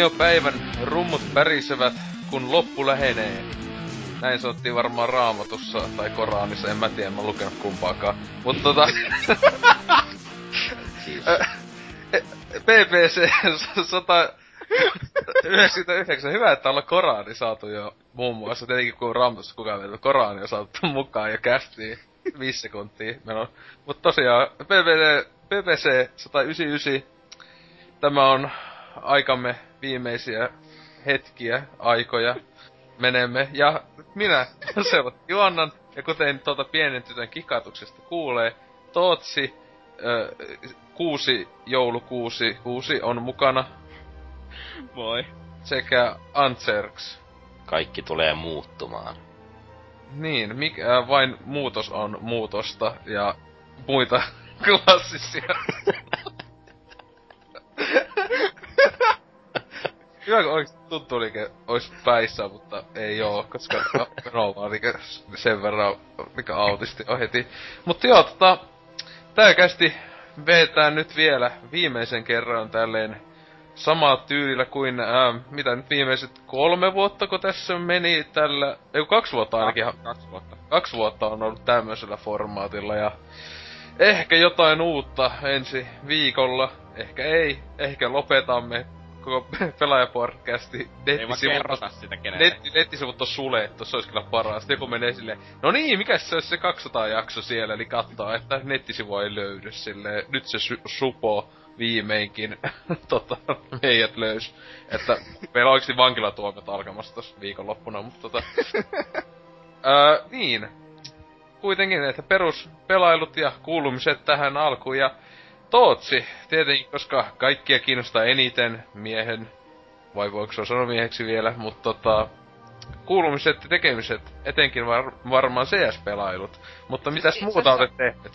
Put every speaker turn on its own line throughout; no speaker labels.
Tuomiopäivän rummut pärisevät, kun loppu lähenee. Näin sanottiin varmaan raamatussa tai Koranissa, en mä tiedä, en mä lukenut kumpaakaan. Mutta tota... PPC 199. Hyvä, että ollaan Korani saatu jo muun muassa. Tietenkin kun Raamatussa kukaan vielä Korani on saatu mukaan ja kästiin viisi sekuntia menon. Mutta tosiaan, PPC, PPC 199. Tämä on aikamme viimeisiä hetkiä, aikoja menemme. Ja minä, se on Juonnan, ja kuten tuota pienen tytön kikatuksesta kuulee, Tootsi, ö, kuusi joulukuusi, kuusi on mukana,
Moi.
sekä Antserks.
Kaikki tulee muuttumaan.
Niin, mikä vain muutos on muutosta ja muita klassisia. Hyvä, kun oikeesti tuntuu niinkö ois päissä, mutta ei oo, koska no, vaan niinkö sen verran mikä autisti on heti. Mutta joo, tota, tää kästi vetää nyt vielä viimeisen kerran tälleen samaa tyylillä kuin, ää, mitä nyt viimeiset kolme vuotta, kun tässä meni tällä, ei kaksi vuotta ainakin,
Kaksi, kaksi vuotta.
kaksi vuotta on ollut tämmöisellä formaatilla ja ehkä jotain uutta ensi viikolla, ehkä ei, ehkä lopetamme koko pelaajapodcasti
Ei
nettisivut,
kerrota sitä kenelle.
netti, nettisivut on suljettu, se olisi kyllä parasta. Joku menee silleen, no niin, mikä se olisi se 200 jakso siellä, eli katsoo, että nettisivu ei löydy silleen, nyt se su- supo viimeinkin tota, meidät löys. Että meillä on oikeesti vankilatuomiot alkamassa tossa viikonloppuna, mutta tota... öö, niin. Kuitenkin, että peruspelailut ja kuulumiset tähän alkuun ja Tootsi, tietenkin, koska kaikkia kiinnostaa eniten miehen, vai voiko se sanoa mieheksi vielä, mutta tota, kuulumiset ja tekemiset, etenkin var, varmaan CS-pelailut. Mutta mitäs
itse
muuta olet tehnyt?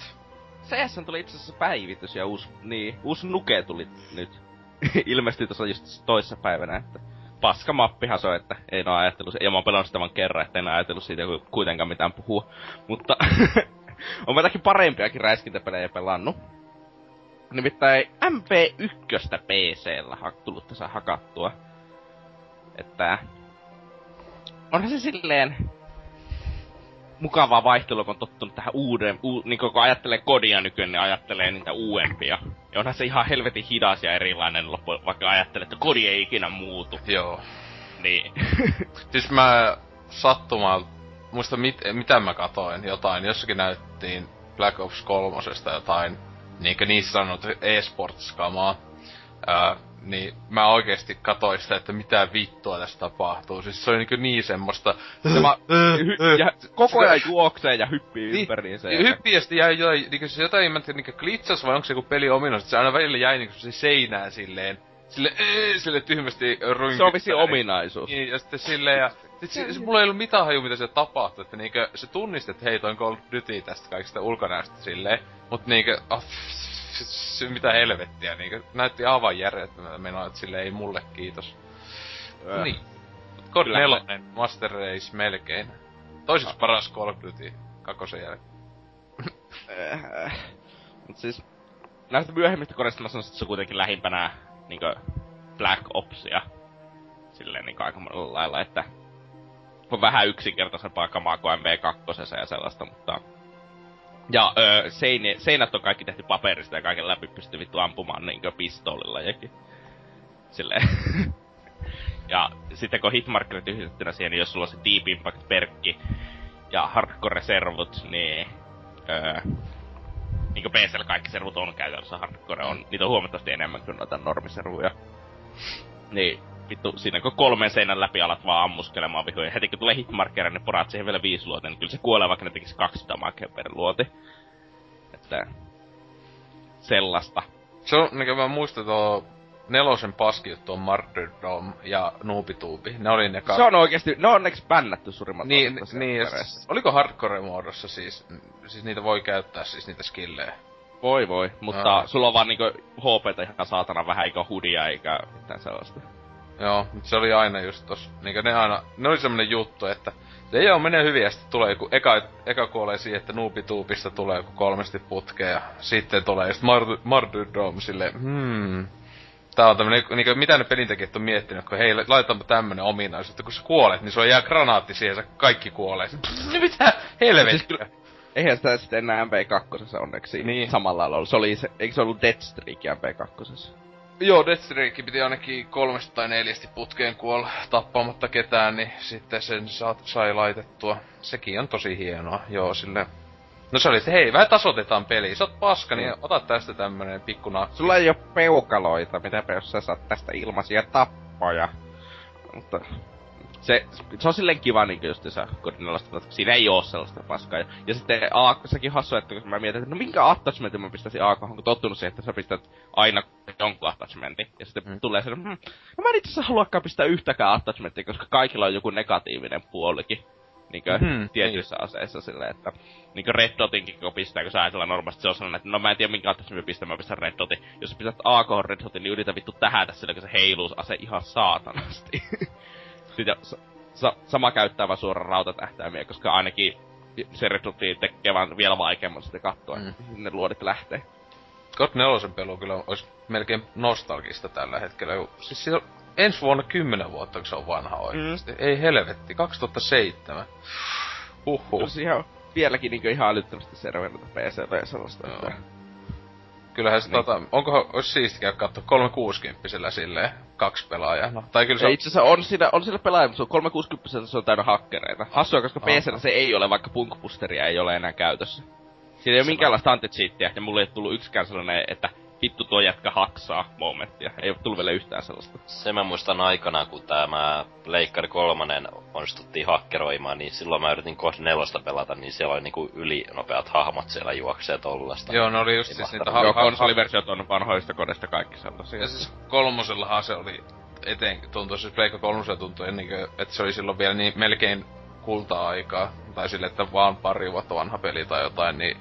CS tuli itse asiassa päivitys ja uusi, niin, uusi nuke tuli nyt. Ilmestyi tuossa just toissa päivänä, että paska mappihan se on, että ei oo ajatellut, ja mä oon pelannut sitä vaan kerran, että en ajatellut siitä ku- kuitenkaan mitään puhua. Mutta on jotakin parempiakin räiskintäpelejä pelannut. Nimittäin MP1 PC-llä ha- tullut tässä hakattua. Että onhan se silleen mukavaa vaihtelua, kun on tottunut tähän uuden, u, niin kun ajattelee kodia nykyään, niin ajattelee niitä uudempia. Ja onhan se ihan helvetin hidas ja erilainen loppu, vaikka ajattelee, että kodi ei ikinä muutu.
Joo.
Niin.
Siis mä sattumalta, muista mit, mitä mä katoin, jotain, jossakin näyttiin Black Ops 3 jotain, niinkö niissä sanot e-sports-kamaa. Ää, niin mä oikeesti katoin sitä, että mitä vittua tässä tapahtuu. Siis se oli niinku niin semmoista...
Tämä, hy, ja koko ajan juoksee ja hyppii
Niin,
ympäriinsä.
Ja hyppiästi jäi jotain, niinku se jotain, mä en tiedä, niinku glitchas vai onko se joku peli ominaisuus, se aina välillä jäi niinku se seinään silleen, sille, ee, sille tyhmästi runkyttää.
se on vissi ominaisuus.
Niin, ja sitten silleen, ja sit se, se, mulla ei ollut mitään haju, mitä se tapahtui, että niinkö, se tunnisti, että hei, toi on Call of Duty tästä kaikista ulkonäöstä silleen, mut niinkö, ah, se, se, mitä helvettiä, niinkö, näytti aivan järjettömältä menoa, että silleen ei mulle kiitos.
Öö.
Niin.
Kyllä.
4, Master Race melkein. Toiseksi paras Call of Duty, kakkosen jälkeen.
Äh, Mut siis, näistä myöhemmistä koreista mä sanoisin, että se on kuitenkin lähimpänä niinkö Black Opsia. Silleen niinku aika monella lailla, että on vähän yksinkertaisempaa kamaa kuin MV2 ja sellaista, mutta... Ja öö, seine, seinät on kaikki tehty paperista ja kaiken läpi pystyy vittu ampumaan niinkö pistoolilla jokin. Silleen. ja sitten kun hitmarkkerit yhdistettynä siihen, niin jos sulla on se Deep Impact-perkki ja Hardcore-servut, niin öö, niinku PCllä kaikki servut on käytännössä hardcore, on, niitä on huomattavasti enemmän kuin noita normiservuja. Niin, vittu, siinä kun kolmen seinän läpi alat vaan ammuskelemaan vihoja, heti kun tulee hitmarkkeja, niin poraat siihen vielä viisi luotia, niin kyllä se kuolee vaikka ne tekisi kaksi damakea per luoti. Että... Sellaista.
Se on, niin mä muistan tuo nelosen paski juttu on Martyrdom ja Noobituubi. Ne oli ne
Se on oikeesti, ne on onneksi bännätty suurimmat
Niin, niin oliko hardcore-muodossa siis, siis niitä voi käyttää siis niitä skillejä?
Voi voi, mutta
Aa.
sulla on vaan niinku HPtä ihan saatana vähän, eikä hudia eikä mitään sellaista.
Joo, mutta se oli aina just tos, niinkö ne aina, ne oli semmonen juttu, että se joo, menee hyvin ja sitten tulee joku, eka, eka kuolee siihen, että nuupituupista tulee joku kolmesti putkea ja sitten tulee just Mardu- Mardudom silleen, hmm, Tää on tämmönen, niinkö, mitä ne pelintekijät on miettinyt, kun hei, laitetaanpa tämmönen ominaisuus, että kun sä kuolet, niin sulla jää granaatti siihen, sä kaikki kuolee. Sitten, mitä helvettiä?
Siis Eihän sitä sitten enää MP2 onneksi
Niin.
niin. samalla lailla ollut. Se oli se, eikö se ollut Deathstreak MP2?
Joo, Deathstreak piti ainakin kolmesta tai neljästi putkeen kuolla tappaamatta ketään, niin sitten sen sa- sai laitettua. Sekin on tosi hienoa, joo, sille. No se oli se, hei, vähän tasotetaan peli. Sä oot paska, niin ota tästä tämmönen pikku nakki.
Sulla ei oo peukaloita, mitä jos sä saat tästä ilmaisia tappoja. Mutta se, se on silleen kiva niinku just sä koordinaalista, mutta siinä ei oo sellaista paskaa. Ja, ja sitten A, sekin hassu, että kun mä mietin, että no minkä attachmentin mä pistäisin A, kun tottunut siihen, että sä pistät aina jonkun attachmentin. Ja sitten
Mm.
mm. tulee se, hmm, no mä en itse asiassa haluakaan pistää yhtäkään attachmenttia, koska kaikilla on joku negatiivinen puolikin. Niinkö
Mhm,
mm, tietyissä aseissa silleen, että niinkö Red Dotinkin kun pistää, kun sä ajatellaan normaalisti se on sellainen, että no mä en tiedä minkä attachmentin mä pistän, mä pistän Red Dotin. Jos sä pistät AK Red Dotin, niin yritä vittu tähätä sillä, kun se heiluu se ase ihan saatanasti. Sitten sa- sa- sama käyttää vaan suoraan rautatähtäimiä, koska ainakin se Red Dot tekee vaan vielä vaikeamman sitten katsoa,
Mm.
ne luodit lähtee.
God 4 pelu kyllä olisi melkein nostalgista tällä hetkellä. Siis se ensi vuonna 10 vuotta, kun se on vanha oikeesti. Mm. Ei helvetti, 2007. Huhhuh.
Siihen on vieläkin niin ihan älyttömästi serveritä PCV sellaista,
Joo.
että...
Kyllähän se
Niin.
tota, onkohan, olisi siisti käydä katsoa 360 silleen, kaksi pelaajaa. No, tai kyllä se on,
itse asiassa on siinä, on siinä pelaaja, mutta se on 360 se on täynnä hakkereita. Hassua, koska
Aha.
PCllä se ei ole, vaikka punkbusteria ei ole enää käytössä. Siinä ei ole minkäänlaista anti-cheatia, ja mulle ei tullut yksikään sellainen, että vittu tuo jätkä haksaa momenttia. Ei ole tullut vielä yhtään sellaista.
Se mä muistan aikana, kun tämä Leikkari kolmonen onnistuttiin hakkeroimaan, niin silloin mä yritin kohta nelosta pelata, niin siellä oli niinku ylinopeat hahmot siellä juoksee tollasta.
joo, ne oli just
Ei
siis niitä.
Joo,
ha- ha-
konsoliversiot on vanhoista kodista kaikki sellaisia.
Ja siis kolmosellahan se oli eteen, tuntui siis Pleikka kolmosella tuntui ennen kuin, että se oli silloin vielä niin melkein kulta-aikaa. Tai sille, että vaan pari vuotta vanha peli tai jotain, niin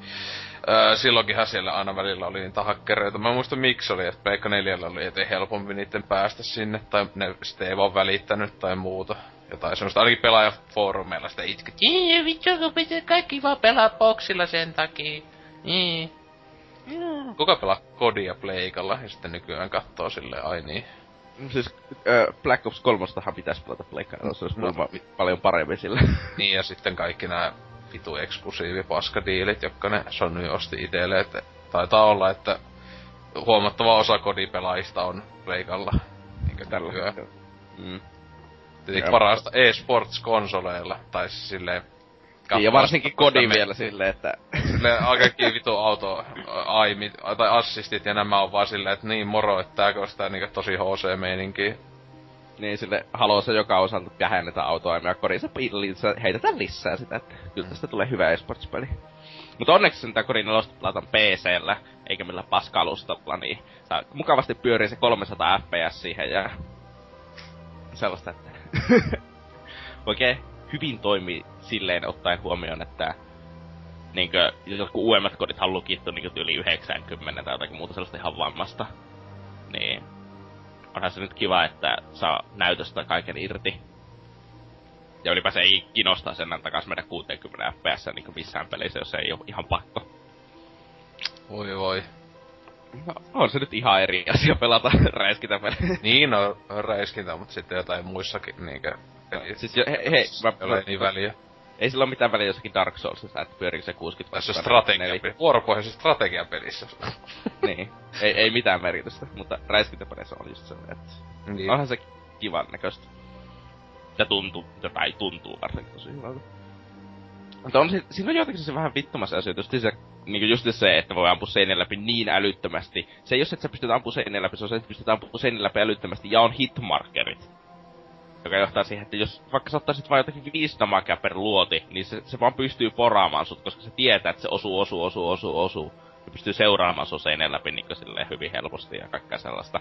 Öö, silloinkinhan siellä aina välillä oli niitä hakkereita. Mä en muista miksi oli, että Pleikka 4 oli ettei helpompi niiden päästä sinne, tai ne sitten ei vaan välittänyt tai muuta. Jotain semmoista, ainakin pelaajafoorumeilla sitä itket. Jee, vittu, kun pitää kaikki vaan pelaa boksilla sen takia. Niin. Kuka pelaa kodia pleikalla ja sitten nykyään kattoo silleen, ai niin.
Siis äh, Black Ops 3 pitäisi pelata pleikkarilla, se olisi
No.
no. paljon paremmin sillä.
Niin ja sitten kaikki nämä vitu eksklusiivi paskadiilit, jotka ne Sony osti itelle, että taitaa olla, että huomattava osa kodipelaajista on pleikalla. Niinkö
Tällä hetkellä. Mm.
Tietenkin parasta e-sports-konsoleilla, tai siis silleen...
Ja varsinkin
koska
kodi
me-
vielä silleen, että...
Silleen kaikki vitu auto aimit, tai assistit ja nämä on vaan silleen, että niin moro, että tää koostaa niinku tosi HC-meininkiä.
Niin sille haloo se joka osalta vähennetä autoaimia kodissa lisää, heitetään lisää sitä, että kyllä tästä tulee hyvä esports-peli. Mutta onneksi sen tää Kodin 4 pelataan PC-llä, eikä millään paskalustalla, niin saa mukavasti pyörii se 300 fps siihen ja sellaista, että oikein hyvin toimii silleen ottaen huomioon, että niinkö, jotkut uudemmat kodit on lukittu niinkö yli 90 tai jotakin muuta sellaista ihan vammasta. Niin onhan se nyt kiva, että saa näytöstä kaiken irti. Ja ylipäänsä ei kiinnostaa sen takas mennä 60 fps niin missään pelissä, jos ei ole ihan pakko.
Voi voi.
No, on se nyt ihan eri asia pelata räiskintä pelejä.
Niin on räiskintä, mutta sitten jotain muissakin niinkö...
Siis jo, hei, hei mä,
ole niin väliä.
Ei sillä ole mitään väliä jossakin Dark Soulsissa, että pyöriikö se 60
Tässä on
vai
strategia,
44.
vuoropohjaisessa strategiapelissä.
niin. Ei, ei mitään merkitystä, mutta räiskintäpeleissä on just se, että
niin.
onhan se kivan näköistä. Ja tuntuu, tai tuntuu varsinkin tosi hyvältä. Mutta on si- siinä on joitakin se vähän vittumassa asioita, just se, niinku just se, että voi ampua seinän läpi niin älyttömästi. Se ei ole se, että sä pystyt ampumaan seinän läpi, se on se, että pystyt ampumaan seinän läpi älyttömästi ja on hitmarkerit. Joka johtaa siihen, että jos vaikka sä ottaisit vain jotakin viisi damakea per luoti, niin se, se vaan pystyy poraamaan sut, koska se tietää, että se osuu, osuu, osuu, osuu, osuu. Ja pystyy seuraamaan sun seinän läpi niin silleen hyvin helposti ja kaikkea sellaista.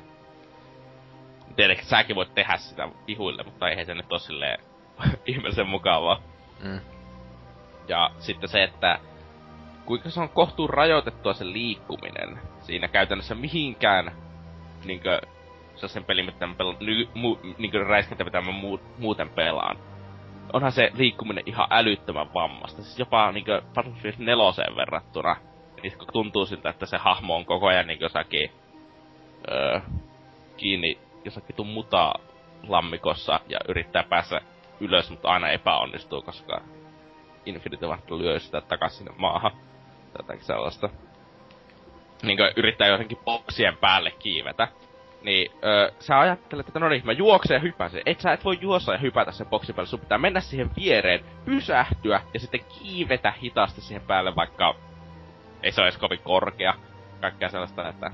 Tietenkin säkin voit tehdä sitä vihuille, mutta eihän se nyt ole silleen ihmeellisen mukavaa.
Mm.
Ja sitten se, että kuinka se on kohtuun rajoitettua se liikkuminen. Siinä käytännössä mihinkään niinkö sen pelin, mitä mä pelaan, ny, mu, niinkö räiskintä, mitä mä mu, muuten pelaan. Onhan se liikkuminen ihan älyttömän vammasta. Siis jopa niinkö Battlefield 4 verrattuna. Niin tuntuu siltä, että se hahmo on koko ajan niinkö jossakin öö, kiinni jossakin tuu muta lammikossa ja yrittää päästä ylös, mutta aina epäonnistuu, koska Infinity Ward lyö sitä takas sinne maahan. Jotenkin sellaista. Niin yrittää jotenkin boksien päälle kiivetä. Niin öö, sä ajattelet, että no niin, mä juoksen ja hypäsen. Et sä et voi juossa ja hypätä sen boksin päälle. Sun pitää mennä siihen viereen, pysähtyä ja sitten kiivetä hitaasti siihen päälle, vaikka ei se ole edes kovin korkea. Kaikkea sellaista, että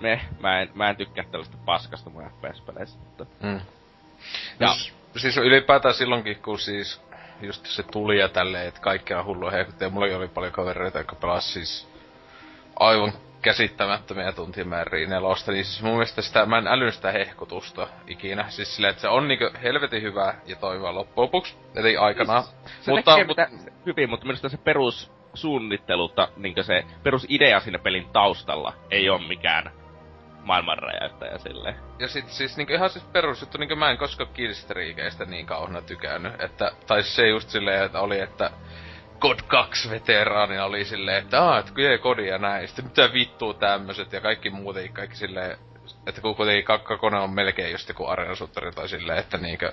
me, mä en, mä en tykkää tällaista paskasta mun FPS-peleissä. Mutta...
Mm. Ja. Siis ylipäätään silloinkin, kun siis just se tuli ja tälleen, että kaikki on hullu hehkuttu. Ja mulla oli paljon kavereita, jotka pelasi siis aivan käsittämättömiä tuntimääriä nelosta, niin siis mun mielestä sitä, mä en älynyt sitä hehkutusta ikinä. Siis silleen, että se on niinku helvetin hyvä ja toimiva loppujen lopuksi, eli aikanaan.
Siis, se mutta, mutta, hyvin, mutta minusta se perus suunnittelutta, niin se perusidea siinä pelin taustalla ei ole mikään maailmanräjäyttäjä silleen.
Ja sit siis niinku ihan siis perusjuttu, niinku mä en koskaan killstreakeistä niin kauheena tykännyt, että, tai se just silleen, että oli, että God 2 veteraanina oli silleen, että aah, että kyllä kodia näin, sitten mitä vittuu tämmöset ja kaikki muutenkin, kaikki silleen, että kun kuitenkin kakkakone on melkein just joku areenasuttari tai silleen, että niinkö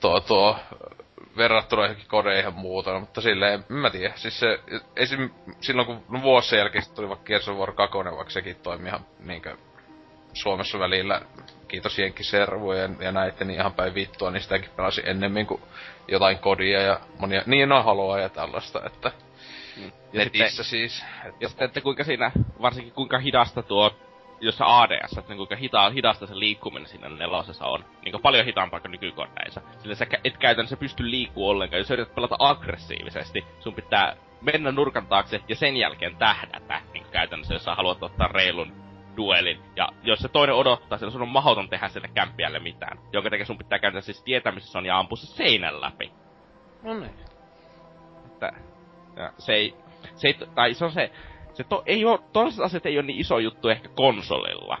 tuo, tuo verrattuna johonkin kodeihin ja muuta, mutta silleen, en mä tiedä, siis se, esim. silloin kun no, vuosien jälkeen tuli vaikka War 2, vaikka sekin toimi ihan niinkö Suomessa välillä, kiitos Jenkkiservujen ja näitten niin ihan päin vittua, niin sitäkin pelasi ennemmin kuin jotain kodia ja monia, niin on haloa ja tällaista, että mm. ja netissä sitten, siis.
Että ja sitten, että kuinka siinä, varsinkin kuinka hidasta tuo, jos ADS, että niin kuinka hita, hidasta se liikkuminen siinä nelosessa on. Niin kuin paljon hitaampaa kuin nykykoneissa. Sillä sä et käytännössä pysty liikkuu ollenkaan. Jos yrität pelata aggressiivisesti, sun pitää mennä nurkan taakse ja sen jälkeen tähdätä. Niin käytännössä, jos sä haluat ottaa reilun duelin. Ja jos se toinen odottaa, sillä sun on mahdoton tehdä sille kämpiälle mitään. Jonka takia sun pitää käydä siis tietää, missä se on, ja ampua se seinän läpi.
No niin.
Että, ja se ei, se ei, tai se on se, se to, ei oo, toiset asiat ei ole niin iso juttu ehkä konsolilla.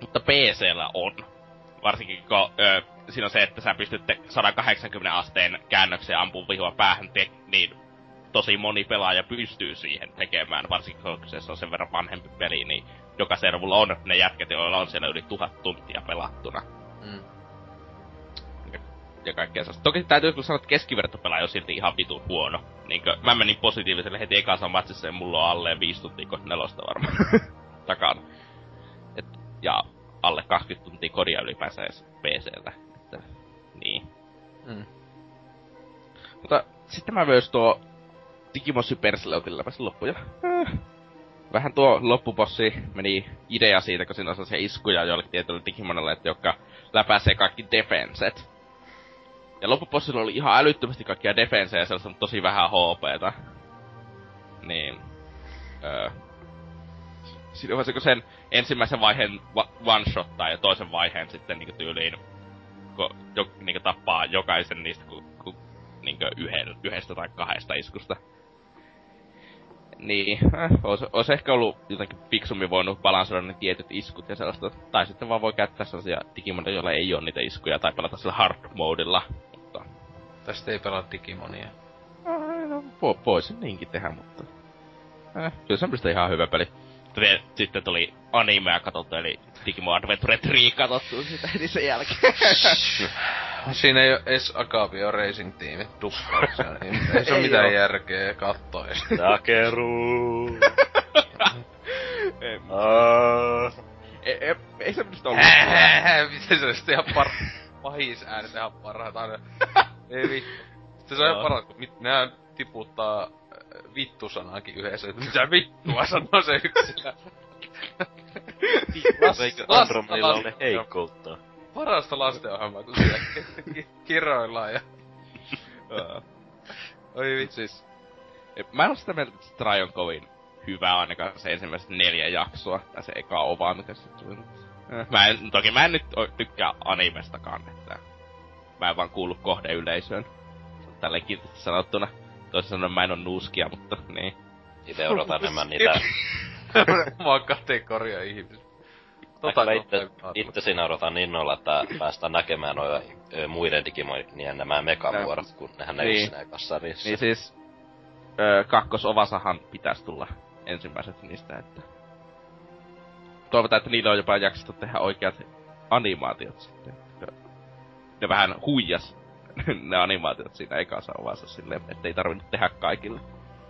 Mutta PCllä on. Varsinkin kun ö, siinä on se, että sä pystyt 180 asteen käännökseen ampumaan vihua päähän, te, niin tosi moni pelaaja pystyy siihen tekemään, varsinkin kun se on sen verran vanhempi peli, niin joka servulla on ne jätket, joilla on siellä yli tuhat tuntia pelattuna. Mm. Ja, ja kaikkea sellaista. Toki täytyy kyllä sanoa, että keskivertopelaaja on silti ihan vitun huono. Niinkö, mä menin positiiviselle heti ekassa matsissa ja mulla on alle 5 tuntia nelosta varmaan takana. Et, ja alle 20 tuntia kodia ylipäänsä edes PCltä. Että, niin. Mm. Mutta sitten mä myös tuo Digimon Super Sleuthillepäs loppuja. Äh. Vähän tuo loppupossi meni idea siitä, kun siinä on sellaisia iskuja joillekin tietylle Digimonille, että jotka läpäisee kaikki defenset. Ja loppupossilla oli ihan älyttömästi kaikkia defensejä ja sellaista tosi vähän HPta. Niin. Öö. Siinä vaiheessa, kun sen ensimmäisen vaiheen one-shottaa ja toisen vaiheen sitten niin tyyliin ko, jo, niin tappaa jokaisen niistä ku, ku, niin yhdestä tai kahdesta iskusta. Niin, äh, olisi, olisi ehkä ollut jotenkin fiksummin voinut balansoida ne tietyt iskut ja sellaista. Tai sitten vaan voi käyttää sellaisia Digimonia, joilla ei ole niitä iskuja, tai pelata sillä hard modilla. Mutta...
Tästä ei pelaa Digimonia.
Äh, no, vo, voisin niinkin tehdä, mutta... Äh, kyllä se on ihan hyvä peli. Sitten tuli animea katsottu, eli Digimon Adventure 3 katsottu sitä heti sen jälkeen.
Siinä ei oo edes Agavio Racing Teamit duppauksia, niin ei se oo mitään järkeä kattoa edes.
Takeru.
ei, ei, ei se minusta ollut.
Miten se olisi ihan par... Pahis äänet ihan parhaat aina. ei vittu. Se on ihan paras, kun mit, nehän tiputtaa vittusanakin yhdessä. Mitä vittua sanoo se yksilö.
Eikö Andromedilla ole heikkoutta?
parasta lastenohjelmaa, kun siellä kiroillaan ja... Oi vitsi. Siis,
mä en oo sitä mieltä, että Stry on kovin hyvä ainakaan se ensimmäiset neljä jaksoa. Tai se eka ova, mikä se tuli. Mä en, toki mä en nyt tykkää animestakaan, että mä en vaan kuulu kohdeyleisöön. Kiltisti sanottuna. Toisin sanoen mä en oo nuuskia, mutta niin.
Itse odotan enemmän niitä...
Oma kategoria ihmis.
Tota, itse, itse siinä odotan innolla, että päästään näkemään noja muiden Digimonien nämä megavuorot, kun nehän ei niin. siinä sarjassa.
Niin siis, ö, kakkosovasahan pitäisi tulla ensimmäiset niistä, että... Toivotaan, että niillä on jopa jaksettu tehdä oikeat animaatiot sitten. Ne vähän huijas ne animaatiot siinä ekassa ovassa silleen, ettei tarvinnut tehdä kaikille.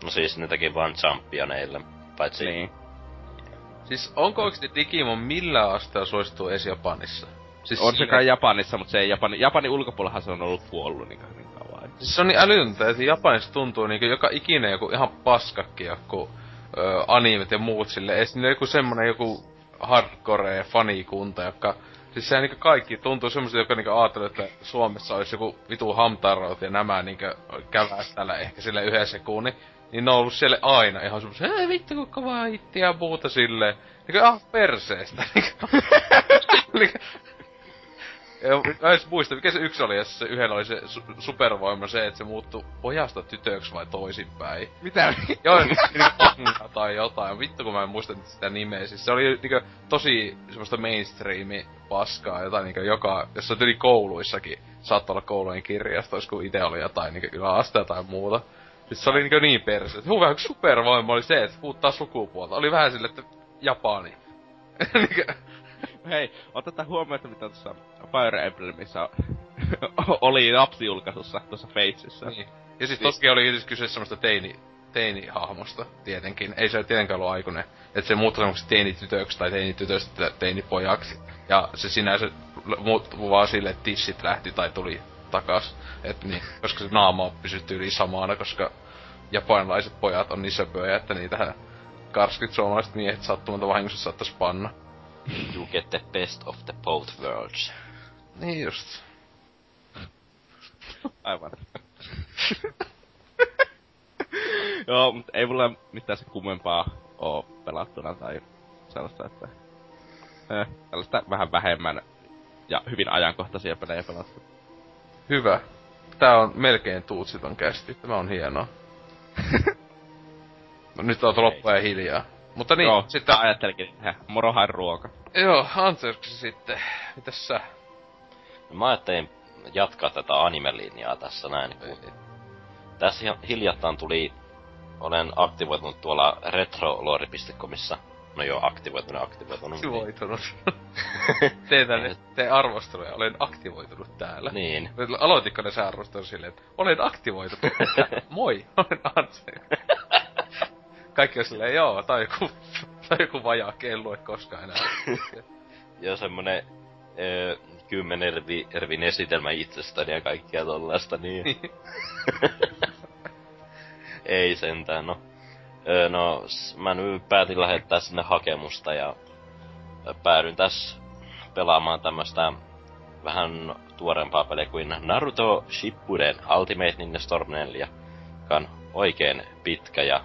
No siis ne teki vaan Championeille, paitsi...
Niin. Siis onko oikeesti Digimon millään asteella suosittu edes Japanissa? Siis
on se kai Japanissa, mutta se ei Japani, Japanin ulkopuolellahan se on ollut kuollut niin, niin kauan.
Siis se on niin älytöntä, että Japanissa tuntuu niin joka ikinen joku ihan paskakki joku ö, animet ja muut sille. Ees niin joku semmonen joku hardcore fanikunta, joka Siis sehän niinku kaikki tuntuu semmoista, joka niinku ajattelee, että Suomessa olisi joku vitu hamtarot ja nämä niinku käväis täällä ehkä sille yhden sekunnin. Niin ne on ollut siellä aina ihan semmoista, hei vittu kun kovaa hittiä ja silleen. Niinku ah perseestä. Niinku, Mä en muista, mikä se yksi oli, jos se yhden oli se su- supervoima se, että se muuttui pojasta tytöksi vai toisinpäin.
Mitä?
Joo, niinku tai jotain. Vittu kun mä en muista sitä nimeä. Siis se oli niinku tosi semmoista mainstreami paskaa, jotain niinku joka, jos se tuli kouluissakin, saattoi olla koulujen kirjastoissa, kun itse oli jotain niinku yläaste tai muuta. Siis se oli niinku niin perse. Hyvä supervoima oli se, että muuttaa sukupuolta. Oli vähän sille, että Japani.
Hei, otetaan huomioon, että mitä tuossa Fire Emblemissa oli lapsijulkaisussa tuossa Fatesissä. Niin.
Ja siis toski oli siis kyse semmoista teini, teini-hahmosta, tietenkin. Ei se tietenkään ollut aikuinen. Että se muuttui semmoista teinitytöksi tai teinitytöstä teinipojaksi. Ja se sinänsä muuttui vaan sille, että tissit lähti tai tuli takas. Et niin, koska se naama pysytty yli samana, koska japanilaiset pojat on niin söpöjä, että niitähän karskit suomalaiset miehet sattumalta vahingossa saattais panna.
You get the best of the both worlds.
Niin just.
Aivan. Joo, mutta ei mulla mitään se kummempaa oo pelattuna tai sellaista, että... Eh, tällaista vähän vähemmän ja hyvin ajankohtaisia pelejä pelattu.
Hyvä. Tää on melkein tuutsiton kästi. Tämä on hienoa. no nyt on loppuja hiljaa. Mutta niin,
Joo, sitten... ajattelinkin tehdä morohain ruoka.
Joo, Anterksi sitten. Mitäs sä?
No, mä ajattelin jatkaa tätä anime-linjaa tässä näin. Kun... Tässä hiljattain tuli... Olen aktivoitunut tuolla retrolore.comissa. No joo, aktivoitunut, aktivoitunut.
Aktivoitunut. Tee tänne, tee arvosteluja, olen aktivoitunut täällä.
Niin.
Aloititko ne sä arvostelu silleen, että olen aktivoitunut. Moi, olen Antse kaikki on silleen, joo, tai joku, tai joku vajaa kellu, et koskaan enää.
joo, semmonen öö, kymmenen ervi, ervin esitelmä itsestäni ja kaikkia tollaista, niin... niin. Ei sentään, no. Öö, no, mä nyt päätin lähettää sinne hakemusta ja päädyin tässä pelaamaan tämmöstä vähän tuorempaa peliä kuin Naruto Shippuden Ultimate Ninja Storm 4, joka on oikein pitkä ja.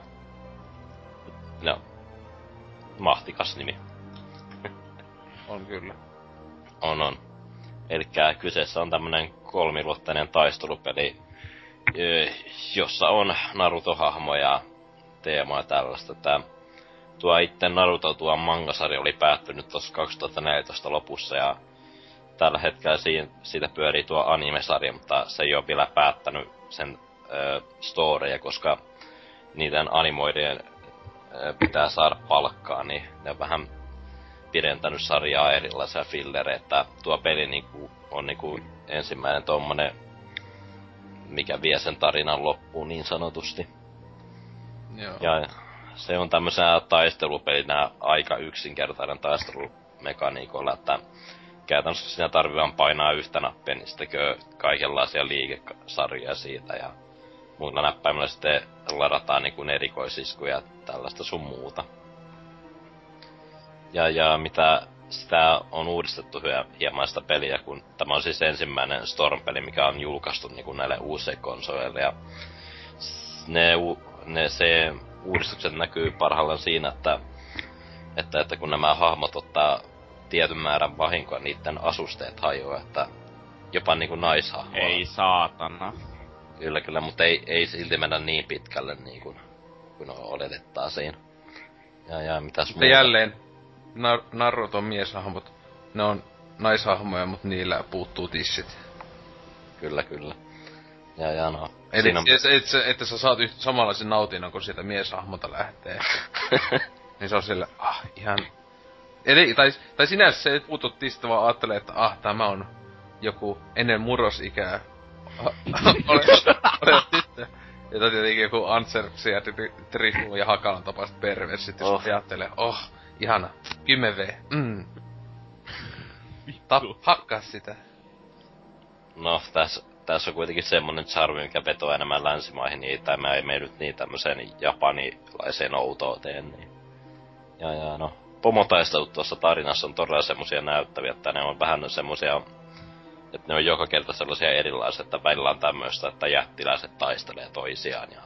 Mahtikas nimi.
on kyllä.
On, on. Elikkä kyseessä on tämmönen kolmiluottainen taistelupeli, jossa on Naruto-hahmoja, teemaa tällaista. Tää, tuo itse Naruto, tuo mangasarja oli päättynyt tuossa 2014 lopussa ja tällä hetkellä siinä, siitä pyörii tuo animesarja, mutta se ei ole vielä päättänyt sen ö, storeja, koska niiden animoiden pitää saada palkkaa, niin ne on vähän pidentänyt sarjaa erilaisia fillereitä. Tuo peli niinku, on niinku ensimmäinen tommonen, mikä vie sen tarinan loppuun niin sanotusti.
Joo.
Ja se on tämmöisenä taistelupelinä aika yksinkertainen taistelumekaniikolla, että käytännössä siinä tarvitaan painaa yhtä nappia, niin sitten kaikenlaisia liikesarjoja siitä ja muilla näppäimillä sitten ladataan niinku erikoisiskuja tällaista sun muuta. Ja, ja mitä sitä on uudistettu hieman sitä peliä, kun tämä on siis ensimmäinen Storm-peli, mikä on julkaistu niin kuin näille uusille konsoleille. Ja ne, ne, se uudistukset näkyy parhaillaan siinä, että, että, että kun nämä hahmot ottaa tietyn määrän vahinkoa, niiden asusteet hajoaa, että jopa niinku naishahmoa.
Ei saatana.
Kyllä, kyllä, mutta ei, ei silti mennä niin pitkälle niin kuin, kuin oletettaisiin. Ja, ja mitäs
Mutta jälleen, Nar- Naruton mieshahmot, ne on naishahmoja, mutta niillä puuttuu tissit.
Kyllä, kyllä. Ja, ja no.
Eli
siinä
on... et, et, että sä saat yhtä samanlaisen nautinnon, kun siitä mieshahmota lähtee. niin se on sille, ah, ihan... Eli, tai, tai sinänsä se ei puutu tissistä, vaan ajattelee, että ah, tämä on joku ennen murrosikää ole, ole tyttö. Jota tietenkin joku Anserksi ja Trifu ja Hakalan tapaiset perversit, jos
Oh.
ajattelee, oh, ihana, 10V, mm. Tap, hakkaa sitä.
No, tässä, tässä on kuitenkin semmonen charmi, mikä vetoaa enemmän länsimaihin, niin tämä ei mene nyt niin tämmöiseen japanilaiseen outouteen, niin... Ja, ja no, pomotaistelut tuossa tarinassa on todella semmosia näyttäviä, että ne on vähän semmosia, että ne on joka kerta sellaisia erilaisia, että välillä on tämmöistä, että jättiläiset taistelee toisiaan ja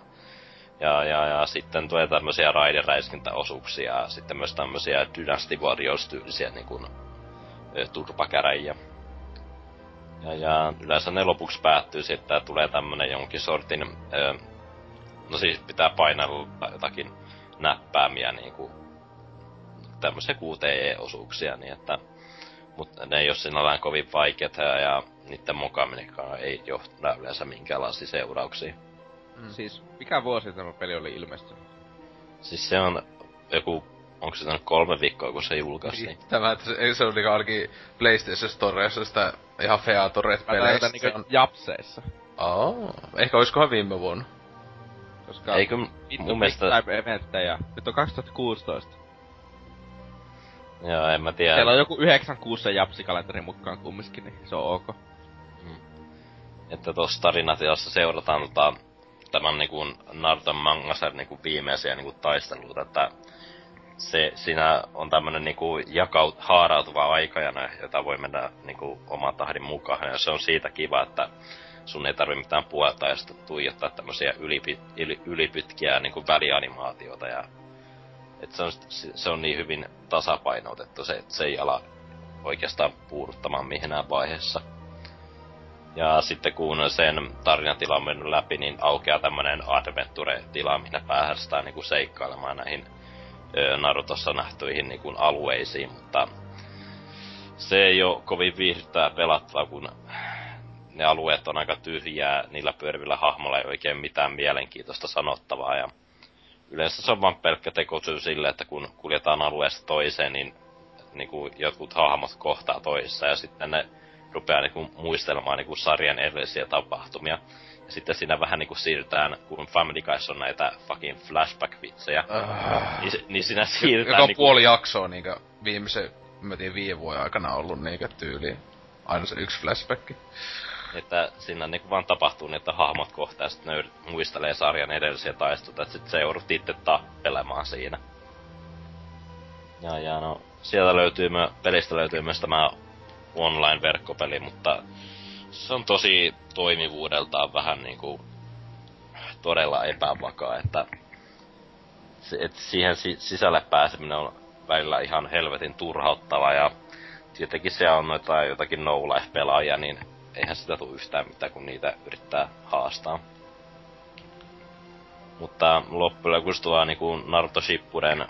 ja, ja, ja sitten tulee tämmöisiä raideräiskintäosuuksia ja sitten myös tämmöisiä Dynasty Warriors-tyylisiä niin kuin, turpakäräjiä. Ja, ja yleensä ne lopuksi päättyy sitten, että tulee tämmönen jonkin sortin, ö, no siis pitää painella jotakin näppäämiä niinku, tämmöisiä QTE-osuuksia, niin että, mutta ne ei ole sinällään kovin vaikeita ja, niiden mokaaminenkaan ei johda yleensä minkäänlaisia seurauksia.
Mm. Siis, mikä vuosi tämä peli oli ilmestynyt?
Siis se on joku, onko se kolme viikkoa, kun se julkaistiin?
Tämä, että se, se on niinku ainakin PlayStation Storessa sitä ihan featoret
Mä
peleistä. Se
niinku
on...
japseissa.
Oh, ehkä oiskohan viime vuonna.
Koska
Eikö mun mielestä,
eventtejä. Nyt on 2016.
joo en mä tiedä.
Siellä on joku 96 japsikalenteri mukaan kumminkin, niin se on ok.
että tuossa tarinatiassa seurataan tota, tämän niinku Naruton mangasen niinku viimeisiä niinku taisteluita, että se, siinä on tämmönen niinku jakaut, haarautuva aikajana, jota voi mennä niinku oman tahdin mukaan, ja se on siitä kiva, että sun ei tarvi mitään puolta ja sitten tuijottaa tämmösiä ylipi, yli, ylipytkiä niinku välianimaatioita ja et se on, se on niin hyvin tasapainotettu se, että se ei ala oikeastaan puuduttamaan mihinään vaiheessa. Ja sitten kun sen tarinatila on mennyt läpi, niin aukeaa tämmönen adventure-tila, minne päästään niinku seikkailemaan näihin Narutossa nähtyihin niinku alueisiin, mutta se ei ole kovin viihdyttää pelattavaa, kun ne alueet on aika tyhjää, niillä pyörivillä hahmoilla ei oikein mitään mielenkiintoista sanottavaa, ja yleensä se on vaan pelkkä tekosyy sille, että kun kuljetaan alueesta toiseen, niin niinku jotkut hahmot kohtaa toissa, ja sitten ne rupeaa niinku muistelemaan niinku sarjan edellisiä tapahtumia. Ja sitten siinä vähän niinku siirrytään, kun Family Guys on näitä fucking flashback-vitsejä,
Uh,
niin, niin siinä
joka
siirrytään
on
niinku...
puoli jaksoa niinkö viimeisen, mä tiedän, viiden vuoden aikana ollut niinkö tyyliin. Aina se yksi flashback.
Että siinä niinku vaan tapahtuu niin, että hahmot kohtaa sitten ne muistelee sarjan edellisiä taisteluita, että sit se joudut itse tappelemaan siinä. Ja, ja no, sieltä löytyy, myö, pelistä löytyy myös tämä online-verkkopeli, mutta se on tosi toimivuudeltaan vähän niinku todella epävakaa, että se, et siihen si- sisälle pääseminen on välillä ihan helvetin turhauttava ja tietenkin siellä on noita jotakin no pelaajia niin eihän sitä tule yhtään mitään, kun niitä yrittää haastaa. Mutta loppujen lopuksi tuo niinku Naruto Shippuden,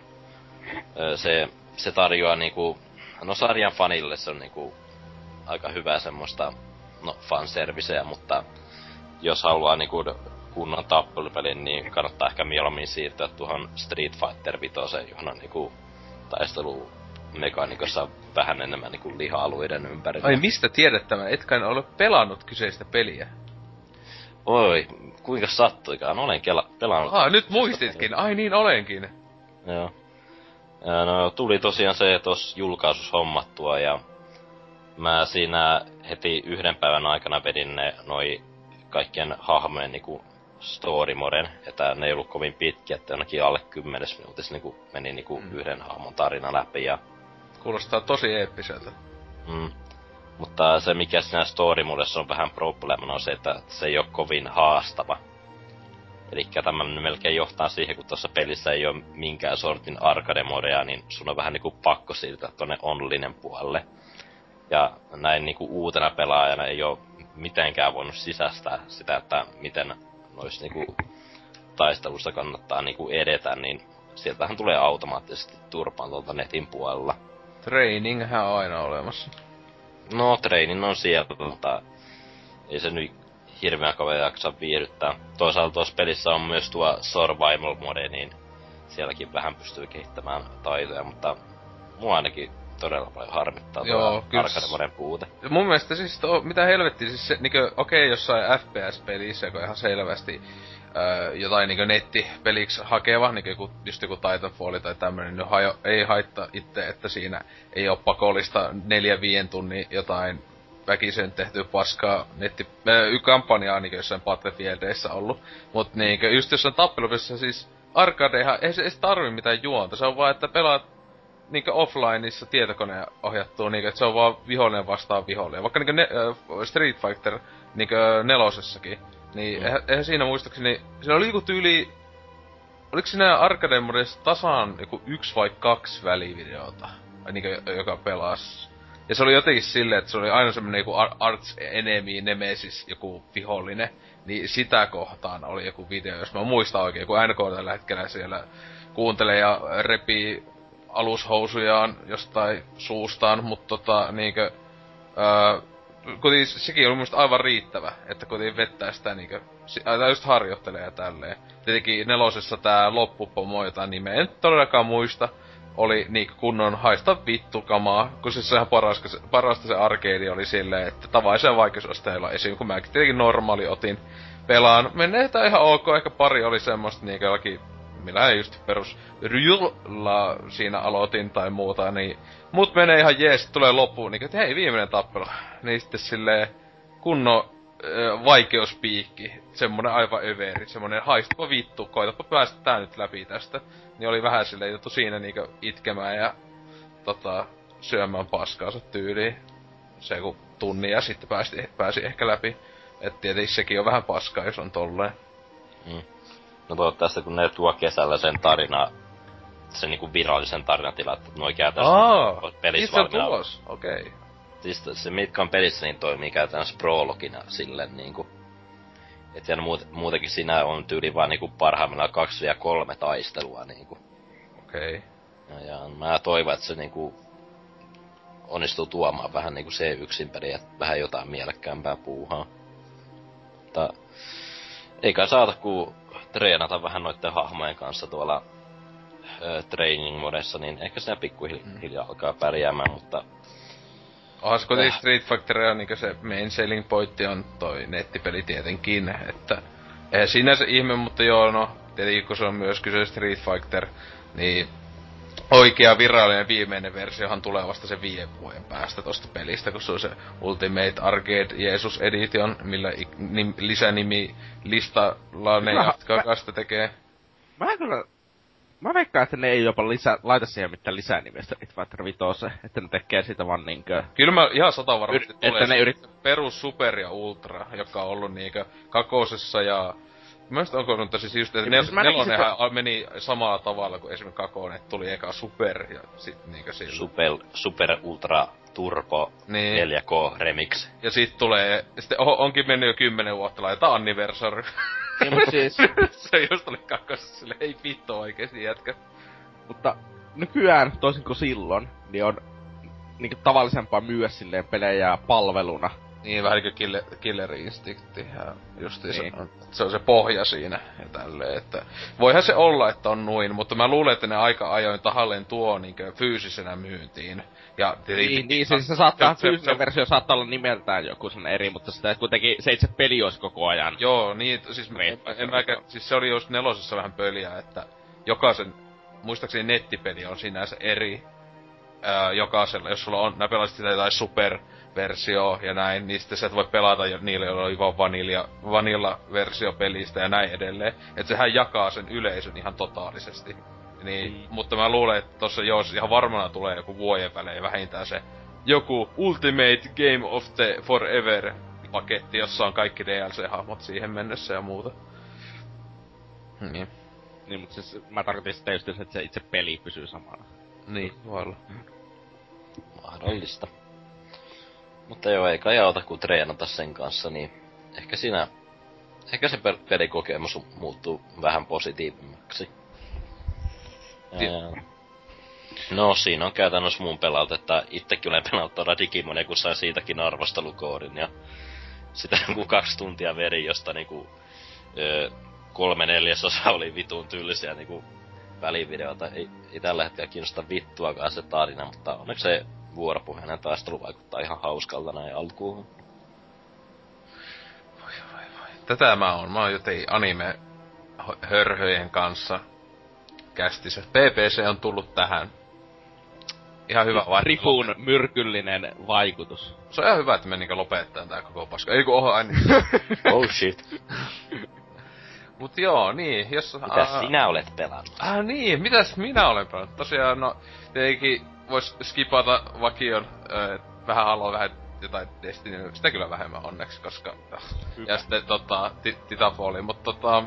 se, se tarjoaa niinku, no sarjan fanille se on niinku aika hyvää semmoista, no fanserviceä, mutta jos haluaa niinku kunnon tappelupelin, niin kannattaa ehkä mieluummin siirtyä tuohon Street Fighter 5, johon on niinku taistelu mekaniikassa vähän enemmän niinku liha-alueiden ympärillä.
Ai mistä tiedät tämän? Etkä ole pelannut kyseistä peliä.
Oi, kuinka sattuikaan, olen kela, pelannut.
Ah, nyt muistitkin. Ai niin olenkin.
Joo. No, tuli tosiaan se tos julkaisus hommattua ja mä siinä heti yhden päivän aikana vedin ne noi kaikkien hahmojen niinku story moden, että ne ei ollut kovin pitkiä, että ainakin alle kymmenes minuutissa niinku meni niinku
mm.
yhden hahmon tarina läpi ja
Kuulostaa tosi eeppiseltä.
Mm. Mutta se mikä siinä story modessa on vähän probleemana on se, että se ei ole kovin haastava. Eli tämä melkein johtaa siihen, kun tuossa pelissä ei ole minkään sortin arcade modea, niin sun on vähän niinku pakko siirtyä tonne onlinen puolelle. Ja näin niinku uutena pelaajana ei ole mitenkään voinut sisästää sitä, että miten noissa niinku taistelussa kannattaa niinku edetä, niin sieltähän tulee automaattisesti turpaan tuolta netin puolella.
Traininghän on aina olemassa.
No, treinin on siellä, mutta ei se nyt hirveän kauan jaksa viihdyttää. Toisaalta tuossa pelissä on myös tuo survival mode, niin sielläkin vähän pystyy kehittämään taitoja, mutta mua ainakin todella paljon harmittaa
Joo,
tuo arcade puute.
Mun mielestä siis to, mitä helvettiä, siis se, niinkö, okei jossain FPS-pelissä, kun ihan selvästi öö, jotain niinkö nettipeliksi hakeva, niinkö joku, just joku Titanfall tai tämmönen, niin hajo, ei haittaa itse, että siinä ei ole pakollista neljä viien tunnin jotain väkisen tehty paskaa netti, öö, kampanjaa niinkö jossain Battlefieldeissä ollut. Mut niinkö, just jossain tappelupelissä siis arcadehan, ei se edes tarvi mitään juonta, se on vaan, että pelaat niinkö offlineissa tietokoneen ohjattua niinkö, että se on vaan vihollinen vastaan vihollinen. Vaikka niinkö ne, äh, Street Fighter niinkö nelosessakin, niin
Mm.
eihän, eihän siinä muistaakseni, siinä oli joku tyyli, oliko siinä arcade tasan joku yksi vai kaksi välivideota, niinkö, joka pelas. Ja se oli jotenkin silleen, että se oli aina semmonen joku ar- arts enemy, nemesis, joku vihollinen. Niin sitä kohtaan oli joku video, jos mä muistan oikein, kun NK tällä hetkellä siellä kuuntelee ja repii alushousujaan jostain suustaan, mutta tota niinkö... Öö, kuitenkin sekin oli mielestä aivan riittävä, että kuitenkin vettää sitä niinkö... Tai just harjoittelee ja tälleen. Tietenkin nelosessa tää loppupomo, jota nimeä en todellakaan muista, oli niinku kunnon haista vittu kamaa, kun siis sehän parasta, se- parasta se arcade oli silleen, että tavallisen vaikeusasteella esim. kun mäkin tietenkin normaali otin pelaan. Menee ihan ok, ehkä pari oli semmoista niinku jollakin ei just perus Ryulla siinä aloitin tai muuta, niin mut menee ihan jees, tulee loppuun, niin että hei, viimeinen tappelu. Niin sitten silleen kunnon ö, vaikeuspiikki, semmonen aivan överi, semmonen haistapa vittu, koitapa päästä tää nyt läpi tästä. Niin oli vähän silleen juttu siinä niinku itkemään ja tota, syömään paskaansa tyyliin. Se kun tunnin ja sitten pääsi, pääsi ehkä läpi. Et tietenkin sekin on vähän paskaa, jos on tolleen.
No toivottavasti kun ne tuo kesällä sen tarina, sen niinku virallisen tarinatilan, että nuo käytännössä
Aa,
pelissä
itse on tulos, okei. Okay.
Siis se mitkä on pelissä, niin toimii käytännössä prologina silleen niinku. Et ja muut, muutenkin siinä on tyyli vaan niinku parhaimmillaan kaksi ja kolme taistelua niinku.
Okei. Okay.
Ja, ja mä toivon, että se niinku onnistuu tuomaan vähän niinku se yksin peliä, vähän jotain mielekkäämpää puuhaa. Mutta eikä saata ku treenata vähän noitten hahmojen kanssa tuolla ö, training modessa, niin ehkä siinä pikkuhiljaa alkaa pärjäämään, mutta
Onhan se kuitenkin
Äh.
Street Factoria niin se main selling pointti on toi nettipeli tietenkin, että eihän siinä se ihme, mutta joo no, tietenkin kun se on myös kyse Street Fighter, niin oikea virallinen viimeinen versiohan tulee vasta se viiden vuoden päästä tosta pelistä, kun se on se Ultimate Arcade Jesus Edition, millä nim, lisänimi listalla ne jatkaa kanssa tekee.
Mä kyllä... Mä veikkaan, että ne ei jopa lisä, laita siihen mitään lisänimestä Street Fighter 5, että ne tekee sitä vaan niinkö...
Kyllä mä ihan sata varmasti
Yrit-
tulee
että ne yrit-
perus Super ja Ultra, joka on ollut niinkö kakosessa ja Mielestäni onko nyt siis just, että
Ja
nel,
siis mä
nelonenhan meni samalla tavalla kuin esimerkiksi kakonen, että tuli eka Super ja sit niinkö sillä.
Super, Super Ultra Turbo
Niin.
4K Remix.
Ja sit tulee, sitten on, onkin mennyt jo kymmenen vuotta, laitetaan anniversary.
Niin, siis...
se just oli kakosessa, sille ei vittu oikeesti jätkä.
Mutta nykyään, toisin kuin silloin, niin on niinku tavallisempaa myydä silleen pelejä palveluna.
Niin, vähän kuin killer, killer Instincti ja justiinsa,
Niin.
niin. se on se pohja siinä ja tälleen, että voihan se olla, että on noin, mutta mä luulen, että ne aika ajoin tahalleen tuo niinkö fyysisenä myyntiin. Ja tietenkin-
Niin, niin siis se saattaa,
se-
fyysinen
se-
versio saattaa olla nimeltään joku sen eri, mutta sitä kuitenkin se itse peli olisi koko ajan.
Joo, niin, siis en,
Great
en mäkä, siis se oli just nelosessa vähän pöliä, että jokaisen, muistaakseni nettipeli on sinänsä eri, ää, jokaisella, jos sulla on, nää pelasit sitä jotain super-versio ja näin, niin sitten sä et voi pelata jo niille, joilla oli vaan vanilja, vanilla-versio pelistä ja näin edelleen. että sehän jakaa sen yleisön ihan totaalisesti. Niin,
Mm.
mutta mä luulen, että tossa jos ihan varmana tulee joku vuoden välein vähintään se joku Ultimate Game of the Forever paketti, jossa on kaikki DLC-hahmot siihen mennessä ja muuta. Niin.
Niin, mutta siis mä tarkoitin sitä just, että se itse peli pysyy samana.
Niin, voi olla.
Mahdollista. Mutta joo, ei kai auta kun treenata sen kanssa, niin ehkä siinä, ehkä se pel- pelikokemus muuttuu vähän positiivimmaksi. No siinä on käytännössä mun pelalta, että itsekin olen pelannut tuolla Digimonia, kun sain siitäkin arvostelukoodin ja sitä joku kaksi tuntia veri, josta niinku ö, kolme neljäsosa oli vitun tyylisiä niinku välivideota. Ei, ei tällä hetkellä kiinnosta vittuakaan se tarina, mutta onneksi se vuoropuheinen taistelu vaikuttaa ihan hauskalta näin alkuun.
Tätä mä oon. Mä oon jotenkin anime hö- hörhöjen kanssa kästissä. PPC on tullut tähän. Ihan hyvä vai?
Ripun myrkyllinen vaikutus.
Se on ihan hyvä, että me niinku lopettaa tää koko paska. Ei kun oho, aina.
Oh shit.
Mut joo, niin, jos...
Mitä
aa-
sinä olet pelannut?
Ah niin, mitäs minä olen pelannut? Tosiaan, no, tietenkin vois skipata vakion, ö, vähän haluaa vähän jotain Destiny, sitä kyllä vähemmän onneksi, koska... Ja sitten tota, ti- Titanfalli, mutta tota...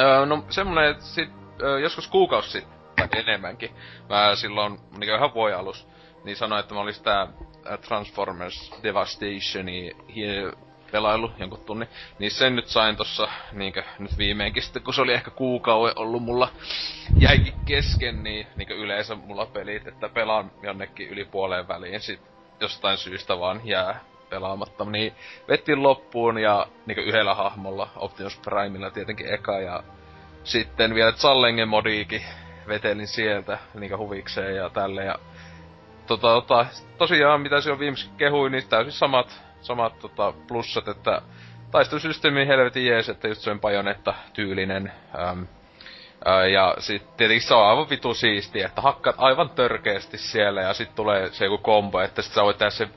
Ö, no semmonen, että sit, ö, joskus kuukausi sitten, tai enemmänkin, mä silloin, niin ihan voi alus, niin sanoin, että mä olin sitä Transformers Devastationi pelailu jonkun tunnin. Niin sen nyt sain tossa niinkö nyt viimeinkin sitten, kun se oli ehkä kuukauden ollut mulla jäikin kesken, niin niinkö yleensä mulla pelit, että pelaan jonnekin yli puoleen väliin sit jostain syystä vaan jää pelaamatta. Niin vettiin loppuun ja niinkö yhdellä hahmolla, Optimus Primella tietenkin eka ja sitten vielä Zallengen modiikin vetelin sieltä niinkö huvikseen ja tälle ja tota, tota, tosiaan mitä se on viimeksi kehuin, niin täysin samat, samat tota, plussat, että taistelusysteemi helvetin jees, että just sen pajonetta tyylinen. Äm, ää, ja sit tietenkin se on aivan vitu siistiä, että hakkaat aivan törkeästi siellä ja sit tulee se joku kombo, että sit sä voit tehdä sen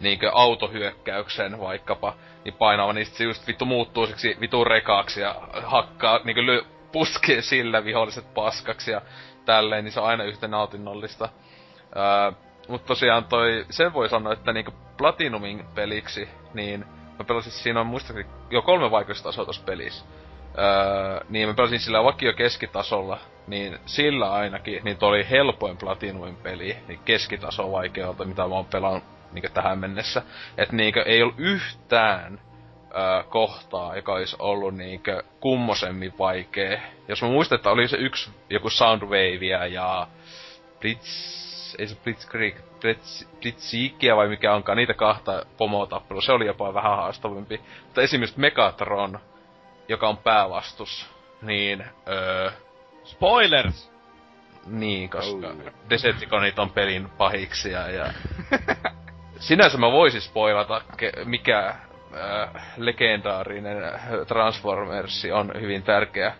niinkö autohyökkäyksen vaikkapa, niin painava, niin sit se just vittu muuttuu siksi vitun rekaaksi ja hakkaa niinkö ly- puskee sillä viholliset paskaksi ja tälleen, niin se on aina yhtä nautinnollista. Ää, mut tosiaan toi, sen voi sanoa, että niinku Platinumin peliksi, niin mä pelasin, siinä on muistaakseni jo kolme vaikeustasoa tossa pelissä. Öö, niin mä pelasin sillä vakio keskitasolla, niin sillä ainakin, niin toi oli helpoin Platinumin peli, niin keskitaso vaikealta, mitä mä oon pelannut niinku tähän mennessä. Et niinku ei ollut yhtään öö, kohtaa, joka olisi ollut niinkö kummosemmin vaikee. Jos mä muistan, että oli se yksi joku Soundwavea ja Blitz, ei se Blitzkrieg, Blitz, Blitzikia vai mikä onkaan, niitä kahta pomotappelua, se oli jopa vähän haastavampi. Mutta esimerkiksi Megatron, joka on päävastus, niin, öö,
Spoilers!
niin, koska
Oh.
Decepticonit on pelin pahiksia ja... Sinänsä mä voisin spoilata, ke- mikä äh, legendaarinen Transformersi on hyvin tärkeä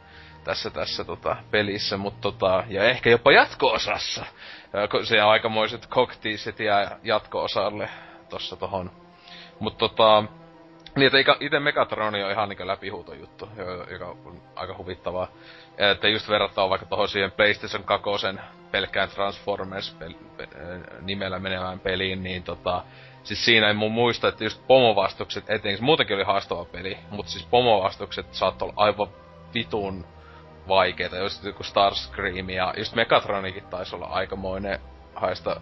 tässä tässä tota, pelissä, mutta tota, ja ehkä jopa jatko-osassa. Se on aikamoiset koktiiset ja jatko-osalle tossa tohon. Mut tota, niin, että ite Megatroni on ihan niinku läpihuutojuttu, jo- joka on aika huvittavaa. Että just verrattuna vaikka tohon siihen PlayStation 2 pelkkään Transformers pel- pe- nimellä menevään peliin, niin tota... Siis siinä ei mun muista, että just pomovastukset etenkin, muutenkin oli haastava peli, mutta siis pomovastukset saattoi olla aivan vitun vaikeita, just joku Starscream ja just Megatronikin taisi olla aikamoinen haista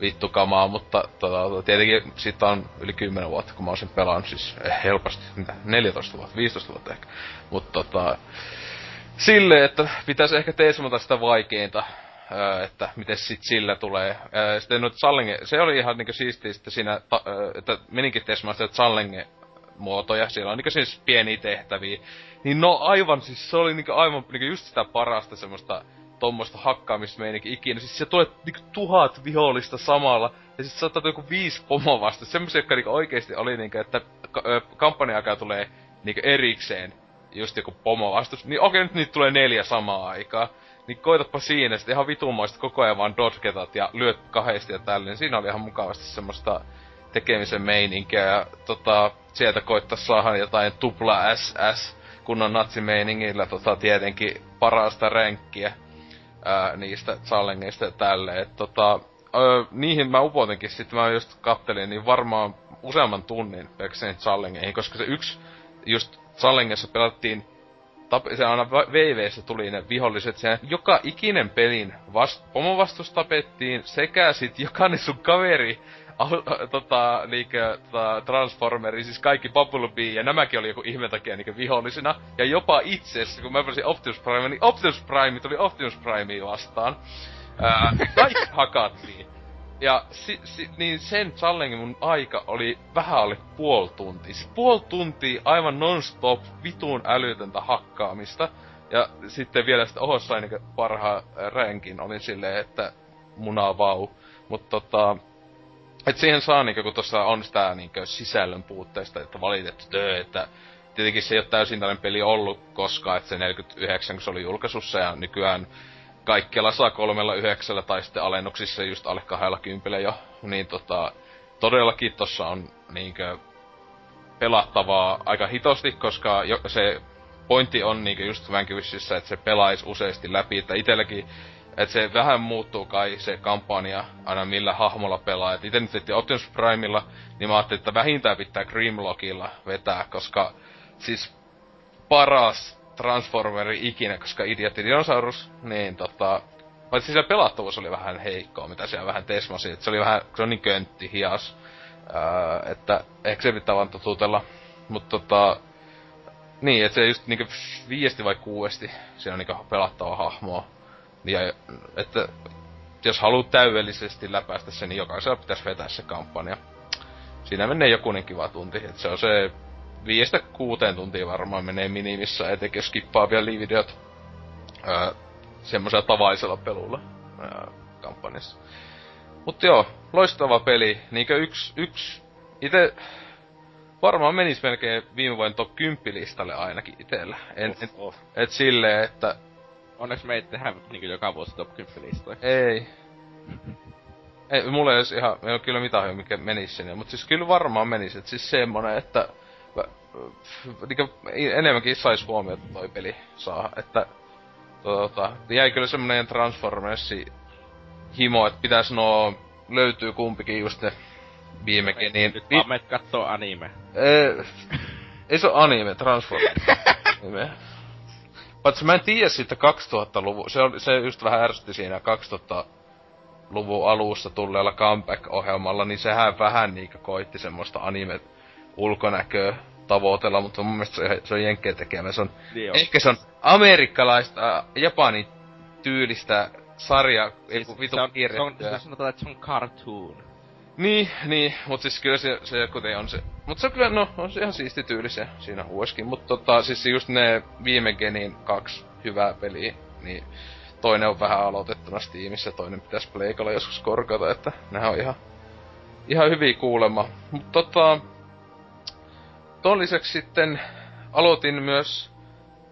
vittu kamaa, mutta tota, tietenkin siitä on yli 10 vuotta, kun mä oon sen pelannut, siis eh, helposti, mitä, 14 vuotta, 15 vuotta ehkä. Mutta tota, sille, että pitäisi ehkä teesmata sitä vaikeinta, öö, että miten sit sillä tulee. Öö, sitten nyt Sallenge, se oli ihan niinku siistiä sitten siinä, öö, että meninkin teesmään sitä Sallenge muotoja, siellä on niinku siis pieniä tehtäviä. Niin no aivan, siis se oli niinku aivan niinku just sitä parasta semmoista tommoista hakkaamismeininki ikinä. Siis se tulee niinku tuhat vihollista samalla. Ja sit saattaa joku viisi pomoa vasta. Semmoisia, jotka niinku oikeesti oli niinku, että ka- ö, kampanjan aikaa tulee niinku erikseen just joku pomo vastus. Niin okei, nyt niitä tulee neljä samaa aikaa. Niin koitapa siinä, sitten ihan vitumoista koko ajan vaan dodgetat ja lyöt kahdesti ja tälleen. Siinä oli ihan mukavasti semmoista tekemisen meininkiä ja tota, sieltä koittaa saada jotain tupla SS kunnon natsimeiningillä tota, tietenkin parasta ränkkiä ää, niistä challengeista ja tälleen. Et, tota, ö, niihin mä upotinkin sitten, mä just kattelin, niin varmaan useamman tunnin pelkästään challengeihin, koska se yksi just challengessa pelattiin se aina VVssä tuli ne viholliset, se joka ikinen pelin vast, pomovastus tapettiin, sekä sit jokainen sun kaveri al, tota, niinkö, tota, Transformeri, siis kaikki Bumblebee ja nämäkin oli joku ihme takia niinkö vihollisina. Ja jopa itse kun mä pelasin Optimus Prime, niin Optimus Prime tuli Optimus Primea vastaan. Ää, kaikki hakattiin. Ja si, si, niin sen challenge mun aika oli vähän alle puoli tuntia. Siis puoli tuntia aivan non-stop vitun älytöntä hakkaamista. Ja sitten vielä sitä oho sai niinku parhaan ränkin, olin silleen, että munaa vau. Mutta tota, et siihen saa niinku, kun tuossa on sitä niinku sisällön puutteesta, että valitettu tö, että tietenkin se ei ole täysin tällainen peli ollut koskaan, että se 49 kun se oli julkaisussa ja nykyään kaikkialla saa kolmella yhdeksällä tai sitten alennuksissa just alle kahdella kympillä jo, niin tota, todellakin tossa on niinkö pelattavaa aika hitosti, koska jo, se pointti on niinkö just Vanquishissa, että se pelaisi useasti läpi, että itelläkin että se vähän muuttuu kai se kampanja aina millä hahmolla pelaa. Et ite nyt Optimus Primella, niin mä ajattelin, että vähintään pitää Grimlockilla vetää, koska siis paras Transformeri ikinä, koska Idiotti Dinosaurus, niin tota... Paitsi siellä pelattavuus oli vähän heikkoa, mitä siellä vähän tesmasi. Et se oli vähän, se on niin köntti, hias. Öö, että ehkä se pitää vaan totutella. Mutta tota... Niin, että se just niinku viiesti vai kuuesti siinä on niinku pelattava hahmoa. Ja että jos haluat täydellisesti läpäistä sen, niin jokaisella pitäisi vetää se kampanja. Siinä menee jokunen kiva tunti. että se on se viiestä kuuteen tuntia varmaan menee minimissä, etenkin jos skippaa vielä liivideot öö, semmoisella tavallisella pelulla öö, kampanjassa. Mutta joo, loistava peli. Niinkö yksi, yksi ite varmaan menis melkein viime vuoden top 10 listalle ainakin itellä. En, en, et silleen, että...
Onneksi me ei tehdä niinku joka vuosi top 10 listoja.
Ei. ei, mulla ei olisi ihan, ei ole kyllä mitään mikä menisi sinne, mutta siis kyllä varmaan menisi, että siis semmonen, että niinku, enemmänkin sais huomiota toi peli saa, että tota, jäi kyllä semmonen Transformersi himo, että pitäis no löytyy kumpikin just ne viimekin, niin...
Nyt vaan kattoo anime.
Ei, ei se anime, Transformers. Paitsi mä en tiedä siitä 2000-luvun, se, oli, se just vähän ärsytti siinä 2000-luvun alussa tulleella comeback-ohjelmalla, niin sehän vähän niinkö koitti semmoista anime ulkonäköä tavoitella, mutta mun mielestä se, se on jenkkeen tekemä. Se on,
niin on.
ehkä se on amerikkalaista, äh, japanin tyylistä sarja,
siis
ei vitu
se on, se on, se sanotaan, että se on cartoon.
Niin, niin, mut siis kyllä se, se kuten on se. Mut se on kyllä, no, on se ihan siisti tyylisiä siinä uudeskin. Mut tota, siis just ne viime genin kaksi hyvää peliä, niin toinen on vähän aloitettuna Steamissa, toinen pitäisi Pleikalla joskus korkata, että nehän on ihan, ihan hyviä kuulemma. Mut tota, ton lisäksi sitten aloitin myös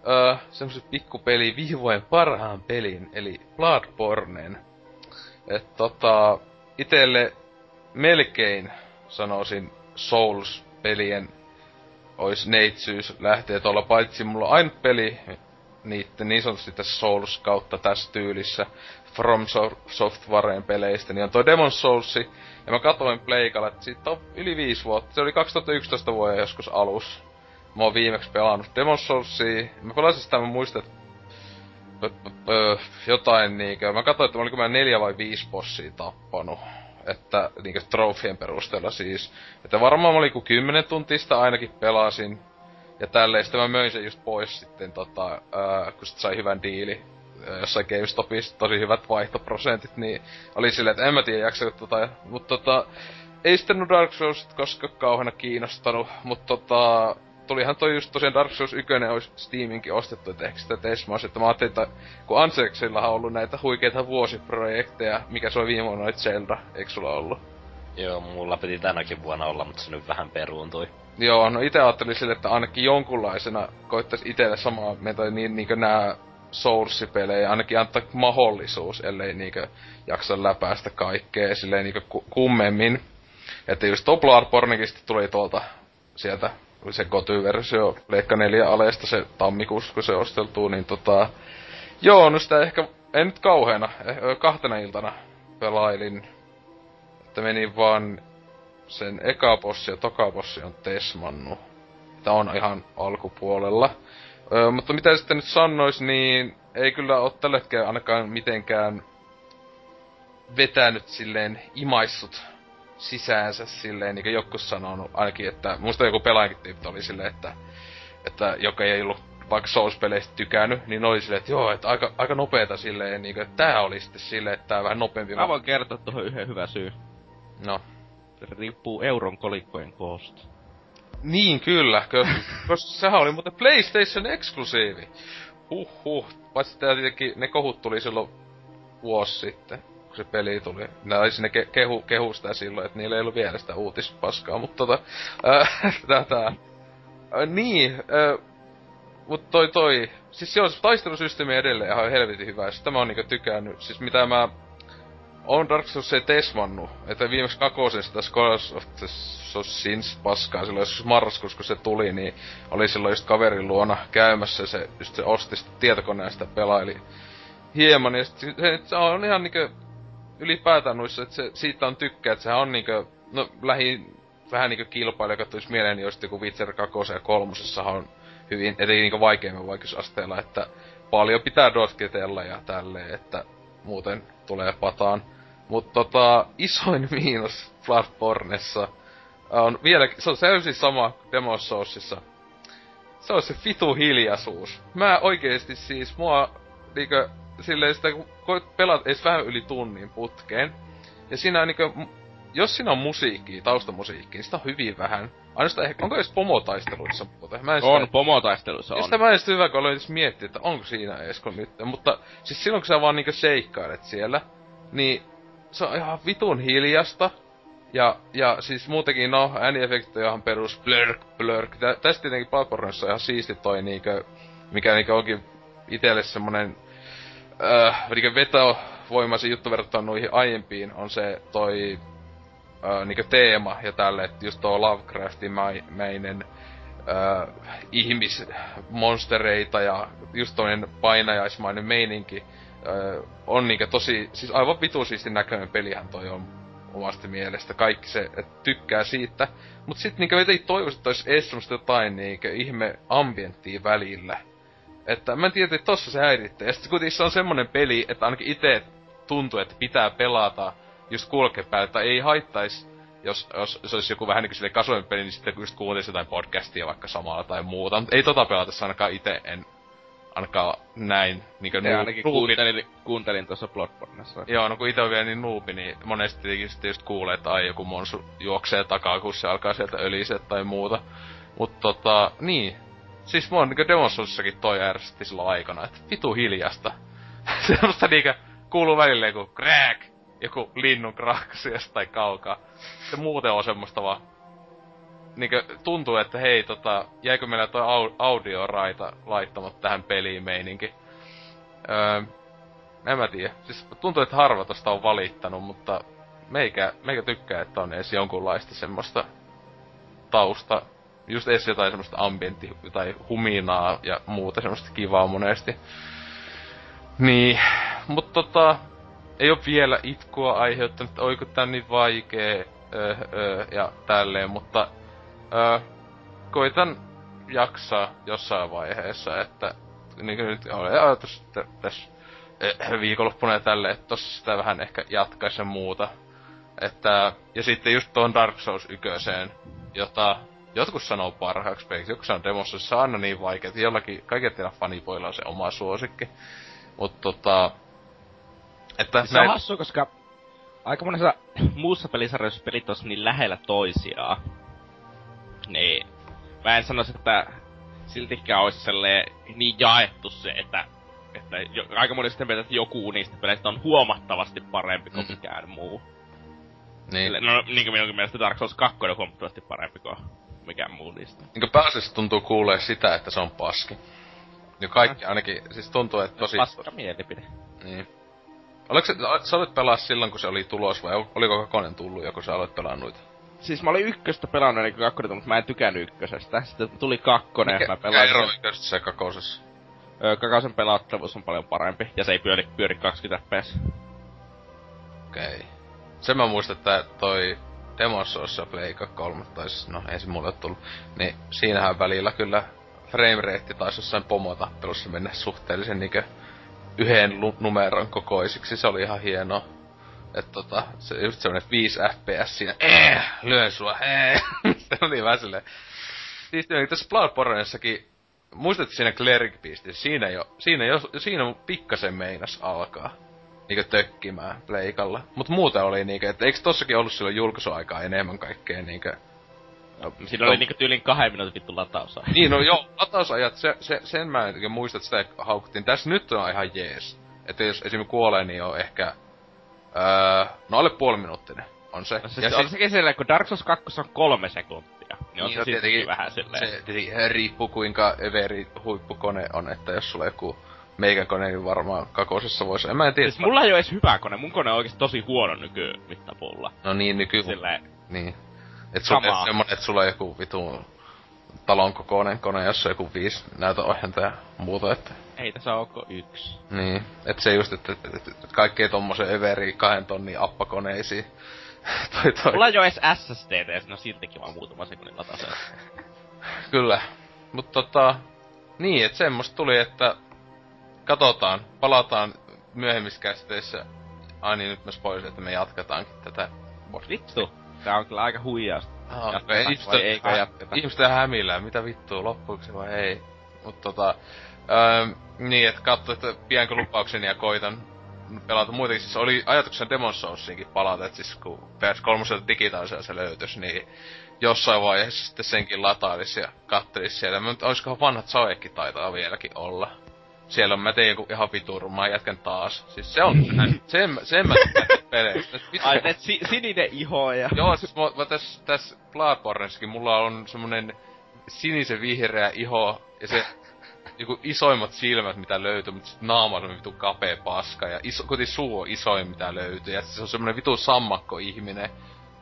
öö, semmoisen pikkupeli viivojen parhaan pelin, eli Bloodbornen. Et tota, itelle melkein sanoisin Souls-pelien ois neitsyys lähtee tuolla, paitsi mulla on ainut peli niitten niin sanotusti tässä Souls kautta tässä tyylissä From Softwareen peleistä, niin on toi Demon Souls. Ja mä katoin Pleikalla, että siitä on yli viisi vuotta. Se oli 2011 vuoden joskus alus. Mä oon viimeksi pelannut Demon Soulsia. Mä pelasin sitä, mä muistan, että jotain niinkö. Mä katsoin, että oliko mä neljä vai viisi bossia tappanut. Että niinkö trofien perusteella siis. Että varmaan oli kuin kymmenen tuntista ainakin pelasin. Ja tälleen sitten mä möin sen just pois sitten tota, ää, kun sit sai hyvän diili jossain GameStopissa tosi hyvät vaihtoprosentit, niin oli silleen, että en mä tiedä jaksako tota, mutta tota, ei sitten Dark Souls koska kauheena kiinnostanut, mutta tota, tulihan toi just tosiaan Dark Souls 1 olisi Steaminkin ostettu, että ehkä sitä tesmaisi, että mä ajattelin, että kun Ansexillahan on ollut näitä huikeita vuosiprojekteja, mikä se oli viime vuonna noit Zelda, eikö sulla ollut?
Joo, mulla piti tänäkin vuonna olla, mutta se nyt vähän peruuntui.
Joo, no itse ajattelin sille, että ainakin jonkunlaisena koittaisi itelle samaa, meitä niin niinkö nää Source-pelejä ainakin antaa mahdollisuus, ellei niinkö jaksa läpäästä kaikkea silleen niinkö ku- kummemmin. Että just tuo Bloodbornekin tuli tuolta sieltä, oli se kotyversio Leikka 4 aleesta se tammikuussa, kun se osteltuu, niin tota... Joo, no sitä ehkä, en nyt kauheena, eh, kahtena iltana pelailin. Että meni vaan sen eka bossi ja toka bossi on tesmannu. Tää on ihan alkupuolella. Öö, mutta mitä sitten nyt sanois, niin ei kyllä ole tällä hetkellä ainakaan mitenkään vetänyt silleen imaissut sisäänsä silleen, niin kuin joku sanonut ainakin, että muista joku pelaajakin tyyppi oli silleen, että, että joka ei ollut vaikka Souls-peleistä tykännyt, niin oli silleen, että joo, että aika, aika nopeeta silleen, niin kuin, että tää oli sitten silleen, että tää vähän nopeampi.
Mä voin kertoa tuohon yhden hyvä syy.
No.
Se riippuu euron kolikkojen koosta.
Niin kyllä, koska sehän oli muuten PlayStation eksklusiivi. Huhhuh. Paitsi tää tietenkin ne kohut tuli silloin vuosi sitten, kun se peli tuli. Nää sinne ke- kehu, kehu sitä silloin, että niillä ei ollut vielä sitä uutispaskaa, mutta tota... Äh, tätä... Äh, niin, äh, mut toi toi... Siis se taistelusysteemi edelleen ihan helvetin hyvä, ja mä oon niinku tykännyt. Siis mitä mä on Dark Souls ei tesmannut, että viimeksi sitä Scars of the Sins paskaa silloin joskus marraskuussa, kun se tuli, niin oli silloin just kaverin luona käymässä, se just se osti sitä tietokoneesta pelaili hieman, ja sit se, se on ihan niinkö ylipäätään noissa, että se, siitä on tykkää, että sehän on niinkö, no lähi vähän niinkö kilpailija, joka tulisi mieleen, niin joku Witcher 2 ja 3 on hyvin, etenkin niinkö vaikeimman vaikeusasteella, että paljon pitää dotketella ja tälleen, että muuten tulee pataan. Mutta tota, isoin miinus Bloodborneissa on vielä, se on täysin sama Demon Soulsissa. Se on se fitu hiljaisuus. Mä oikeesti siis, mua niinkö, silleen sitä, kun pelaat edes vähän yli tunnin putkeen, ja siinä niinkö, jos siinä on musiikki, taustamusiikki, niin sitä on hyvin vähän. Ainoastaan ehkä, onko edes pomotaisteluissa muuten? Mä en
on, sitä, pomotaisteluissa on.
Sitä mä en sitä hyvä, kun aloin miettiä, että onko siinä edes kun nyt. Mutta siis silloin, kun sä vaan niinkö seikkailet siellä, niin se on ihan vitun hiljasta. Ja, ja siis muutenkin, no, ääniefektit on ihan perus blurk, blurk. Tä, tästä tietenkin Bloodborneissa on ihan siisti toi niinkö, mikä niinkö onkin itelle semmonen, äh, niinkö vetovoimaisin juttu verrattuna noihin aiempiin, on se toi äh, niinkö teema ja tälle, että just tuo Lovecraftin mäinen äh, ihmismonstereita ja just toinen painajaismainen meininki äh, on niinkö tosi, siis aivan vitusiisti näköinen pelihän toi on omasta mielestä. Kaikki se, että tykkää siitä. Mut sit niinkö jotenkin toivoisin, että olisi jotain niinkö ihme ambienttia välillä. Että mä en tiedä, että tossa se häirittää. Ja sit kuitenkin se on semmonen peli, että ainakin itse tuntuu, että pitää pelata just kulkepäällä, että ei haittais, jos, jos se olisi joku vähän niinku kasuaalinen peli, niin sitten just kuuntelisi jotain podcastia vaikka samalla tai muuta. Mutta ei tota pelatessa ainakaan itse en ainakaan näin niinku
nu- ainakin kuuntelin, kuuntelin tuossa Bloodborneissa.
Joo, no kun itse on vielä niin nuupi, niin monesti tietenkin sitten just kuulee, että ai joku monsu juoksee takaa, kun se alkaa sieltä öliset tai muuta. Mut tota, niin. Siis mua niinku Demon toi ärsytti silloin aikana, että vitu hiljasta. Semmosta niinkö kuuluu välillä joku crack, joku linnun kraksi tai kaukaa. Se muuten on semmoista vaan niinkö tuntuu, että hei tota, jäikö meillä toi au- audioraita laittamat tähän peliin meininki. Öö, en mä tiedä. Siis tuntuu, että harva tosta on valittanut, mutta meikä, meikä tykkää, että on edes jonkunlaista semmoista tausta, just edes jotain semmoista ambientti tai huminaa ja muuta semmoista kivaa monesti. Niin, mutta tota, ei ole vielä itkua aiheuttanut, oiko tää niin vaikee öö, öö, ja tälleen, mutta öö, koitan jaksaa jossain vaiheessa, että niin kuin nyt oli ajatus tässä viikonloppuna ja tälle, että tossa sitä vähän ehkä jatkaisi ja muuta. Että, ja sitten just tuon Dark Souls ykköseen, jota jotkut sanoo parhaaksi peliksi, joku sanoo demossa, se on aina niin vaikea, että jollakin, kaikilla fanipoilla on se oma suosikki. Mutta tota,
että se näin... on hassu, koska aika monessa muussa pelisarjoissa pelit on niin lähellä toisiaan. Niin, mä en sanoisi, että siltikään olisi niin jaettu se, että, että jo, aika moni sitten että joku niistä peleistä on huomattavasti parempi kuin mm-hmm. mikään muu. Niin. No, niin kuin minunkin mielestä Dark Souls 2 on huomattavasti parempi kuin mikään muu niistä.
Niin pääasiassa tuntuu kuulee sitä, että se on paski. Ja kaikki ainakin, siis tuntuu, että tosi...
Paska mielipide.
Niin. Oliko se, sä olet pelaa silloin, kun se oli tulos, vai oliko kakonen tullut, ja kun sä aloit pelaa noita?
Siis mä olin ykköstä pelannut ennen kuin kakkonen mutta mä en tykännyt ykkösestä. Sitten tuli kakkonen,
Mikä,
mä pelasin...
Mikä ero ykkösestä ja kakosessa?
Öö, kakasen pelattavuus on paljon parempi, ja se ei pyöri, pyöri 20 fps.
Okei. Okay. Sen mä muistan, että toi Demonsossa Play 3, tai siis, no ei se mulle tullut, niin siinähän välillä kyllä framerate taisi jossain pomotappelussa mennä suhteellisen niinkö yhden lu- numeron kokoisiksi, se oli ihan hieno. että tota, se just semmonen 5 fps siinä, eh, lyön sua, eh. se oli vähän silleen. Siis tässä Bloodborneissakin, muistatko siinä Cleric Beastissä, siinä jo, siinä jo, siinä pikkasen meinas alkaa niinku tökkimään pleikalla. Mut muuten oli niinku, että eikö tossakin ollut silloin julkaisuaikaa enemmän kaikkea niinku...
No, siinä oli niinku tyylin kahden minuutin vittu latausa.
Niin, no joo, latausajat, se, se, sen mä en muista, että sitä haukuttiin. Tässä nyt on ihan jees. Että jos esimerkiksi kuolee, niin on ehkä... Öö, no alle puoli minuuttinen on se.
No, siis ja on se sekin kun Dark Souls 2 on kolme sekuntia. Niin on
niin,
se no, tietenkin vähän silleen. Se
tietenkin riippuu kuinka överi huippukone on, että jos sulla joku meikän kone, varmaan kakosessa voisi. En mä en tiedä.
Siis mulla ei ole edes hyvä kone. Mun kone on oikeesti tosi huono nykymittapuulla.
No niin, nyky...
Silleen...
Niin. Et sulla, semmonen, että sulla on joku vitu talon kokoinen kone, jossa on joku viisi näytöohjanta ja muuta, että...
Ei tässä ole yksi.
Niin, et se just, että et, et, et kaikkea tommosen överi kahden tonnin appakoneisiin.
toi, toi. Mulla ei oo edes SSD, no siltikin vaan muutama sekunnin lataseen.
Kyllä. Mut tota... Niin, et semmoista tuli, että katsotaan, palataan myöhemmissä käsiteissä. Ai niin, nyt mä spoilin, että me jatketaankin tätä.
Vittu, tää on kyllä aika huijausta.
Ah, okay. ihmiset, vai eikö jatketa? Ihmiset on hämillään, mitä vittua, loppuuko vai ei. Mut tota, öö, niin, että katso, että piankö lupaukseni ja koitan pelata muutenkin. Siis oli ajatuksena Demon Soulsiinkin palata, että siis kun PS3 digitaalisella se löytys, niin jossain vaiheessa sitten senkin latailisi ja kattelisi siellä. Mutta olisikohan vanhat Saekki taitaa vieläkin olla siellä on mä tein joku ihan mä jätkän taas. Siis se on, sen, sen mä peleistä.
Ai, ne si, sininen iho ja...
Joo, siis mä, mä tässä täs Bloodbornessakin mulla on semmonen sinisen vihreä iho ja se joku isoimmat silmät, mitä löytyy, mutta sit naama on vitu kapea paska ja iso, koti suu on isoin, mitä löytyy. Ja se on semmonen vitu sammakko ihminen,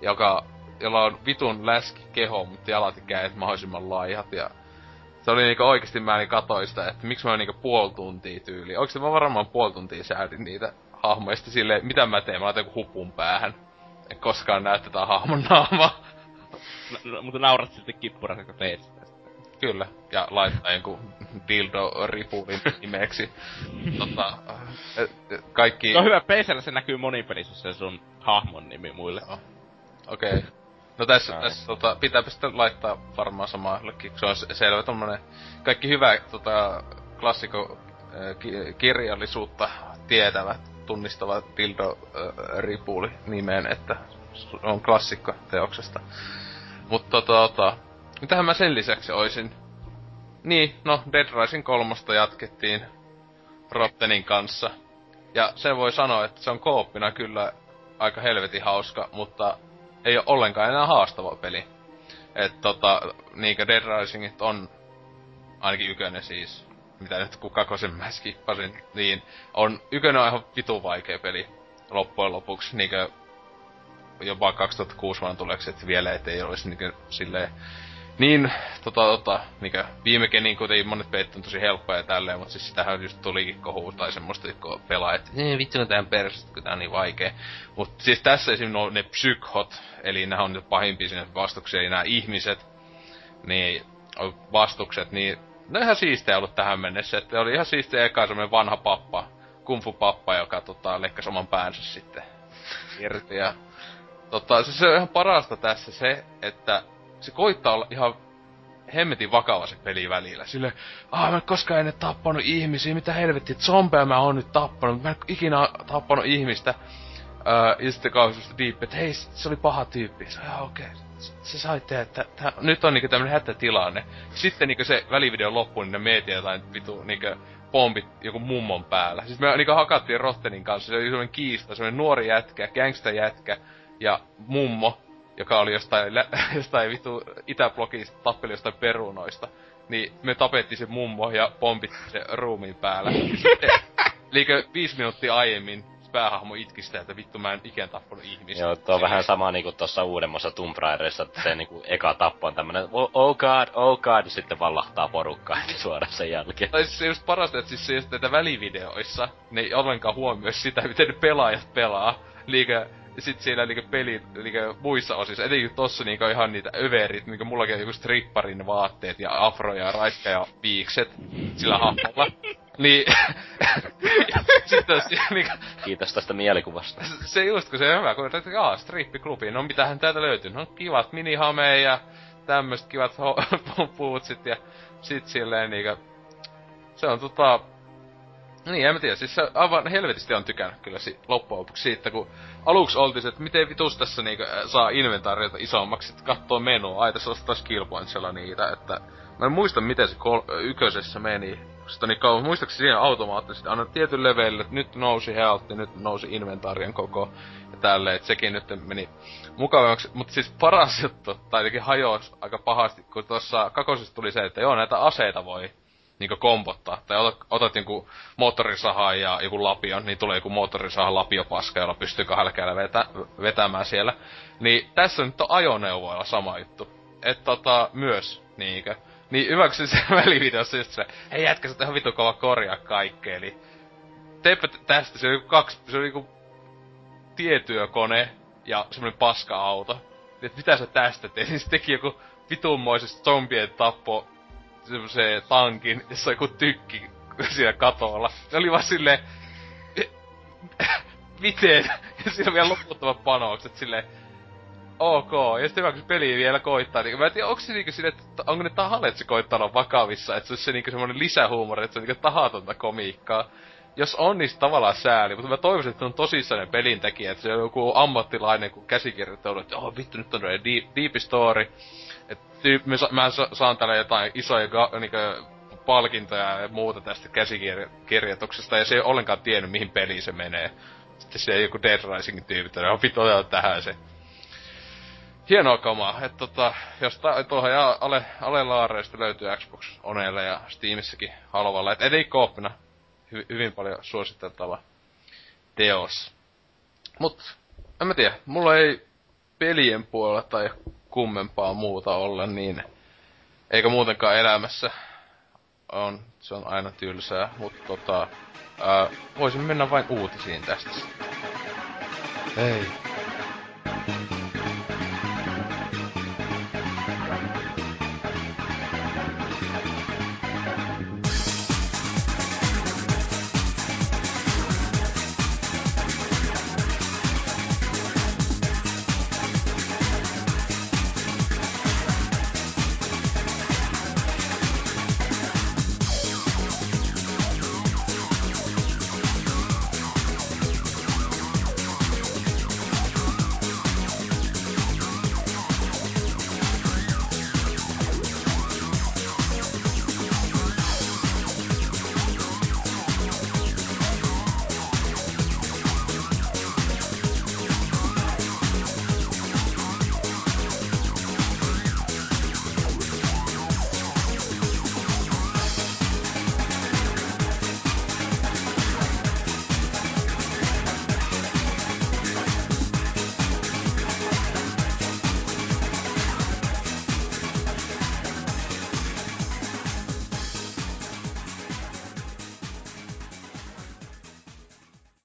joka, jolla on vitun läski keho, mutta jalat ja kädet mahdollisimman laihat ja se oli niinku oikeesti mä niin katoin sitä, että miksi mä niinku puoli tuntia tyyli. Oikeesti mä varmaan puoli tuntia säädin niitä hahmoja silleen, mitä mä teen, mä laitan joku hupun päähän. En koskaan näe tätä hahmon naamaa.
No, no, mutta naurat sitten kippurassa, kun teet sitä.
Kyllä, ja laittaa joku dildo-ripulin nimeksi. tota, kaikki...
No hyvä, PCllä se näkyy monipelissä se sun hahmon nimi muille.
Okei. Okay. No tässä, Näin. tässä tota, pitääpä sitten laittaa varmaan samallekin, se on selvä tommonen kaikki hyvä tota, klassikko äh, ki- kirjallisuutta tietävä, tunnistava dildo äh, ripuli nimeen, että on klassikko teoksesta. Mutta tota, tota, mitähän mä sen lisäksi oisin? Niin, no Dead Rising kolmosta jatkettiin Rottenin kanssa. Ja se voi sanoa, että se on kooppina kyllä aika helvetin hauska, mutta ei ole ollenkaan enää haastava peli. Et tota, niinkö Dead Risingit on ainakin ykönen siis, mitä nyt kun kakosen mä skippasin, niin on, ykönen on ihan vitu vaikea peli loppujen lopuksi, niinkö jopa 2006 vaan tuleeksi, että vielä ettei olisi niinkö silleen niin, tota, tota, mikä viime kenin kuitenkin monet pelit on tosi helppoja ja tälleen, mutta siis sitähän just tulikin kohu tai semmoista, kun pelaa, että niin vittu on tähän perstä, kun tää on niin vaikee. Mut siis tässä esimerkiksi on ne psykhot, eli nämä on nyt pahimpia sinne vastuksia, eli nämä ihmiset, niin vastukset, niin ne on ihan siistejä ollut tähän mennessä, että oli ihan siistejä eka semmonen vanha pappa, kumfu pappa, joka tota, leikkas oman päänsä sitten. Irti ja tota, se, se on ihan parasta tässä se, että se koittaa olla ihan hemmetin vakava se peli välillä. Sille, ah mä en koskaan ennen tappanut ihmisiä, mitä helvettiä, zombeja mä oon nyt tappanut, mä en ikinä tappanut ihmistä. Öö, ja sitten kauheasti Deep, että hei, se oli paha tyyppi. Se okei, okay. se sai tehdä, että tää, nyt on niinku tämmönen hätätilanne. Sitten niinku se välivideo loppuun, niin ne mietin jotain vitu niinku pompit joku mummon päällä. Siis me niinku hakattiin Rottenin kanssa, se oli semmonen kiista, semmonen nuori jätkä, gangsta jätkä ja mummo joka oli jostain, lä- jostain vittu itäblogista tappeli jostain perunoista. Niin me tapettiin se mummo ja pompit se ruumiin päällä. Liikö viisi minuuttia aiemmin päähahmo itki sitä, että vittu mä en ikään tappanut ihmistä.
Joo, tuo on vähän sama niinku tossa uudemmassa Tomb Raiderissa, että se niinku eka tappo on tämmönen oh, oh god, oh god, ja sitten vallahtaa porukkaa suoraan sen jälkeen.
Tai siis se just parasta, että siis näitä välivideoissa, ne ei ollenkaan huomioi sitä, miten ne pelaajat pelaa. Liikä sit siinä niinku peli niinku muissa osissa, etenkin tossa niinku ihan niitä överit, niinku mullakin on joku stripparin vaatteet ja afro ja raiska ja viikset sillä hahmolla. Niin, sitten niin,
Kiitos tästä mielikuvasta.
se just kun se on hyvä, kun että jaa, strippiklubi, no mitähän täältä löytyy, no kivat minihameja ja tämmöset kivat ho- puutsit ja sit silleen niinkö, se on tota, niin, en mä tiedä, siis aivan helvetisti on tykännyt kyllä si- loppujen lopuksi siitä, kun aluksi oltiin että miten vitus tässä niinku äh, saa inventaariota isommaksi, että kattoo menua, ai tässä ostaa skill pointsilla niitä, että mä en muista miten se kol- yköisessä meni, sitä niin kauan, muistaakseni siinä automaattisesti? Aina tietyn levelille, että nyt nousi health, nyt nousi inventaarien koko ja tälleen, että sekin nyt meni mukavammaksi, mutta siis paras juttu, tai jotenkin hajosi aika pahasti, kun tuossa kakosessa tuli se, että joo, näitä aseita voi niinku kompottaa. Tai otat, otat joku moottorisahan ja joku lapion, niin tulee joku moottorisahan lapiopaska, jolla pystyy kahdella vetä, vetämään siellä. Niin tässä nyt on ajoneuvoilla sama juttu. Että tota, myös niinkö. Niin hyväksy se välivideossa just se, hei jätkä, sä ihan vitu kova korjaa kaikkea, eli teepä tästä, se on kaksi, se on joku tietyökone ja semmonen paska-auto. Et mitä sä tästä teet? Niin se teki joku vitunmoisesta zombien tappo semmosen tankin, jossa joku tykki siellä katolla. Se oli vaan silleen... Miten? Ja siinä on vielä loputtomat panokset silleen... Ok, ja sitten hyvä, kun se peli vielä koittaa, niin mä en tiedä, onko se niinku silleen, että onko ne tahalleen, että se koittaa olla vakavissa, että se olisi se niinku semmonen lisähuumori, että se on niinku tahatonta komiikkaa. Jos on, niin tavallaan sääli, mutta mä toivoisin, että on tosissaan ne pelintekijä, että se on joku ammattilainen, kun käsikirjoittaa, että oh vittu, nyt on deep, deep story, et tyyp, mä, mä sa- saan täällä jotain isoja ga, niinkö, palkintoja ja muuta tästä käsikirjoituksesta, ja se ei ollenkaan tiennyt, mihin peliin se menee. Sitten se joku Dead Risingin tyypit, on vittu otetaan tähän se. Hienoa kamaa, että tota, jos ta- tuohon ja ale, ale laareista löytyy Xbox Oneille ja Steamissäkin halvalla, et ei kooppina hy- hyvin paljon suositeltava teos. Mut, en mä tiedä, mulla ei pelien puolella tai kummempaa muuta olla, niin eikä muutenkaan elämässä on, se on aina tylsää, mutta tota, ää, voisin mennä vain uutisiin tästä. Ei.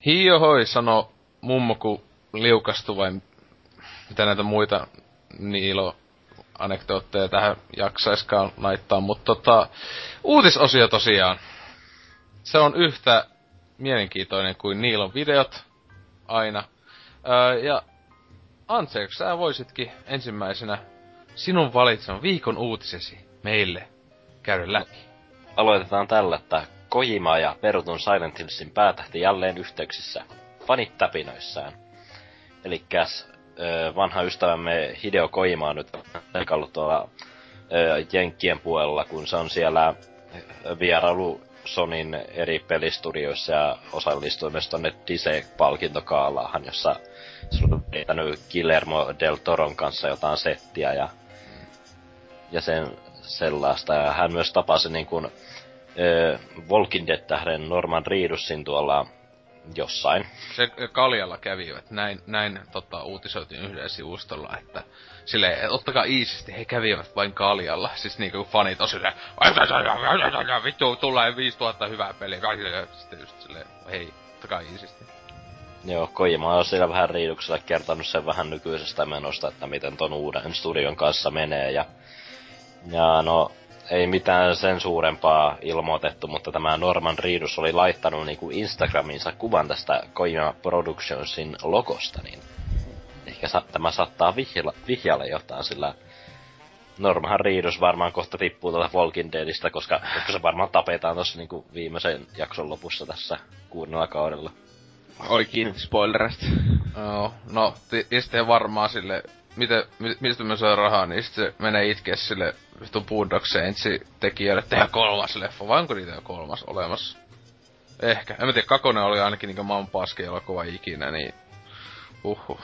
Hiohoi, sano mummo, kun liukastui vai mitä näitä muita Niilo anekdootteja tähän jaksaiskaan laittaa, mutta tota, uutisosio tosiaan. Se on yhtä mielenkiintoinen kuin Niilon videot aina. Öö, ja Antse, sä voisitkin ensimmäisenä sinun valitseman viikon uutisesi meille käydä läpi.
Aloitetaan tällä, että Kojima ja perutun Silent Hillsin päätähti jälleen yhteyksissä fanit täpinöissään. Elikkäs vanha ystävämme Hideo Kojima on nyt leikannut tuolla Jenkkien puolella, kun se on siellä vierailu Sonin eri pelistudioissa ja osallistui myös tonne Dise-palkintokaalaahan, jossa se on vetänyt Guillermo del Toron kanssa jotain settiä ja, ja sen sellaista. Ja hän myös tapasi niin kuin, ö, Walking Dead-tähden Norman Reedusin tuolla jossain.
Se Kaljalla kävi jo, että näin, näin tota, uutisoitiin yhdellä sivustolla, että silleen, ottakaa iisisti, he kävivät vain Kaljalla. Siis niinku fanit on silleen, vittu, tulee 5000 hyvää peliä, sitten just silleen, hei, ottakaa iisisti.
Joo, Kojima on siellä vähän riiduksella kertonut sen vähän nykyisestä menosta, että miten ton uuden studion kanssa menee. Ja, ja no, ei mitään sen suurempaa ilmoitettu, mutta tämä Norman Reedus oli laittanut niinku Instagramiinsa kuvan tästä Kojima Productionsin logosta, niin ehkä sa- tämä saattaa vihjalla, vihjalle jotain, sillä Norman Reedus varmaan kohta tippuu tuolta Walking Deadistä, koska, koska se varmaan tapetaan tuossa niinku viimeisen jakson lopussa tässä kuudennella kaudella.
Oikein spoilerista.
Joo, no, ti- ja sitten varmaan sille, miten, mi- mistä mä saan rahaa, niin sitten se menee itkeä sille vittu Boondock Saintsi tekijälle tehdä kolmas leffa, vai onko niitä jo kolmas olemassa? Ehkä. En mä tiedä, kakonen oli ainakin niinku maan paskin elokuva ikinä, niin uhu.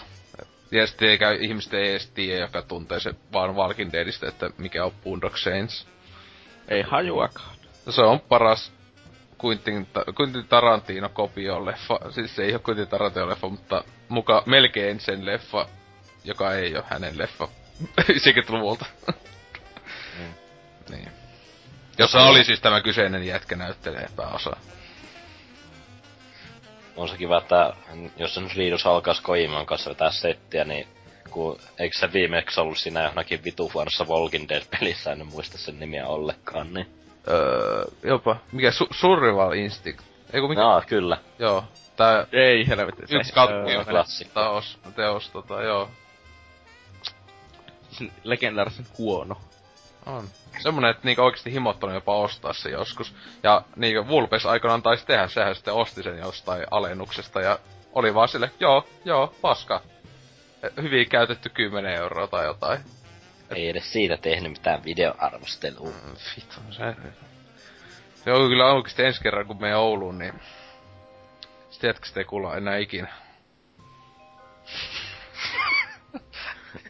Ja sitten ei käy, ihmiset ei edes tiedä, joka tuntee se vaan Walking Deadistä, että mikä on Boondock Saints.
Ei hajuakaan.
Se on paras Quentin, Quentin Tarantino kopio leffa. Siis se ei ole Quentin Tarantino leffa, mutta muka melkein sen leffa, joka ei ole hänen leffa 90-luvulta.
Mm.
niin. Jossa oli siis tämä kyseinen jätkä näyttelee pääosaa.
On se kiva, että jos se nyt Reedus alkaisi Kojiman kanssa vetää settiä, niin kun, eikö se viimeksi ollut siinä johonkin vitu vuorossa Walking Dead-pelissä, en muista sen nimiä ollenkaan, niin...
Öö, jopa. Mikä su- Survival Instinct? Eiku mikä?
Jaa, kyllä.
Joo. Tää
Ei helvetti.
yksi katki
öö,
klassikko.
Teos, teos, tota, joo.
legendaarisen huono.
On. Semmonen, että niinku oikeesti himottanut jopa ostaa se joskus. Ja niinku Vulpes aikanaan taisi tehdä, sehän sitten osti sen jostain alennuksesta ja oli vaan sille, joo, joo, paska. E, Hyvin käytetty 10 euroa tai jotain.
Ei edes siitä tehnyt mitään videoarvostelua.
Mm, Vittu, se... Se on kyllä oikeesti ensi kerran kun me Ouluun, niin... Sitten jätkästä ei kuulla enää ikinä.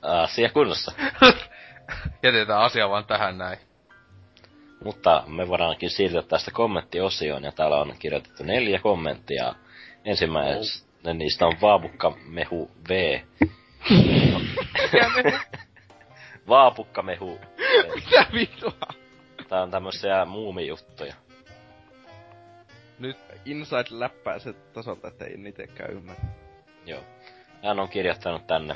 Asia kunnossa.
Jätetään asia vaan tähän näin.
Mutta me voidaankin siirtyä tästä kommenttiosioon, ja täällä on kirjoitettu neljä kommenttia. Ensimmäinen niistä on Vaapukka Mehu V. Vaapukka Mehu V.
Mitä vitua?
Tää on tämmösiä muumijuttuja.
Nyt Inside läppää se tasolta, että ei niitekään ymmärrä.
Joo. Hän on kirjoittanut tänne.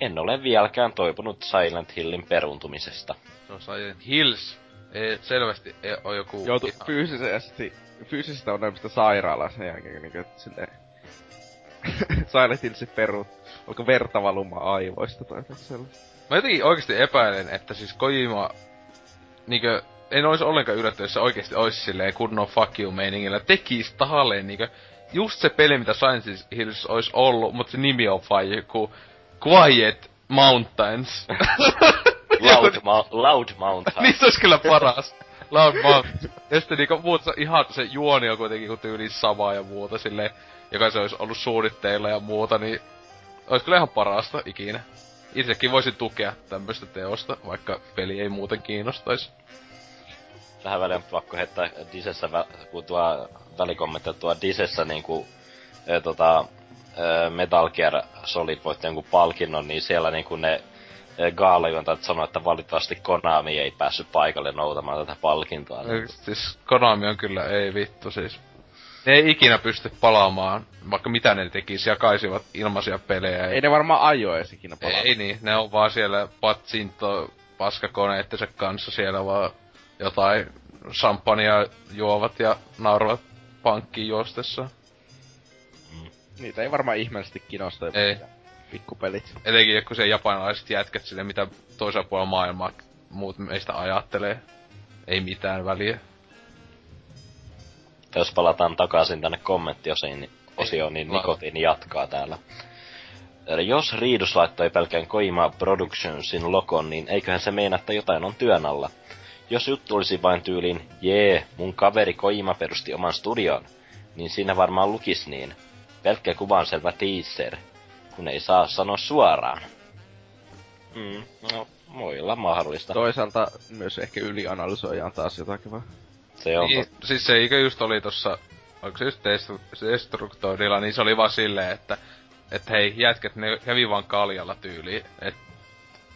En ole vieläkään toipunut Silent Hillin peruuntumisesta.
Se on Silent Hills. Ei, selvästi ei ole joku...
Joutu
ihan-
fyysisesti, fyysisestä ongelmista sairaalaan sen jälkeen, niin kuin, silleen... Silent Hillsin peruut. Onko verta valumaan aivoista tai jotain sellaista?
Mä jotenkin oikeesti epäilen, että siis Kojima... Niinkö... En olisi ollenkaan yllättynyt, jos se oikeesti olisi silleen kunnon fuck you meiningillä. Tekis tahalleen niinkö... Just se peli, mitä Science Hills olisi ollut, mutta se nimi on vaan joku... Quiet Mountains.
Loud, ma- loud Mountain.
niin se olisi kyllä paras. Loud Mountains. Ja sitten niinku muuta ihan se juoni on kuitenkin kun tyyli sama ja muuta silleen, joka se olisi ollut suunnitteilla ja muuta, niin olisi kyllä ihan parasta ikinä. Itsekin voisin tukea tämmöistä teosta, vaikka peli ei muuten kiinnostaisi.
Tähän väliin on pakko heittää Disessä, kun tuo välikommentti tuo Disessä niinku, ö, tota, Metal Gear Solid voitti jonkun palkinnon, niin siellä niinku ne gaalajuontajat sanoi, että valitettavasti Konami ei päässyt paikalle noutamaan tätä palkintoa. Niin,
Siis Konami on kyllä, ei vittu siis. Ne ei ikinä pysty palaamaan, vaikka mitä ne tekis, jakaisivat ilmaisia pelejä.
Ei ne varmaan ajo edes ikinä palaa.
Ei niin, ne on vaan siellä patsinto paskakoneittensa kanssa siellä vaan jotain champagnea juovat ja nauravat pankkiin juostessa.
Niitä ei varmaan ihmeellisesti kiinnosta
Ei.
pikkupelit.
Etenkin joku se japanilaiset jätkät sille, mitä toisella puolella maailmaa muut meistä ajattelee. Ei mitään väliä.
Jos palataan takaisin tänne kommenttiosiin, niin, osioon, niin
Ei,
Nikotiini jatkaa täällä. Eli jos Riidus laittoi pelkään Koima Productionsin lokon, niin eiköhän se meinaa, että jotain on työn alla. Jos juttu olisi vain tyylin, jee, mun kaveri Koima perusti oman studion, niin siinä varmaan lukis niin. Pelkkä kuvan selvä teaser, kun ei saa sanoa suoraan. Mm, no, voi olla mahdollista.
Toisaalta myös ehkä ylianalysoidaan taas jotakin vaan.
Se on
Niin, siis se eikö just oli tossa, oliko se just Destru- Destructoidilla, niin se oli vaan silleen, että että hei, jätkät, ne kävi vaan kaljalla tyyliin, että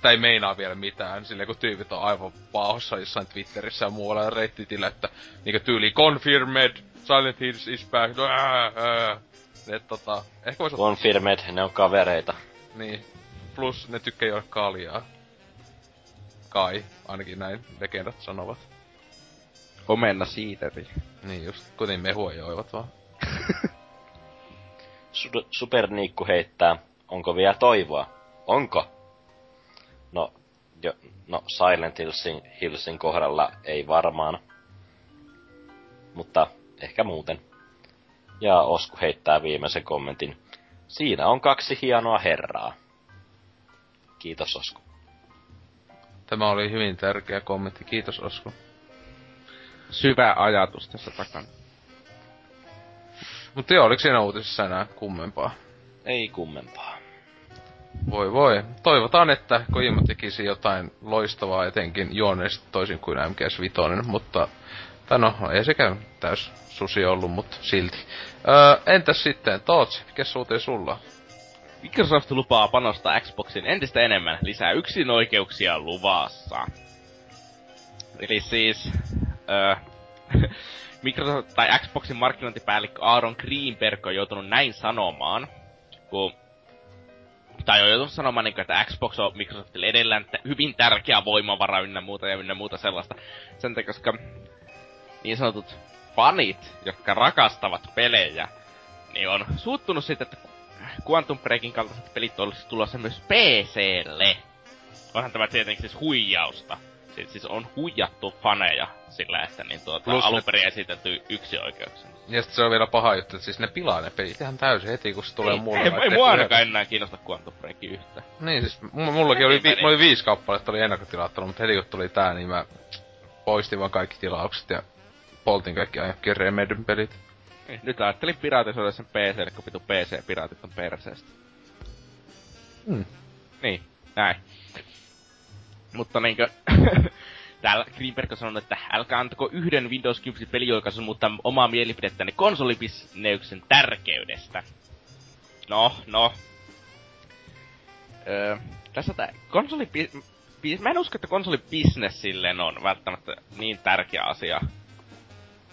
tai ei meinaa vielä mitään, silleen kun tyypit on aivan pahossa jossain Twitterissä ja muualla ja Redditillä, että niinku tyyli confirmed, Silent Hills is back, ää, ää. Et tota, ehkä vois ottaa,
Confirmed, ne on kavereita.
niin, plus ne tykkää juoda kaljaa. kai, ainakin näin legendat sanovat.
Omenna siiteri.
Niin just, kuitenkin mehua joivat vaan.
Su- Superniikku heittää, onko vielä toivoa? Onko? No, jo, no Silent Hillsin, Hillsin kohdalla ei varmaan. Mutta ehkä muuten. Ja Osku heittää viimeisen kommentin. Siinä on kaksi hienoa herraa. Kiitos Osku.
Tämä oli hyvin tärkeä kommentti, kiitos Osku.
Syvä ajatus tässä takana.
Mutta joo, oliko siinä uutisissa enää kummempaa?
Ei kummempaa.
Voi voi. Toivotaan, että Kojima tekisi jotain loistavaa etenkin juonneesti toisin kuin MGS Vitoinen, mutta... Tai no, ei sekään täys susi ollut, mutta silti. Öö, entäs sitten, Tootsi, mikä suuteen sulla?
Microsoft lupaa panostaa Xboxin entistä enemmän, lisää yksinoikeuksia luvassa. Eli siis... Öö, Microsoft tai Xboxin markkinointipäällikkö Aaron Greenberg on joutunut näin sanomaan, kun tai on joutunut sanomaan, niin että Xbox on Microsoftille edelleen hyvin tärkeä voimavara ynnä muuta ja ynnä muuta sellaista. Sen takia, koska niin sanotut fanit, jotka rakastavat pelejä, niin on suuttunut siitä, että Quantum Breakin kaltaiset pelit olisi tulossa myös PClle. Onhan tämä tietenkin siis huijausta. Siis, siis on huijattu faneja sillä, että niin tuota,
Plus
alun
ne-
perin esitetty yksi oikeuksia.
Ja sit se on vielä paha juttu, että siis ne pilaa ne pelit ihan täysin heti, kun se tulee
ei,
mulle.
ei, ei mua ainakaan enää kiinnosta Quantum Break yhtä.
Niin siis, mullakin oli, vi- oli viisi kappaletta, oli ennakkotilattuna, mutta heti kun tuli tää, niin mä poistin vaan kaikki tilaukset ja poltin kaikki ainakin Remedyn pelit.
Niin, Nyt ajattelin piratisoida sen PC, kun pitu PC-piraatit on perseestä.
Hmm.
Niin, näin. Mutta niinkö... Täällä Greenberg on sanonut, että älkää antako yhden Windows 10 pelioikaisun muuttaa omaa mielipidettäni konsolibisneyksen tärkeydestä. No, no. Öö, tässä tää konsoli... Mä en usko, että konsolibisnes silleen on välttämättä niin tärkeä asia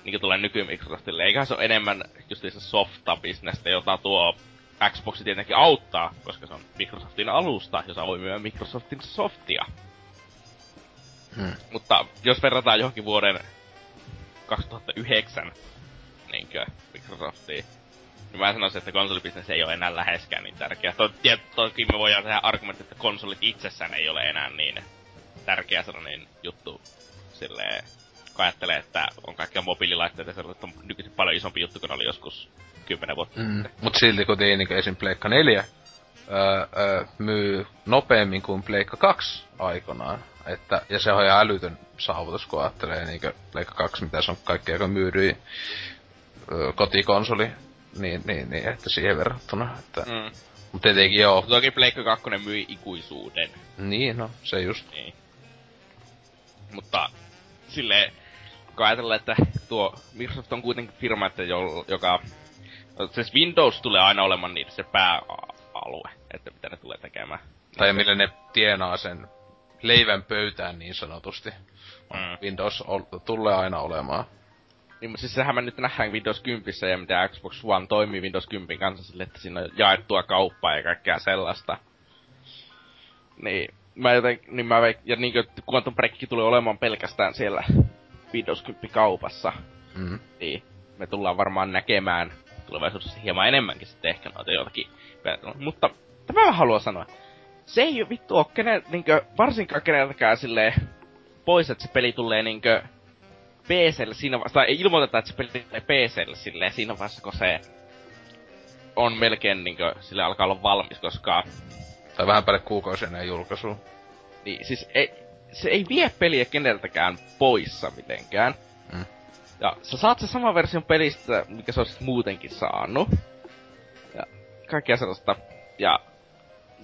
niin tulee nyky Microsoftille. Eiköhän se ole enemmän justiinsa softa-bisnestä, jota tuo Xbox tietenkin auttaa, koska se on Microsoftin alusta, jossa voi myydä Microsoftin softia.
Hmm.
Mutta jos verrataan johonkin vuoden 2009 niinkö, Microsoftiin, niin mä sanoisin, että konsolibisnes ei ole enää läheskään niin tärkeä. To, tiet, toki me voidaan tehdä argumentti, että konsolit itsessään ei ole enää niin tärkeä sellainen juttu silleen, kun ajattelee, että on kaikkia mobiililaitteita sellaista on nykyisin paljon isompi juttu kuin oli joskus 10 vuotta
Mm.
sitten.
Mut silti kun niin esim. Pleikka 4 öö, öö, myy nopeammin kuin Pleikka 2 aikanaan. Että, ja se on ihan älytön saavutus, kun ajattelee niinkö Pleikka 2, mitä se on kaikki aika myydyi öö, kotikonsoli. Niin, niin, niin, että siihen verrattuna. Että, mm.
Mm.
Mut tietenkin joo.
Toki Pleikka 2 myi ikuisuuden.
Niin, no, se just.
Niin. Mutta sille kun ajatellaan, että tuo Microsoft on kuitenkin firma, että jo, joka... Siis Windows tulee aina olemaan niitä se pääalue, että mitä ne tulee tekemään.
Tai millä ne tienaa sen leivän pöytään niin sanotusti.
Mm.
Windows tulee aina olemaan.
Niin, siis sehän me nyt nähdään Windows 10 ja mitä Xbox One toimii Windows 10 kanssa sille, että siinä on jaettua kauppaa ja kaikkea sellaista. Niin, mä joten, niin mä veik, ja niinkö Quantum Break tulee olemaan pelkästään siellä Windows 10 kaupassa,
Mm.
niin me tullaan varmaan näkemään tulevaisuudessa hieman enemmänkin sitten ehkä noita jotakin. verrattuna. Mutta tämä mä haluan sanoa. Se ei vittu oo kenen, niinkö, varsinkaan keneltäkään silleen pois, että se peli tulee niinkö PClle siinä vaiheessa, tai ei ilmoiteta, että se peli tulee PClle silleen siinä vaiheessa, kun se on melkein niinkö, sille alkaa olla valmis, koska
Tai vähän päälle kuukausi ennen julkaisua.
niin, siis ei, se ei vie peliä keneltäkään poissa mitenkään.
Mm.
Ja sä saat se sama version pelistä, mikä sä olisit muutenkin saanut. Ja kaikkea sellaista. Ja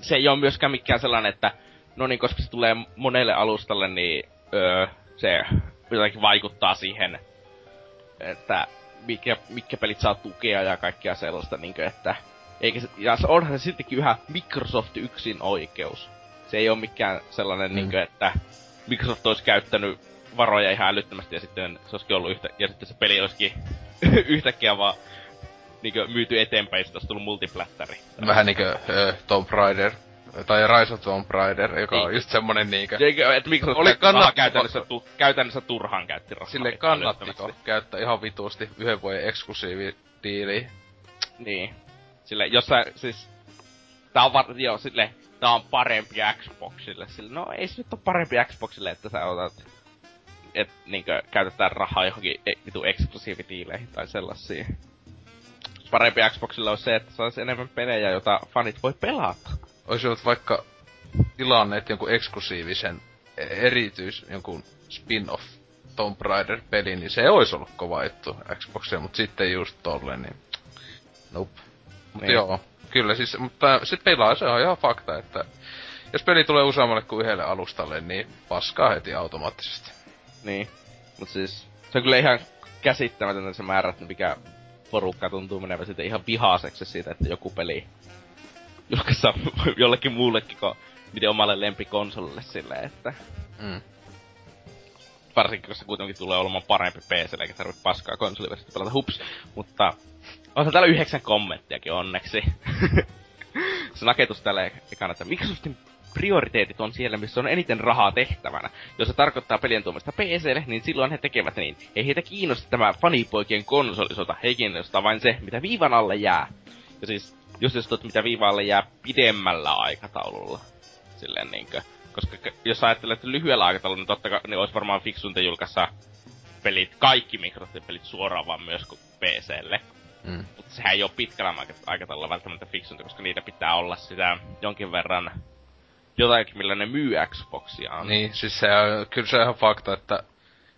se ei ole myöskään mikään sellainen, että no niin, koska se tulee monelle alustalle, niin öö, se jotenkin vaikuttaa siihen, että mikä, mitkä pelit saa tukea ja kaikkea sellaista, niin kuin, että eikä se, ja se onhan se sittenkin yhä Microsoft yksin oikeus. Se ei ole mikään sellainen,
Mm.
niin kuin, että Microsoft olisi käyttänyt varoja ihan älyttömästi ja sitten se olisikin ollut yhtä, ja sitten se peli olisikin yhtäkkiä vaan niin myyty eteenpäin, sitten olisi tullut multiplatteri.
Vähän niinkö äh, Tomb Raider Tai Rise of Tomb Raider, joka
Niin.
on just semmonen niinkö...
Eikö, että miksi
Oli
oli
kannat-
käytännössä, tu, käytännössä turhaan käytti rahaa.
Sille kannattiko käyttää ihan vitusti yhden vuoden eksklusiividiiliä.
Niin. Sille, jos sä, siis... Tää on var, joo, sille, tää on parempi Xboxille. Sille, no ei se nyt ole parempi Xboxille, että sä otat... Et niinkö käytetään rahaa johonkin vitu eksklusiividiileihin tai sellaisiin. Parempi Xboxille on se, että saisi enemmän pelejä, joita fanit voi pelata.
Olisi ollut vaikka tilanneet jonkun eksklusiivisen e- erityis, jonkun spin-off Tomb Raider-peli, niin se olisi ollut kova juttu Xboxia, mutta sitten just tolle, niin... Nope. Mut
Niin.
joo, kyllä siis, mutta sit pelaa se on ihan fakta, että jos peli tulee useammalle kuin yhdelle alustalle, niin paskaa heti automaattisesti.
Niin. Mut siis, se on kyllä ihan käsittämätöntä se määrä, että mikä porukka tuntuu menevän sitten ihan vihaaseksi siitä, että joku peli julkaistaan jollekin muullekin kuin niiden omalle lempikonsolille silleen, että
Mm.
varsinkin kun se kuitenkin tulee olemaan parempi PC, eikä tarvitse paskaa konsoliversiota pelata, hups. Mutta on se täällä yhdeksän kommenttiakin onneksi. se naketus tälle ekana, että Microsoftin prioriteetit on siellä, missä on eniten rahaa tehtävänä. Jos se tarkoittaa pelien tuomista PClle, niin silloin he tekevät niin. Ei heitä kiinnosta tämä fanipoikien konsolisota, he kiinnostaa vain se, mitä viivan alle jää. Ja siis, just jos tuot, mitä viivan alle jää pidemmällä aikataululla. Silleen niinkö. Koska jos ajattelet että lyhyellä aikataululla, niin totta kai niin olisi varmaan fiksuinta julkaista pelit, kaikki Microsoftin pelit suoraan vaan myös kuin PClle.
Mm.
Mutta sehän ei ole pitkällä aika- aikataululla välttämättä fiksuinta, koska niitä pitää olla sitä jonkin verran jotakin, millä ne myy Xboxia.
Niin, siis se on, kyllä se on ihan fakta, että...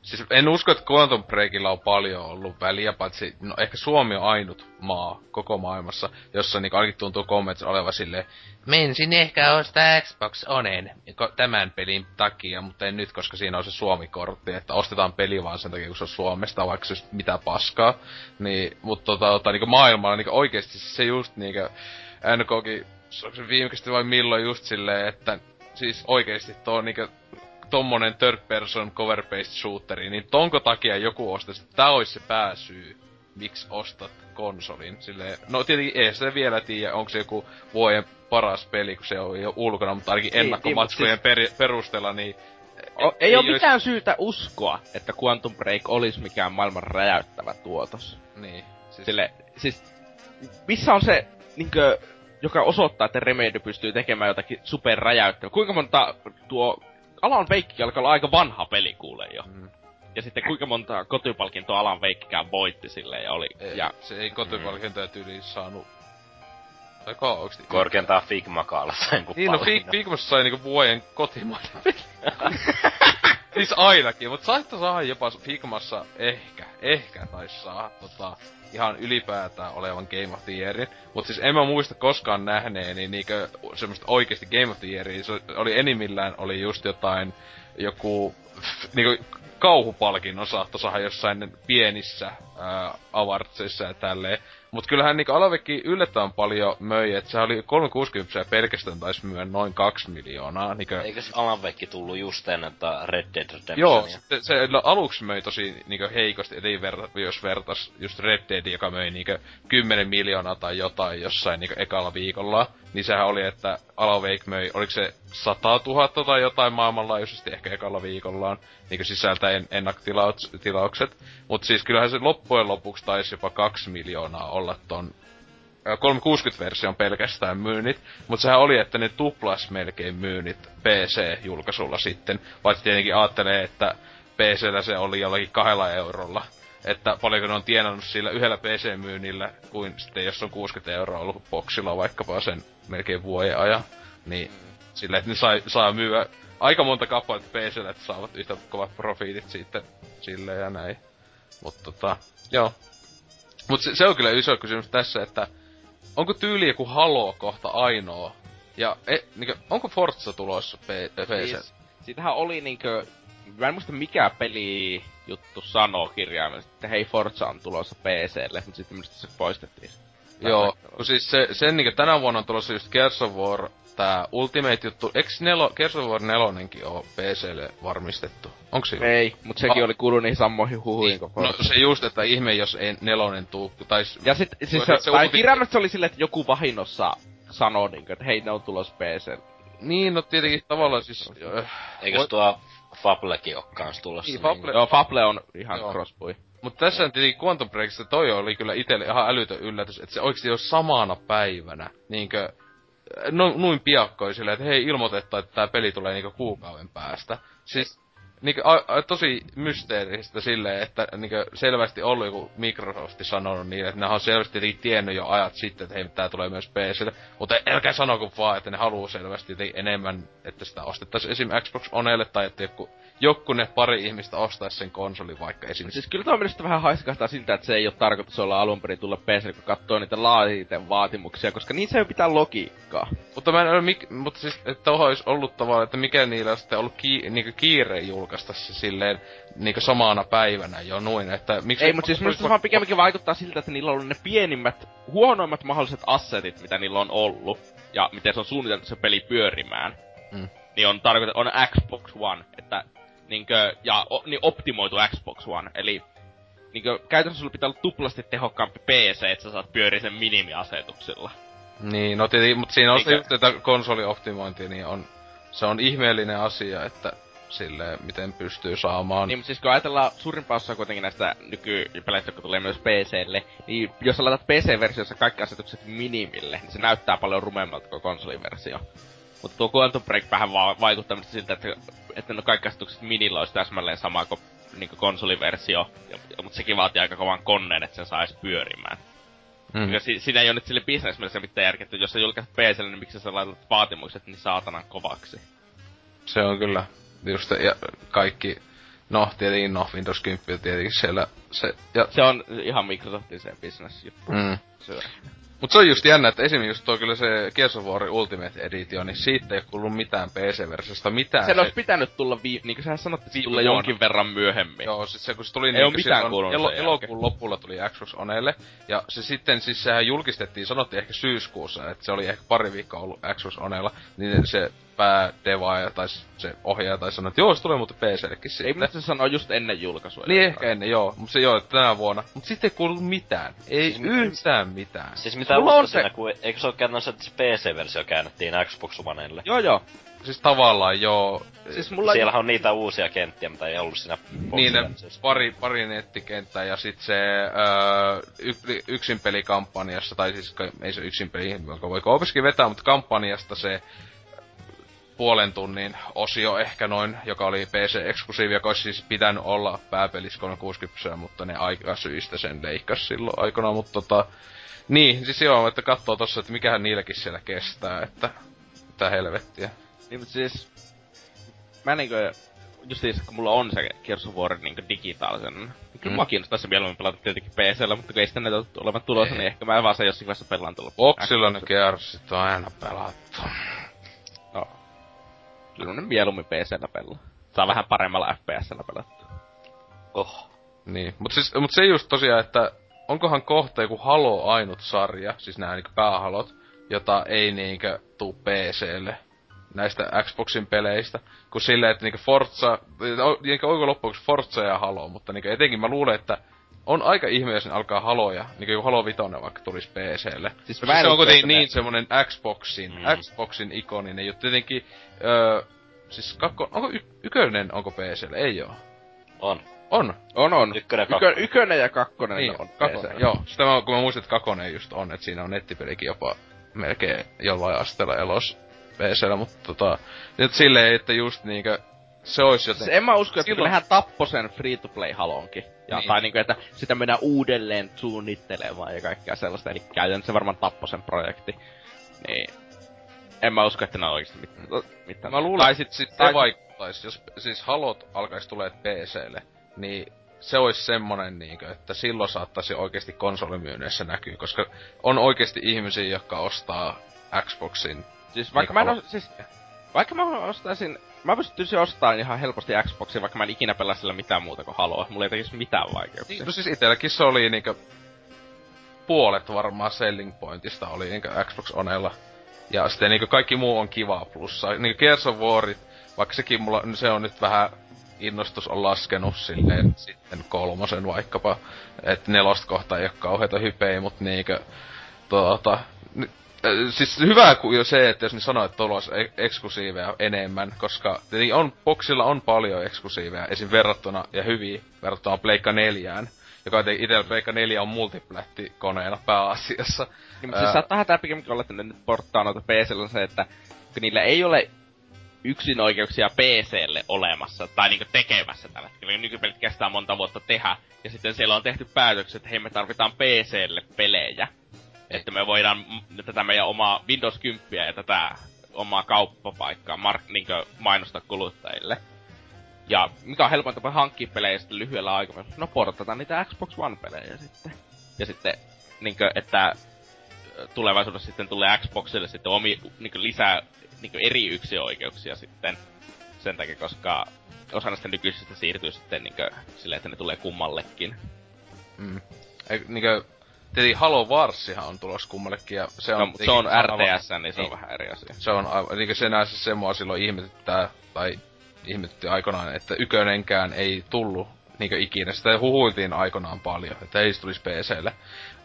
Siis en usko, että Quantum Breakilla on paljon ollut väliä, paitsi, no ehkä Suomi on ainut maa koko maailmassa, jossa niin ainakin tuntuu kommentti oleva silleen, mensin ehkä ostaa Xbox Onen tämän pelin takia, mutta en nyt, koska siinä on se Suomi-kortti, että ostetaan peli vaan sen takia, kun se on Suomesta, vaikka se mitä paskaa. Niin, mutta tota, tota niin maailmalla niin oikeesti se just niinku, NKkin, onko se viimeisesti vai milloin just silleen, että siis oikeesti tuo niinku tommonen third person cover based shooteri, niin tonko takia joku ostaisi, tää olisi se pääsyy, miksi ostat konsolin. Silleen, no tietenkin ei se vielä tiedä, onko se joku vuoden paras peli, kun se on jo ulkona, mutta ainakin
Niin,
ennakkomatskujen peri- perusteella, niin
O, ei, ole
ois-
mitään syytä uskoa, että Quantum Break olisi mikään maailman räjäyttävä tuotos.
Niin. Siis,
Sille, siis, missä on se, niinkö, joka osoittaa, että Remedy pystyy tekemään jotakin superräjäyttävää. Kuinka monta tuo Alan Veikki alkaa olla aika vanha peli kuulee jo.
Mm.
Ja sitten kuinka monta kotipalkintoa Alan Veikkikään voitti silleen ja oli.
ei,
ja
se ei kotipalkintoja tyyliin saanut... Tai oikeesti?
Korkeintaan Figma-kaalla sain kun
Niin, no Fig- Figmassa sai niinku vuoden kotimainen peli. siis ainakin, mutta saitte saada jopa Figmassa ehkä, ehkä tais saa tota, ihan ylipäätään olevan Game of the Yearin. Mut siis en mä muista koskaan nähneeni niinkö semmoista oikeesti Game of the Yearia. Se oli enimmillään oli just jotain, joku niinku kauhupalkinnon saattoi saada jossain pienissä ää, avartseissa ja tälleen. Mut kyllähän niinku Alavekki yllättävän paljon möi, että se oli 360 ja pelkästään taisi myydä noin 2 miljoonaa. Niinku,
Eikös Alan Wake tullut just ennen tota Red Dead Redemptionia?
Joo, se, se aluksi möi tosi niinku heikosti, eli ver, jos vertas just Red Dead, joka möi niinku 10 miljoonaa tai jotain jossain niinku ekalla viikolla, niin sehän oli, että Alan Wake möi, oliko se 100 000 tai jotain maailmanlaajuisesti ehkä ekalla viikollaan, niinku sisältäen ennakkotilaukset. Mutta siis kyllähän se loppujen lopuksi taisi jopa 2 miljoonaa olla ton ö, 360-version pelkästään myynnit, mutta sehän oli, että ne tuplas melkein myynnit PC-julkaisulla sitten, vaikka tietenkin ajattelee, että PCllä se oli jollakin kahdella eurolla. Että paljonko ne on tienannut sillä yhdellä PC-myynnillä, kuin sitten jos on 60 euroa ollut boksilla vaikkapa sen melkein vuoden ajan. Niin sillä, että ne sai, saa myyä aika monta kappaletta PCllä, että saavat yhtä kovat profiitit siitä sille ja näin. Mutta tota, joo. Mut se, se on kyllä iso kysymys tässä, että onko tyyli joku Halo kohta ainoa? Ja e, niinku, onko Forza tulossa PC?
Siis, siitähän oli niinkö... Mä en muista mikä peli juttu sanoo kirjaimellisesti, että hei Forza on tulossa PClle, mutta sitten minusta se poistettiin.
Joo, kun siis se, sen niinku tänä vuonna on tulossa just Gears of War, tää Ultimate-juttu. Eiks nelo, Gears of War 4 oo PClle varmistettu? Onks se?
Ei, mutta sekin
Ah.
oli kuullut niihin samoihin huhuihin kuin
No se just, että ihme jos ei nelonen tuu, tai...
Ja sit, siis
se
se, tai
ulti-
se oli silleen, että joku vahinnossa sanoo niinku, että hei ne on tulos PC.
Niin, no tietenkin tavallaan siis... Äh,
Eikös
voi-
tuo Fablekin oo kans tulossa?
Niin, Fable-
Joo, Fable on ihan
Joo.
crossboy.
Mutta tässä on tietenkin Quantum Breakista toi oli kyllä itselle ihan älytön yllätys, että se oikeesti olisi samana päivänä, niinkö, no, noin piakkoin silleen, että hei ilmoitetta, että tää peli tulee niinkö kuukauden päästä. Siis niinkö, a, a, tosi mysteeristä silleen, että niinkö selvästi ollut joku Microsofti sanonut niin, että ne on selvästi tiennyt jo ajat sitten, että hei, tää tulee myös PClle. Mutta älkää sanoko vaan, että ne haluaa selvästi enemmän, että sitä ostettaisiin esim. Xbox Onelle, tai että joku, joku ne pari ihmistä ostaisi sen konsolin vaikka esim.
Siis kyllä tuo minusta vähän haiskahtaa siltä, että se ei ole tarkoitus olla alun perin tulla PC, kun katsoo niitä laajiten vaatimuksia, koska niissä ei pitää logiikkaa.
Mutta mä en ole, mik, mutta siis, että olisi ollut tavallaan, että mikä niillä on sitten ollut ki, niinku kiire julkaista se silleen niinku samana päivänä jo noin, että miksi...
Ei, mutta siis minusta se vaan pikemminkin vaikuttaa siltä, että niillä on ollut ne pienimmät, huonoimmat mahdolliset assetit, mitä niillä on ollut, ja miten se on suunniteltu se peli pyörimään.
Mm.
Niin on tarkoitettu, on Xbox One, että niinkö, ja o, niin optimoitu Xbox One, eli niinkö, käytännössä sulla pitää olla tuplasti tehokkaampi PC, että sä saat pyöriä sen minimiasetuksilla.
Niin, no tietenkin, mutta siinä on se
Eikä-
just tätä konsolioptimointia, niin on, se on ihmeellinen asia, että silleen, miten pystyy saamaan.
Niin, mutta siis kun ajatellaan suurimpaa osaa kuitenkin näistä nykypeleistä, jotka tulee myös PClle, niin jos sä laitat PC-versiossa kaikki asetukset minimille, niin se näyttää paljon rumemmalta kuin konsoliversio. Mutta tuo Quantum Break vähän va- vaikuttaa siltä, että, että no kaikki asetukset minillä olisi täsmälleen sama kuin niin konsoliversio, mutta sekin vaatii aika kovan koneen, että sen saisi pyörimään.
mm.
Ja si- siinä ei ole nyt sille bisnesmielessä mitään järkeä, jos sä julkaiset PClle, niin miksi sä laitat vaatimukset niin saatanan kovaksi.
Se on kyllä just, ja kaikki, no tietenkin, no Windows 10 tietenkin siellä se, ja,
Se on ihan Microsoftin se business juttu.
mm.
Se.
Mut se on just jännä, että esimerkiksi just tuo kyllä se Gears of War Ultimate Edition, niin siitä ei oo kuullut mitään PC-versiosta, mitään.
Sen olisi pitänyt tulla, vii- niin kuin sähän sanot, että se tulee
vuonna.
jonkin verran myöhemmin.
Joo, siis se kun se tuli
Ei
niinku
oo mitään
silloin elo, elokuun lopulla tuli Xbox Onelle, ja se sitten siis sehän julkistettiin, sanottiin ehkä syyskuussa, että se oli ehkä pari viikkoa ollut Xbox Onella, niin se päädevaaja tai se ohjaaja tai sanoi, että joo, se tulee muuten PCllekin
Ei
sitten.
minusta se sanoo just ennen julkaisua.
Niin ehkä ennen, joo. Mutta se joo, että tänä vuonna. Mutta sitten ei kuulu mitään. Ei
Siis-
yhtään mitään.
Siis mitä
Mulla on se-
siinä, kun eikö se oo käytännössä, että se PC-versio käännettiin Xbox Onelle?
Joo joo.
Siis tavallaan joo.
Siis mulla...
Siellähän on niitä uusia kenttiä, mitä ei ollut siinä
Niin, ne
boksiversiossa.
pari, pari nettikenttää ja sit se öö, y, yksin pelikampanjassa, tai siis ei se yksin peli, joka voi vetää, mutta kampanjasta se puolen tunnin osio ehkä noin, joka oli PC-eksklusiivi, joka olisi siis pitänyt olla pääpelissä 360, mutta ne aikasyistä sen leikkas silloin aikana, mutta tota, niin, siis joo, että katsoo tossa, että mikähän niilläkin siellä kestää, että mitä helvettiä.
Niin, mutta siis... Mä niinkö... Just siis, kun mulla on se Gears of War niinkö digitaalisen, niin kyllä
Mm.
mua kiinnostaisi mieluummin pelata tietenkin PCllä, mutta kun ei sitten näitä ole olevan tulossa,
Ei.
niin ehkä mä vaan se jossakin vaiheessa pelaan tuolla.
Boksilla ne Gearsit on aina pelattu.
Kyllä ne mieluummin PCllä pelaa. Saa vähän paremmalla FPSllä pelattua.
Oh.
Niin, mut, siis, mut se just tosiaan, että onkohan kohta joku Halo ainut sarja, siis nämä niinku päähalot, jota ei niinkö tuu PClle näistä Xboxin peleistä, kun silleen, että niinku Forza, niinku onko loppuksi Forza ja Halo, mutta niinku etenkin mä luulen, että on aika ihme, jos ne alkaa Haloja, niinku joku Halo Vitoinen vaikka tulisi PClle.
Siis
se on kuitenkin niin semmonen Xboxin,
Mm.
Xboxin ikoninen juttu. Tietenkin, öö, siis kakko, onko y- ykönen, onko PClle? Ei oo.
On.
On.
On, on.
Ykkönen ja
Ykö,
kakkonen.
ykönen ja kakkonen
Niin,
on
kakonen,
PC:llä.
joo. Sitä mä, kun mä muistin, että kakonen just on, että siinä on nettipelikin jopa melkein jollain asteella elos PCllä, mutta tota, nyt silleen, että just niinkö, se olisi joten...
Siis en mä usko, että
Silloin-
Silloin... nehän tappo sen free-to-play-halonkin. Ja,
Niin.
niin. Tai niinku, että sitä mennään uudelleen suunnittelemaan ja kaikkea sellaista. Eli käytännössä se varmaan tappo sen projekti. Niin. En mä usko, että ne on oikeesti mit- mitään.
Mä luulen,
Tai sit,
sit
tai-
vaikuttaisi, jos siis halot alkaisi tulee PClle, niin se olisi semmonen niinkö, että silloin saattaisi oikeesti konsolimyynnissä näkyy, koska on oikeesti ihmisiä, jotka ostaa Xboxin.
Siis vaikka mä en
Halo.
os, siis, vaikka mä ostaisin, mä pystyisin ostamaan ihan helposti Xboxin, vaikka mä en ikinä pelaa sillä mitään muuta kuin Haloa. Mulla ei tekisi mitään vaikeuksia.
No siis itelläkin se oli niinkö puolet varmaan selling pointista oli niinkö Xbox Onella. Ja sitten niinkö kaikki muu on kiva plussa. Niinkö Gears of Warit, vaikka sekin mulla, se on nyt vähän innostus on laskenut silleen sitten kolmosen vaikkapa. Että nelosta kohta ei oo kauheita hypejä, mut niinkö tuota, siis hyvä kuin jo se, että jos ne sanoo, että tuolla olisi e- eksklusiiveja enemmän, koska tietenkin on, boxilla on paljon eksklusiiveja, esim. verrattuna, ja hyviä, verrattuna Pleikka 4 joka itsellä Pleikka 4 on multiplätti koneena pääasiassa.
Niin, mutta siis saattaa tää pikemminkin olla, että ne nyt porttaa noita PCllä se, että kun niillä ei ole yksin oikeuksia PClle olemassa, tai niinku tekemässä tällä hetkellä. Nykypelit kestää monta vuotta tehdä, ja sitten siellä on tehty päätökset, että hei me tarvitaan PClle pelejä. Että me voidaan tätä meidän omaa Windows 10 ja tätä omaa kauppapaikkaa mark, niin mainostaa kuluttajille. Ja mikä on helpoin tapa hankkia pelejä sitten lyhyellä aikavälillä? No portataan niitä Xbox One-pelejä sitten. Ja sitten, niin kuin, että tulevaisuudessa sitten tulee Xboxille sitten omi, niin lisää niin eri yksioikeuksia sitten sen takia, koska osa näistä nykyisistä siirtyy sitten niin silleen, että ne tulee kummallekin.
Mm. Niin kuin, tietenkin Halo Warsihan on tulossa kummallekin, ja se on...
No, se on RTS, niin se on niin. vähän eri asia.
Se on, niin se näissä se mua silloin ihmetyttää, tai ihmetytti aikoinaan, että ykönenkään ei tullut niinkö ikinä. Sitä huhuiltiin aikoinaan paljon, että ei se tulisi PClle.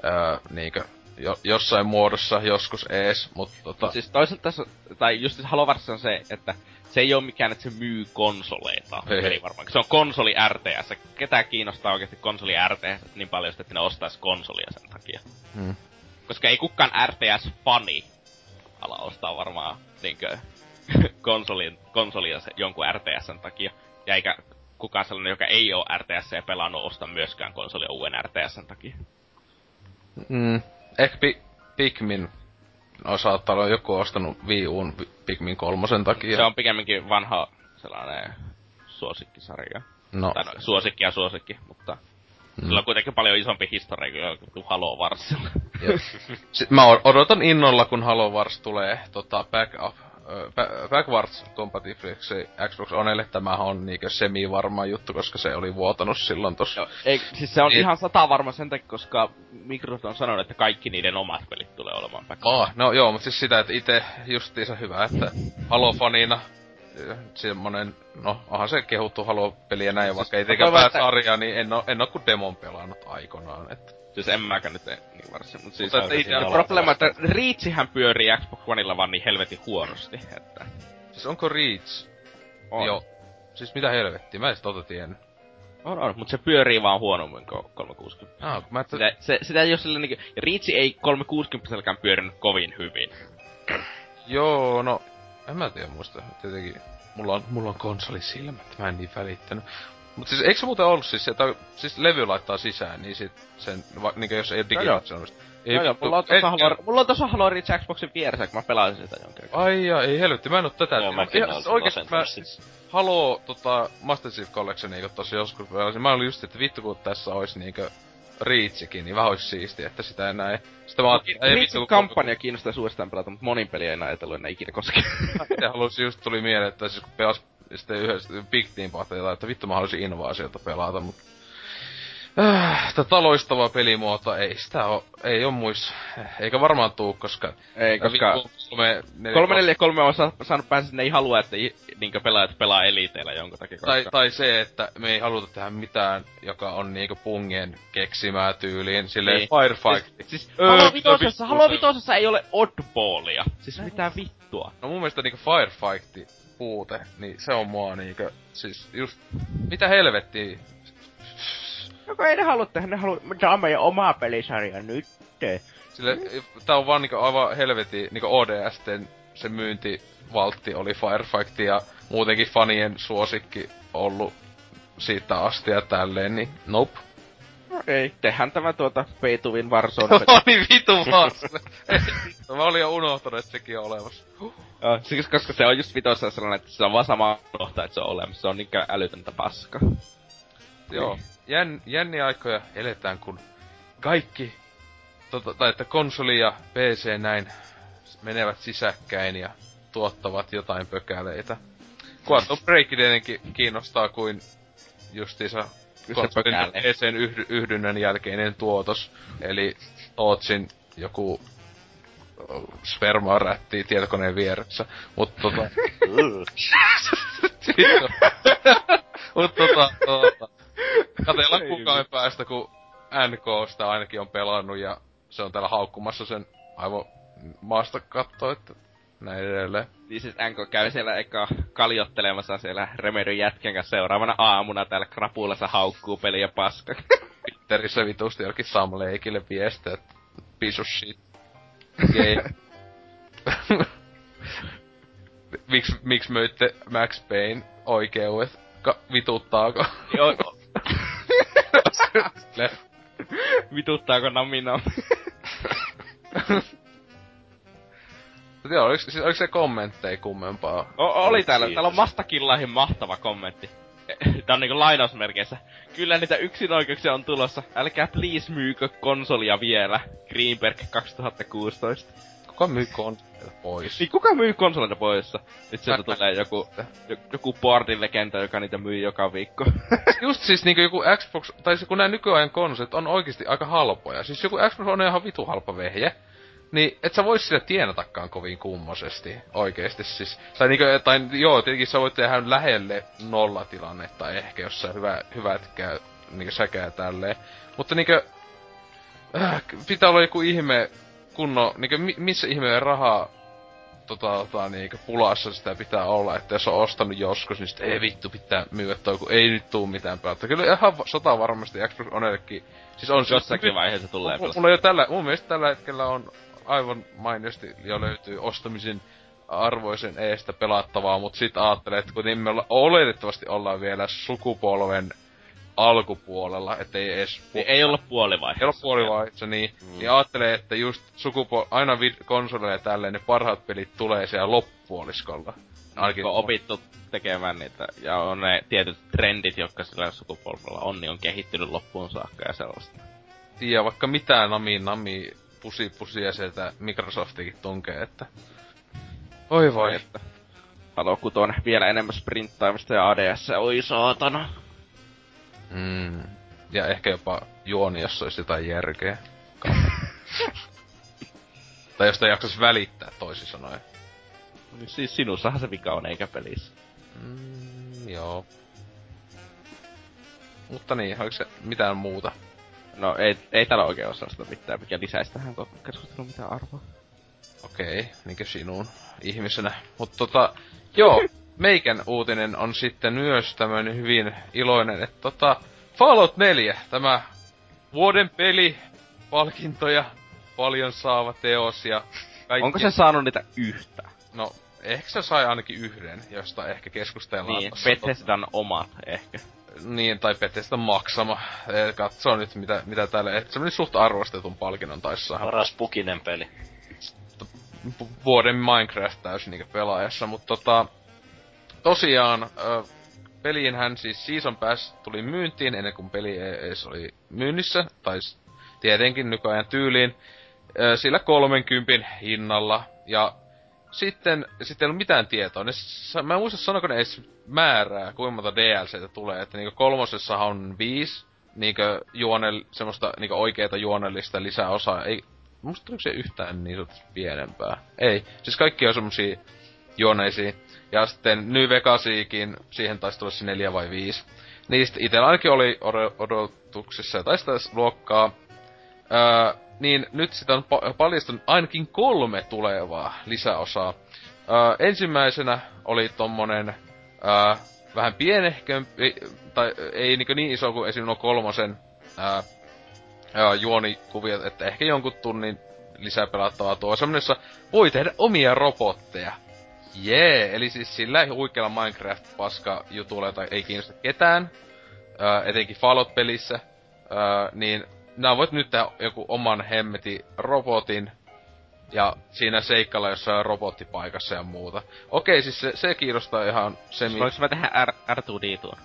Öö, niinkö, jo, jossain muodossa joskus ees, mutta tota...
Siis toisaalta tässä, tai just Halo Wars on se, että se ei ole mikään, että se myy konsoleita. Eli varmaan. Se on konsoli RTS. Ketä kiinnostaa oikeasti konsoli RTS niin paljon, että ne ostaisi konsolia sen takia. Hmm. Koska ei kukaan RTS-fani ala ostaa varmaan niinkö, konsolin, konsolia jonkun RTSn takia. Ja eikä kukaan sellainen, joka ei ole RTS pelannut, osta myöskään konsolia uuden RTSn takia.
Mm. Ehkä Pi- Pikmin no, saattaa olla joku ostanut Wii Uun Pikmin kolmosen takia.
Se on pikemminkin vanha sellainen suosikkisarja. No. Tai no, suosikki ja suosikki, mutta mm. sillä on kuitenkin paljon isompi historia kuin Halo Warsilla.
mä odotan innolla, kun Halo Wars tulee tota, back up backwards compatibility Xbox Onelle tämä on niinkö semi-varma juttu, koska se oli vuotanut silloin tossa. Joo,
ei, siis se on Et... ihan sata varma sen takia, koska Microsoft on sanonut, että kaikki niiden omat pelit tulee olemaan backwards.
Oh, no joo, mutta siis sitä, että itse justiinsa hyvä, että Halo-fanina semmonen, no onhan se kehuttu Halo-peliä näin, siis, vaikka ei tekään pääsarjaa, niin en oo, en oo kuin demon pelannut aikoinaan, että
Siis en mäkään nyt niin varsin, mutta siis mutta ei, problema, että Reachihän pyörii Xbox Oneilla vaan niin helvetin huonosti, että...
Siis onko Reach? On. Joo. Siis mitä helvettiä, mä en sitä tiennyt.
On, on, mutta se pyörii vaan huonommin kuin 360.
Ah, mä
et... sitä, se, sitä ei ole sellainen niinku... Reach ei 360 pyörinyt kovin hyvin.
Joo, no... En mä tiedä muista. Tietenkin mulla on, mulla on konsolisilmät, mä en niin välittänyt. Mut siis eikö se muuten ollut siis, että siis levy laittaa sisään, niin sit sen, va, niinku jos ei digitaatioista.
Ei, joo, joo, mulla on tossa Halo, mulla on tossa Halo Reach Xboxin vieressä, kun mä pelasin sitä jonkin
Ai ja, ei helvetti, mä en oo tätä.
Joo, mäkin ihan,
oikeesti mä, Halo, tota, Master Chief Collection niinku tossa joskus pelasin. Mä olin just, että vittu kun tässä ois niinku Reachikin, niin vähän ois siisti, että sitä enää Sitä
mä ajattelin, ei vittu kampanja kiinnostaa suostaan pelata, mutta monin peliä ei enää ajatellut enää ikinä koskaan.
Itse halusin just tuli mieleen, että siis kun pelas sitten yhdessä Big Team että vittu mä haluaisin invaasiota pelata, mutta Äh, tätä loistavaa pelimuotoa ei sitä oo, ei oo muis, eikä varmaan tuu, koska...
Ei, koska... 343 on saanut päänsä, että ne ei halua, että niinkö pelaajat pelaa eliteillä jonkun takia, koska...
Tai, tai se, että me ei haluta tehdä mitään, joka on niinkö pungien keksimää tyyliin, silleen niin. Firefight.
Siis, siis öö, Halo Vitosessa, Halo Vitosessa ei ole oddballia. Siis mitä vittua.
No mun mielestä niinkö Firefight puute, niin se on mua niinkö, siis just, mitä helvettiä.
No ei ne halua tehdä, ne halua, tämä meidän omaa pelisarjaa nyt.
Sille, tää on vaan niinku aivan helvetin, niinku ODSten se myyntivaltti oli Firefight ja muutenkin fanien suosikki ollut siitä asti ja tälleen, niin nope.
No ei, tehän tämä tuota Peituvin Warzone.
Oli vitu Warzone. Mä olin jo unohtanut, että sekin on olemassa.
Joo, siksi koska se on just vitossa sellainen, että se on vaan sama unohtaa, että se on olemassa. Se on niinkö älytöntä paska.
Joo. Jän, jänniä aikoja eletään, kun kaikki, tota, tai että konsoli ja PC näin menevät sisäkkäin ja tuottavat jotain pökäleitä. Quantum Break tietenkin kiinnostaa kuin justiinsa konsolin PCn yhdy, yhdynnän jälkeinen tuotos. Eli Tootsin joku spermaa rättii tietokoneen vieressä. Mut tota... Mut tota, tota... Katellaan kukaan päästä, kun NK sitä ainakin on pelannut ja se on täällä haukkumassa sen aivan maasta kattoo, että näin edelleen.
Niin siis NK käy siellä eka kaljottelemassa siellä Remedyn jätkän kanssa seuraavana aamuna täällä krapulassa haukkuu peli ja paska.
Twitterissä vitusti jollakin Sam Leikille viestiä, että piece of shit. Game. Miks, miksi möitte Max Payne oikeudet? Ka- vituttaako?
Joo.
Le-
Vituttaako Namino?
Tiedä, oliko, siis, oliko se kommentteja kummempaa?
O- oli täällä,
Kiitos.
täällä on Mastakillahin mahtava kommentti. Tää on niinku lainausmerkeissä. Kyllä niitä yksinoikeuksia on tulossa. Älkää please myykö konsolia vielä. Greenberg 2016.
Kuka myy konsoleita pois?
Niin kuka myy konsoleita poissa? Nyt sieltä tulee joku, jo- joku boardin legenda, joka niitä myy joka viikko.
Just siis niinku joku Xbox, tai se kun nää nykyajan konsolit on oikeesti aika halpoja. Siis joku Xbox on ihan vitu halpa vehje. Niin, et sä vois sillä tienatakaan kovin kummosesti, oikeesti siis. Tai niinku, tai joo, tietenkin sä voit tehdä lähelle nollatilannetta ehkä, jos sä hyvä, hyvät käy, niinku säkää tälleen. Mutta niinku, äh, pitää olla joku ihme kunno, mi, missä ihmeen rahaa tota, tota niinku pulassa sitä pitää olla, että jos on ostanut joskus, niin sit ei vittu pitää myydä toi, kun ei nyt tuu mitään pelata. Kyllä ihan sota varmasti Xbox Onellekin, siis on
Jossakin vaiheessa tulee pelata.
Mulla jo tällä, mun mielestä tällä hetkellä on aivan mainiosti jo löytyy ostamisen arvoisen eestä pelattavaa, mutta sit ajattelee, että kun emme olla, oletettavasti ollaan vielä sukupolven alkupuolella, ettei edes...
Niin ei olla puolivaiheessa.
Ei ole puolivaiheessa, niin, mm. niin ajattelee, että just sukupuol... aina vid- konsoleja ja tälleen, ne parhaat pelit tulee siellä loppupuoliskolla.
Ainakin on opittu tekemään niitä, ja on ne tietyt trendit, jotka sillä sukupolvella on, niin on kehittynyt loppuun saakka ja sellaista.
tiedä vaikka mitään nami nami pusi pusia sieltä Microsoftikin tunkee, että... Oi voi.
Että Halo 6 vielä enemmän sprinttaamista ja ADS, oi saatana.
Mm. Ja ehkä jopa juoni, jos olisi jotain järkeä. tai jos ei jaksas välittää toisin sanoen.
Siis sinussahan se vika on, eikä pelissä.
Mm, joo. Mutta niin, oliko se mitään muuta?
No ei, ei täällä oikein ole sellaista mitään, mikä lisäisi tähän keskusteluun mitään arvoa.
Okei, okay, niinkö sinun ihmisenä. Mutta tota, joo, meikän uutinen on sitten myös tämmönen hyvin iloinen, että tota, Fallout 4, tämä vuoden peli, palkintoja paljon saava teos ja kaikki...
Onko se saanut niitä yhtä?
No, ehkä se sai ainakin yhden, josta ehkä keskustellaan.
Niin,
tossa,
Bethesdan omat ehkä.
tota, niin, tai Bethesda maksama. Katsoo nyt, mitä, mitä täällä... Ehkä semmonen suht arvostetun palkinnon taisi saada.
Paras pukinen peli.
vu- vuoden Minecraft täysin niinku pelaajassa, mutta tota, tosiaan ö, peliinhän siis Season Pass tuli myyntiin ennen kuin peli edes oli myynnissä, tai tietenkin nykyajan tyyliin, sillä 30 hinnalla, ja sitten, sitten ei ollut mitään tietoa. Ne, mä en muista sanoiko ne edes määrää, kuinka monta DLCtä tulee, että niinku kolmosessahan on viisi, niinku juonel, semmoista niinku oikeeta juonellista lisäosaa, ei, musta se yhtään niin pienempää? Ei. Siis kaikki on semmosia juoneisia. Ja sitten New Vegasiikin, siihen taisi tulla se neljä vai viisi. Niistä itellä ainakin oli odo- odotuksissa tai sitä luokkaa. Öö, niin nyt sitä on pa- paljastunut ainakin kolme tulevaa lisäosaa. Öö, ensimmäisenä oli tommonen öö, vähän pienehkömpi, tai ei niin, niin iso kuin esim. kolmosen öö, öö, juonikuviot, että ehkä jonkun tunnin lisäpelattavaa tuo semmonen, voi tehdä omia robotteja. Jee, yeah, eli siis sillä huikealla Minecraft-paska jutulla, jota ei kiinnosta ketään, öö, etenkin Fallout-pelissä, öö, niin nää voit nyt tehdä joku oman hemmeti robotin, ja siinä seikkailla jossain robottipaikassa ja muuta. Okei, siis se, se kiinnostaa ihan se, mi-
Voinko mä tehdä R, R2D tuon?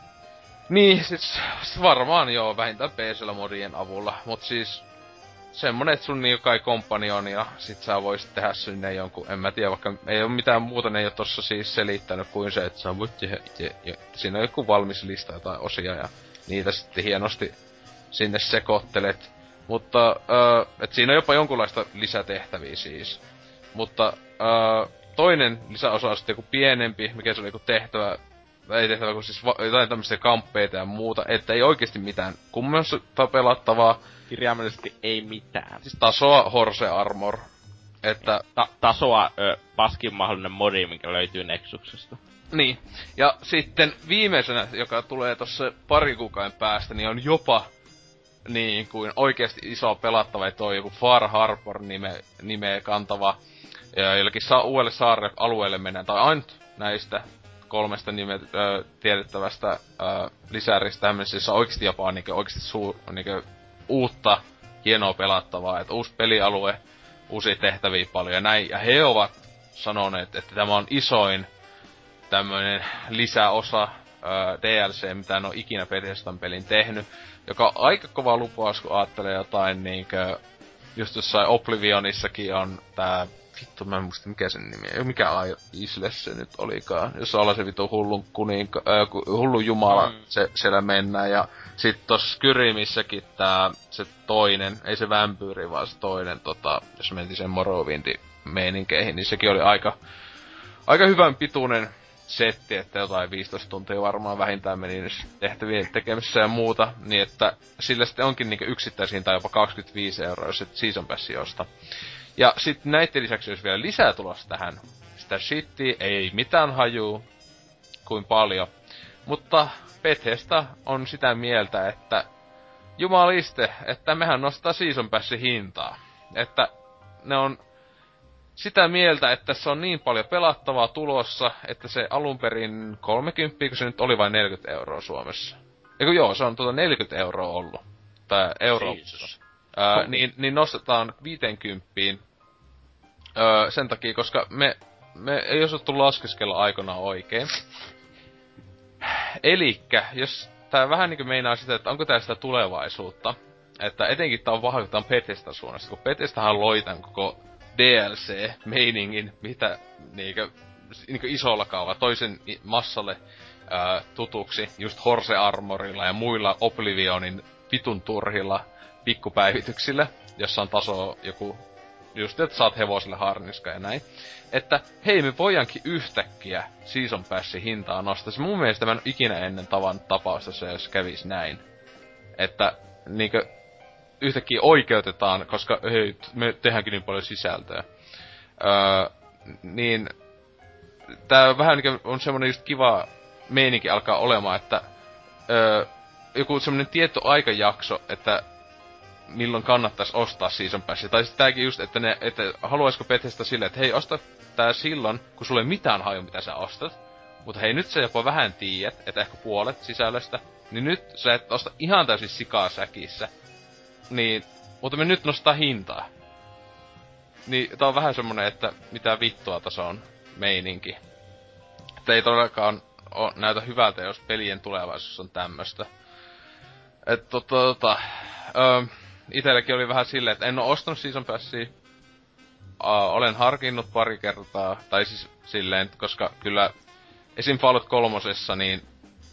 niin, siis varmaan joo, vähintään pc modien avulla, mut siis semmonen, että sun niinku kai komppanion ja sit sä voisit tehdä sinne jonkun, en mä tiedä, vaikka ei oo mitään muuta, ne ei oo tossa siis selittänyt kuin se, että sä voit tehdä itse, ja siinä on joku valmis lista jotain osia ja niitä sitten hienosti sinne sekoittelet. Mutta, öö, et siinä on jopa jonkunlaista lisätehtäviä siis. Mutta, öö, toinen lisäosa on sitten joku pienempi, mikä se oli joku tehtävä, tai ei tehtävä, kun siis va- jotain tämmöisiä kamppeita ja muuta, että ei oikeasti mitään kummassa pelattavaa.
Kirjaimellisesti ei mitään.
Siis tasoa Horse Armor. Että
Ta- tasoa ö, paskin mahdollinen modi, mikä löytyy Nexuksesta.
Niin. Ja sitten viimeisenä, joka tulee tuossa pari kuukauden päästä, niin on jopa niin kuin oikeasti iso pelattava, että on joku Far Harbor nime, nimeä kantava ja jollekin saa uudelle saarelle alueelle mennään, tai ainut näistä kolmesta nime, ö, tiedettävästä ö, lisäristä tämmöisessä, jossa oikeasti jopa on niinku, oikeasti suu, niinku, uutta, hienoa pelattavaa, että uusi pelialue, uusia tehtäviä paljon ja näin. Ja he ovat sanoneet, että tämä on isoin tämmöinen lisäosa ö, DLC, mitä en ole ikinä Bethesdan pelin tehnyt. Joka on aika kova lupaus, kun ajattelee jotain niinkö... Just jossain Oblivionissakin on tää... Vittu, mä en muista mikä sen nimi on. Mikä Isle se nyt olikaan. Jos olla se vittu hullun kuninka... Äh, hullun jumala mm. se, siellä mennään. Ja sit tossa Skyrimissäkin tää... Se toinen, ei se vampyyri, vaan se toinen tota... Jos mentiin sen Morrowindin meininkeihin, niin sekin oli aika... Aika hyvän pituinen setti, että jotain 15 tuntia varmaan vähintään meni tehtävien tekemisessä ja muuta, niin että sillä sitten onkin niinku yksittäisiin tai jopa 25 euroa, jos et season passi osta. Ja sitten näiden lisäksi olisi vielä lisää tulossa tähän. Sitä shittiä ei mitään hajuu, kuin paljon. Mutta Bethesda on sitä mieltä, että jumaliste, että mehän nostaa season passi hintaa. Että ne on sitä mieltä, että se on niin paljon pelattavaa tulossa, että se alun perin 30, kun se nyt oli vain 40 euroa Suomessa. Eikö joo, se on tuota 40 euroa ollut. Tai euro. Ää, niin, niin nostetaan 50 öö, sen takia, koska me, me ei osattu laskeskella aikana oikein. Elikkä, jos tää vähän niinku meinaa sitä, että onko tää sitä tulevaisuutta, että etenkin tää on vahva, on Bethesda suunnasta, kun Bethesdahan loi tän koko DLC-meiningin, mitä niinkö, niinkö isolla kaava toisen massalle ää, tutuksi, just Horse Armorilla ja muilla Oblivionin vitun turhilla pikkupäivityksillä, jossa on taso joku, just että saat hevoselle harniska ja näin. Että hei, me voidaankin yhtäkkiä Season Passin hintaa nostaa. Mun mielestä mä en ikinä ennen tavan tapausta se, jos kävis näin. Että niinkö yhtäkkiä oikeutetaan, koska hei, me tehdäänkin niin paljon sisältöä. Öö, niin tää vähän niin on semmonen just kiva meininki alkaa olemaan, että öö, joku semmonen tietty aikajakso, että milloin kannattaisi ostaa Season Passia. Tai sitten tääkin just, että, ne, että haluaisiko Bethesda silleen, että hei, osta tää silloin, kun sulle ei mitään haju, mitä sä ostat. Mutta hei, nyt sä jopa vähän tiedät, että ehkä puolet sisällöstä. Niin nyt sä et osta ihan täysin sikaa säkissä. Niin, mutta me nyt nostaa hintaa. Niin, tää on vähän semmonen, että mitä vittua tässä on meininki. Että ei todellakaan o, näytä hyvältä, jos pelien tulevaisuus on tämmöstä. että tota, tota, ö, itelläkin oli vähän silleen, että en oo ostanut Season Passia. Uh, olen harkinnut pari kertaa, tai siis silleen, koska kyllä esim. Fallout kolmosessa niin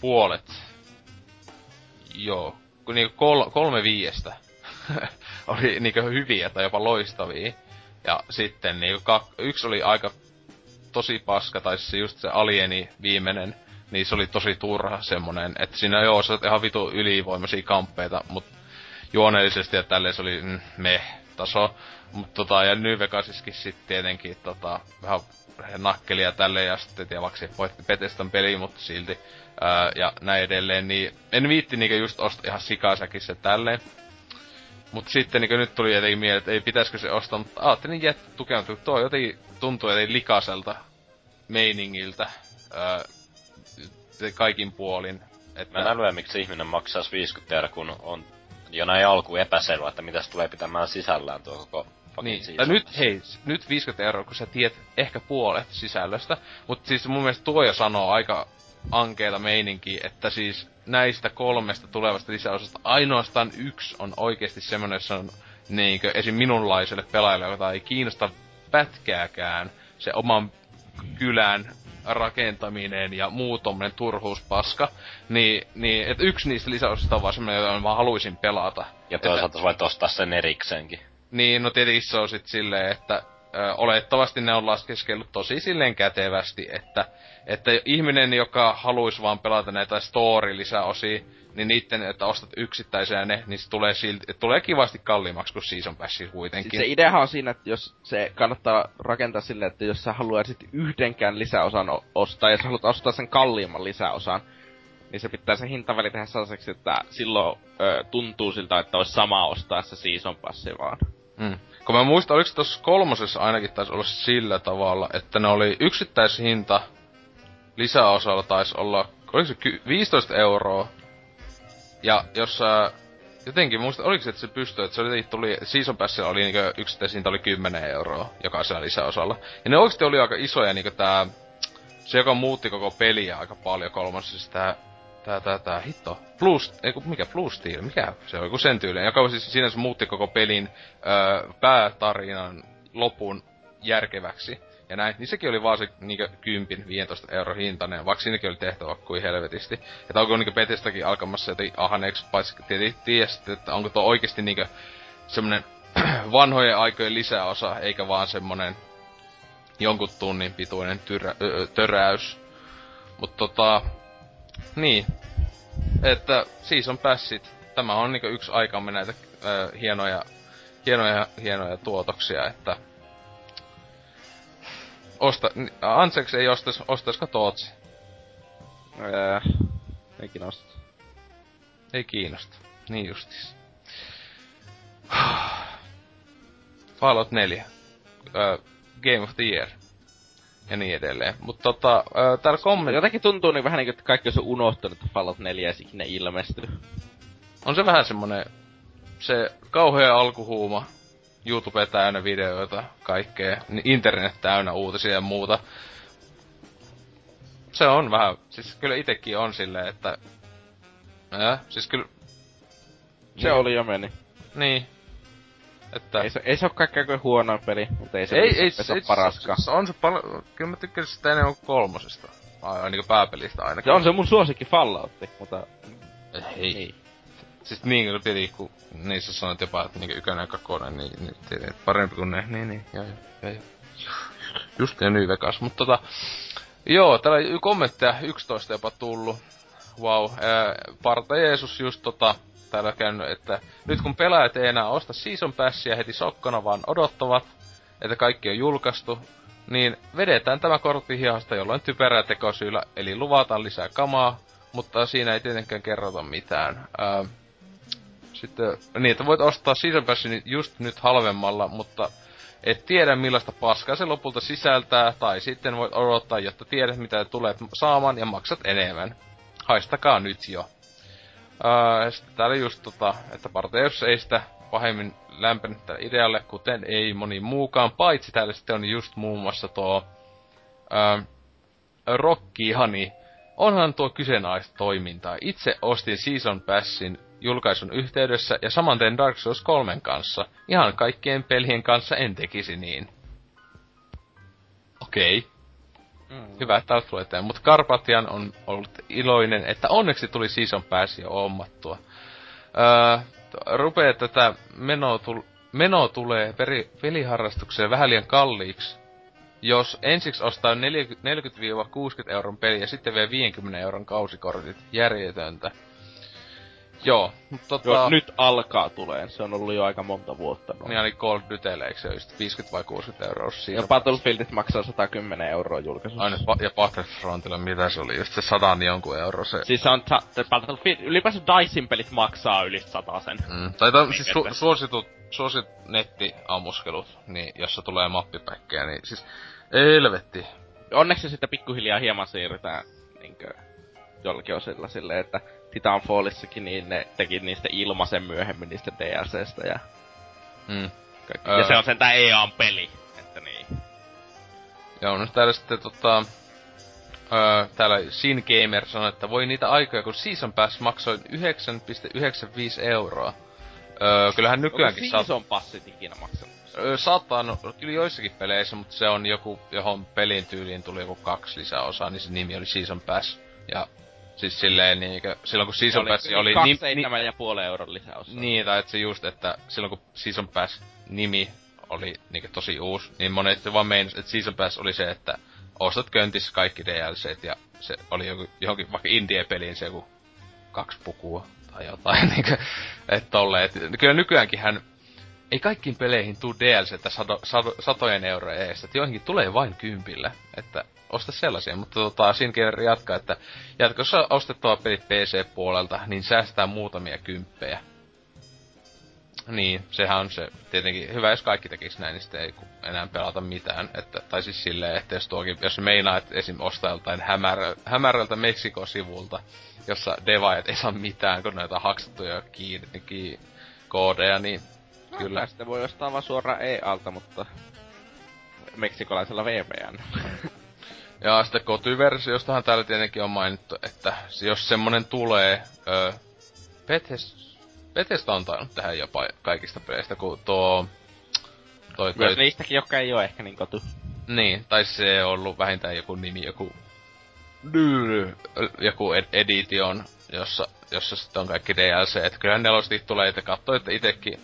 puolet, joo, kun niinku kol, kolme viiestä oli niinku hyviä tai jopa loistavia. Ja sitten niinku kak, yksi oli aika tosi paska, tai siis just se alieni viimeinen, niin se oli tosi turha semmonen, että siinä joo, se ihan vitu ylivoimaisia kamppeita, mut juoneellisesti ja tälleen se oli mm, me taso. Mut tota, ja New Vegasiskin sitten tietenkin tota, vähän nakkelia tälle ja sitten tiedäksi voitti Petestan peli, mutta silti. Ää, ja näin edelleen, niin en viitti niinku just ostaa ihan sikasäkissä tälleen. Mut sitten niin nyt tuli jotenkin mieleen, että ei pitäisikö se ostaa, mutta ajattelin jättää tukeutua. Tuo jotenkin tuntuu jotenkin likaselta meiningiltä öö, kaikin puolin.
Että... Mä en älyä, miksi ihminen maksaa 50 euroa, kun on jo näin alku epäselvä, että mitä se tulee pitämään sisällään tuo koko
niin, ja nyt, hei, nyt 50 euroa, kun sä tiedät ehkä puolet sisällöstä. Mutta siis mun mielestä tuo jo sanoo aika ankeita meininki, että siis näistä kolmesta tulevasta lisäosasta ainoastaan yksi on oikeasti semmonen, jossa on niinkö esim. minunlaiselle pelaajalle, jota ei kiinnosta pätkääkään se oman kylän rakentaminen ja muu tommonen turhuuspaska, niin, niin että yksi niistä lisäosista on vaan semmonen, jota mä haluaisin pelata.
Ja toisaalta että, voit ostaa sen erikseenkin.
Niin, no tietenkin se on sit silleen, että ö, olettavasti ne on laskeskellut tosi silleen kätevästi, että, että ihminen, joka haluaisi vaan pelata näitä story-lisäosia, niin niitten, että ostat yksittäisiä ne, niin se tulee, silti, tulee kivasti kalliimmaksi kuin Season Pass kuitenkin.
Siis se ideahan on siinä, että jos se kannattaa rakentaa silleen, että jos sä haluaisit yhdenkään lisäosan ostaa, ja sä haluat ostaa sen kalliimman lisäosan, niin se pitää se hintaväli tehdä sellaiseksi, että silloin ö, tuntuu siltä, että olisi sama ostaa se Season Passi vaan.
Mm. Kun mä muistan, oliko tuossa kolmosessa ainakin taisi olla sillä tavalla, että ne oli yksittäishinta lisäosalla taisi olla, oliko se 15 euroa ja jos sä jotenkin muista, oliko se, että se pystyi, että se oli, tuli, Season Passilla oli niinku yksittäisintä oli 10 euroa jokaisella lisäosalla. Ja ne oikeesti oli aika isoja niinku tää, se joka muutti koko peliä aika paljon kolmosessa, tää, tää, tää, tää, hitto, Plus, ei mikä Plus Steel, mikä se on, joku sen tyylinen, joka siis siinä se muutti koko pelin öö, päätarinan lopun järkeväksi ja näin, niin sekin oli vaan se niinkö 10-15 euro hintainen, vaikka siinäkin oli tehtävä kuin helvetisti. Että onko niinkö Betestäkin alkamassa jotenkin ahaneeksi, paitsi tietysti että onko tuo oikeesti niinkö semmonen vanhojen aikojen lisäosa, eikä vaan semmonen jonkun tunnin pituinen tyrä, ö, töräys. Mut tota, niin. Että siis on päässit. Tämä on niinku yksi aikamme näitä ö, hienoja, hienoja, hienoja tuotoksia, että Osta, Anseks ei ostais, ostaisiko Tootsi?
Öö, ei kiinnosta.
Ei kiinnosta. Niin justis. Fallout 4. Öö, Game of the Year. Ja niin edelleen. Mutta tota, öö, täällä kommentti...
Jotenkin tuntuu niin vähän niin, että kaikki on unohtanut, että Fallout 4 ei ikinä ilmestynyt.
On se vähän semmonen... Se kauhea alkuhuuma YouTube täynnä videoita, kaikkea, internet täynnä uutisia ja muuta. Se on vähän, siis kyllä itekin on silleen, että... Ja, siis kyllä...
Se niin. oli jo meni.
Niin. Että...
Ei se, ei se oo kaikkein kuin huono peli, mutta ei se,
ei, ei,
se,
se,
ole paraskaan.
Se, on se paljon, kyllä mä tykkäsin sitä enemmän kuin kolmosesta. Ai, niin kuin pääpelistä ainakin.
Se on se mun suosikki Falloutti, mutta...
Ei. Ei. Siis niin, kun tietenkin, kun niissä sanoit jopa, että niin ykkönen ja kakkonen, niin, niin tietenkin, parempi kuin ne, niin, niin, joo, joo, joo. Just ja New Vegas, mutta tota, joo, täällä kommentteja 11 jopa tullut. Wow, ää, Parta Jeesus just tota, täällä käynyt, että nyt kun pelaajat ei enää osta Season Passia heti sokkona, vaan odottavat, että kaikki on julkaistu, niin vedetään tämä kortti hihasta jollain typerää tekosyillä, eli luvataan lisää kamaa, mutta siinä ei tietenkään kerrota mitään. Ää, sitten, että voit ostaa Season Passin just nyt halvemmalla, mutta et tiedä millaista paskaa se lopulta sisältää, tai sitten voit odottaa, jotta tiedät mitä tulet saamaan ja maksat enemmän. Haistakaa nyt jo. Öö, sitten täällä just tota, että Parteus ei sitä pahemmin lämpennyt tälle idealle, kuten ei moni muukaan, paitsi täällä sitten on just muun muassa tuo öö, Rockihani. Onhan tuo kyseenalaista toimintaa. Itse ostin Season Passin julkaisun yhteydessä ja samanteen Dark Souls 3 kanssa. Ihan kaikkien pelien kanssa en tekisi niin. Okei. Okay. Mm. Hyvä, että olet Mutta Karpatian on ollut iloinen, että onneksi tuli Season Pass jo ommattua. Öö, rupee tätä menoa, tul- meno tulee peri- peliharrastukseen vähän liian kalliiksi. Jos ensiksi ostaa 40-60 euron peli ja sitten vielä 50 euron kausikortit, järjetöntä. Joo, mutta tota...
Joo, nyt alkaa tulee. Se on ollut jo aika monta vuotta.
No. Niin, eli Cold Duty, eikö se just 50 vai 60 euroa
siinä? Ja Battlefieldit maksaa 110 euroa julkaisussa.
Aina, ja Battlefrontilla, mitä se oli? Just se sadan jonkun euro se...
Siis se on ta- Battlefield, ylipäänsä Dicein pelit maksaa yli sen.
Mm. Tai to, siis su- suositut, suosit nettiammuskelut, niin jossa tulee mappipäkkejä, niin siis... Helvetti.
Onneksi sitten pikkuhiljaa hieman siirrytään niinkö jollakin osilla silleen, että Titanfallissakin, niin ne teki niistä ilmaisen myöhemmin niistä DLCstä ja...
Mm.
Kaikki. Öö. Ja se on sentään EAN peli, että niin.
Joo, no täällä sitten tota... Öö, täällä Sin Gamer sanoi, että voi niitä aikoja, kun Season Pass maksoi 9,95 euroa. Öö, kyllähän nykyäänkin
Onko Season saat... Passit ikinä maksanut?
Öö, saattaa, no, kyllä joissakin peleissä, mutta se on joku, johon pelin tyyliin tuli joku kaksi lisäosaa, niin se nimi oli Season Pass. Ja Siis silleen niinkö, silloin kun Season
oli,
Pass oli...
Kaksi ni, ni, ja puoli euron lisäosa.
Niin, tai että se just, että silloin kun Season Pass nimi oli niinku tosi uusi, niin monet vaan meinas, että Season Pass oli se, että ostat köntissä kaikki DLCt ja se oli joku, johonkin vaikka indie-peliin se joku kaksi pukua tai jotain, niinku, että tolleen. Et, kyllä nykyäänkin hän ei kaikkiin peleihin tuu DLCtä sado, sado, satojen euroja ees, että joihinkin tulee vain kympillä, että osta sellaisia, mutta tota, siinäkin jatkaa, että jatkossa ostettua pelit PC-puolelta, niin säästetään muutamia kymppejä. Niin, sehän on se tietenkin hyvä, jos kaikki tekis näin, niin sitten ei enää pelata mitään. Että, tai siis silleen, että jos, tuokin, jos meinaa, että esim. ostaa joltain hämärä, hämärältä Meksikosivulta, jossa devaajat ei saa mitään, kun noita haksattuja kiinni, ki, koodeja, niin Kyllä.
Sitten voi ostaa vaan suoraan EA-alta, mutta meksikolaisella VPN.
Ja sitten kotyversiostahan täällä tietenkin on mainittu, että jos semmonen tulee, öö, Bethes, Bethesda on tainnut tehdä jopa kaikista peleistä, kun tuo... Toi, toi,
Myös niistäkin, jotka ei ole ehkä niin kotu.
Niin, tai se on ollut vähintään joku nimi, joku... Joku ed- edition, jossa, jossa sitten on kaikki DLC. Et kyllähän nelosti tulee, että katsoo, että itekin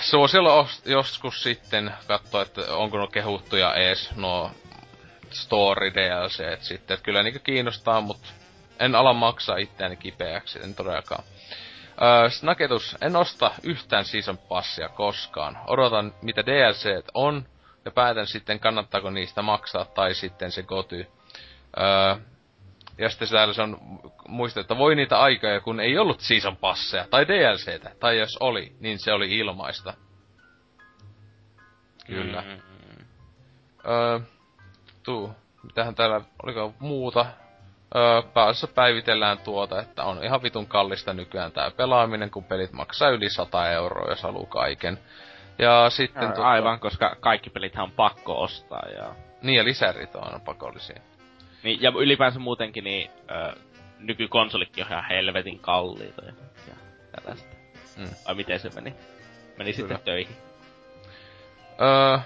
Suosiolla os- joskus sitten katsoo, että onko no kehuttuja ees nuo story DLC sitten. Et kyllä niinku kiinnostaa, mut en ala maksaa itseäni kipeäksi, en todellakaan. Öö, Snaketus, en osta yhtään season passia koskaan. Odotan mitä DLC on, ja päätän sitten kannattaako niistä maksaa, tai sitten se goty. Öö, ja sitten täällä se on muista, että voi niitä aikoja, kun ei ollut season passeja, tai DLCtä, tai jos oli, niin se oli ilmaista. Kyllä.
Mm.
Öö, tuu, mitähän täällä, oliko muuta? Öö, pääasiassa päivitellään tuota, että on ihan vitun kallista nykyään tää pelaaminen, kun pelit maksaa yli 100 euroa, jos haluu kaiken. Ja sitten... Tota-
Aivan, koska kaikki pelithän on pakko ostaa ja...
Niin, ja lisärit on pakollisia.
Niin, ja ylipäänsä muutenkin niin ö, nykykonsolikin on ihan helvetin kalliita ja, ja tällaista.
Mm.
Vai miten se meni? Meni
Kyllä.
sitten töihin.
Öö,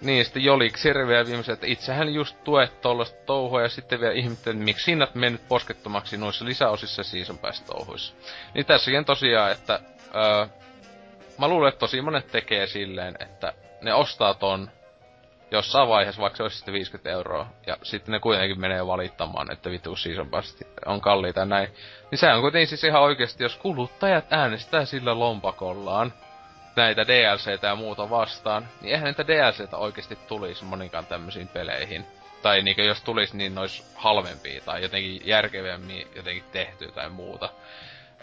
niin, sitten Jolik Sirviä viimeisen, että itsehän just tuet tollasta touhua ja sitten vielä että miksi hinnat mennyt poskettomaksi noissa lisäosissa season pass touhuissa. Niin tässäkin tosiaan, että öö, mä luulen, että tosi monet tekee silleen, että ne ostaa ton jossain vaiheessa, vaikka se olisi sitten 50 euroa, ja sitten ne kuitenkin menee valittamaan, että vitu season pass on kalliita näin. Niin se on kuitenkin siis ihan oikeesti, jos kuluttajat äänestää sillä lompakollaan, näitä DLCtä ja muuta vastaan, niin eihän näitä DLCtä oikeasti tulisi moninkaan tämmöisiin peleihin. Tai niinkö jos tulisi, niin ne olisi halvempia tai jotenkin järkevämmin jotenkin tehty tai muuta.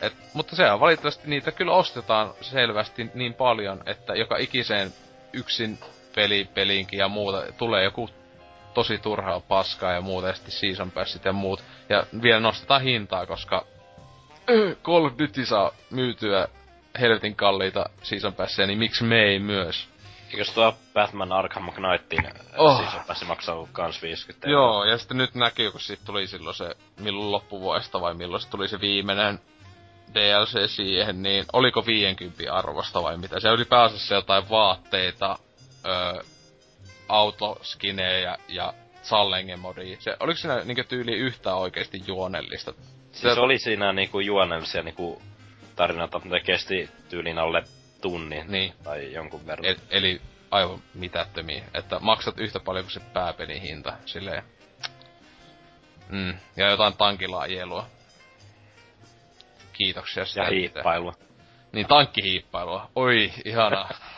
Et, mutta se on valitettavasti niitä kyllä ostetaan selvästi niin paljon, että joka ikiseen yksin peli, peliinkin ja muuta tulee joku tosi turhaa paskaa ja muuta, ja sitten season passit ja muut. Ja vielä nostetaan hintaa, koska Call of Duty saa myytyä helvetin kalliita season passeja, niin miksi me ei myös?
Eikös tuo Batman Arkham Knightin
Oh.
season passi maksaa kans 50
Joo, ja sitten nyt näkyy, kun siitä tuli silloin se, milloin loppuvuodesta vai milloin se tuli se viimeinen DLC siihen, niin oliko 50 arvosta vai mitä? Se oli pääasiassa jotain vaatteita, öö, autoskinejä ja Challenge-modia. Se, oliko siinä niinkö tyyli yhtään oikeesti juonellista?
Siis oli siinä niinku juonellisia niinku tarinoita, mutta kesti tyylin alle tunnin
Niin.
tai jonkun verran.
El, eli aivan mitättömiä. Että maksat yhtä paljon kuin se pääpelin hinta. Silleen. Mm. Ja jotain tankilla ajelua. Kiitoksia sitä.
ja hiippailua.
Niin, tankkihiippailua. Oi, ihanaa.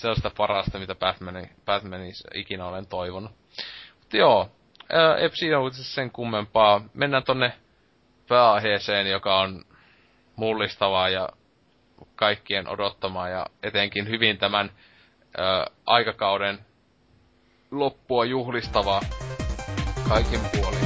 se on sitä parasta, mitä Batmanin, Batmanissa ikinä olen toivonut. Mutta joo, eipä siinä uutisessa sen kummempaa. Mennään tonne pääaiheeseen, joka on mullistavaa ja kaikkien odottamaa ja etenkin hyvin tämän ää, aikakauden loppua juhlistavaa kaikin puolin.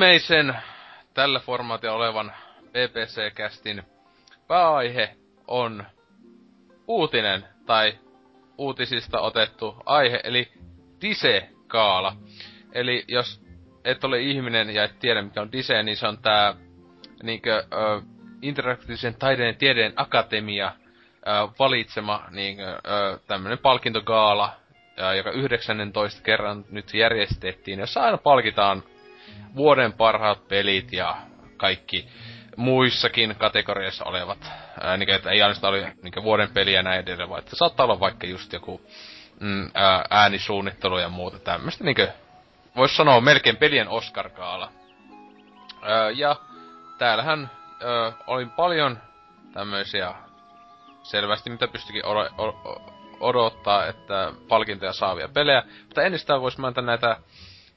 Viimeisen tällä formaatilla olevan BBC-kästin pääaihe on uutinen tai uutisista otettu aihe, eli Dise-kaala. Eli jos et ole ihminen ja et tiedä mikä on Dise, niin se on tää niinkö, interaktiivisen taideen ja tieteen akatemia ö, valitsema niinkö, ö, tämmönen palkintogaala, ö, joka 19 kerran nyt järjestettiin, jossa aina palkitaan vuoden parhaat pelit ja kaikki muissakin kategoriassa olevat, ää, niin, että ei ainoastaan oli niin vuoden peliä näin edelleen, vaan että saattaa olla vaikka just joku mm, ää, äänisuunnittelu ja muuta tämmöistä, niin voisi sanoa melkein pelien Oscar-kaala. Ää, ja täällähän ää, oli paljon tämmöisiä selvästi, mitä pystyikin odottaa, että palkintoja saavia pelejä. Mutta ennestään voisi mä näitä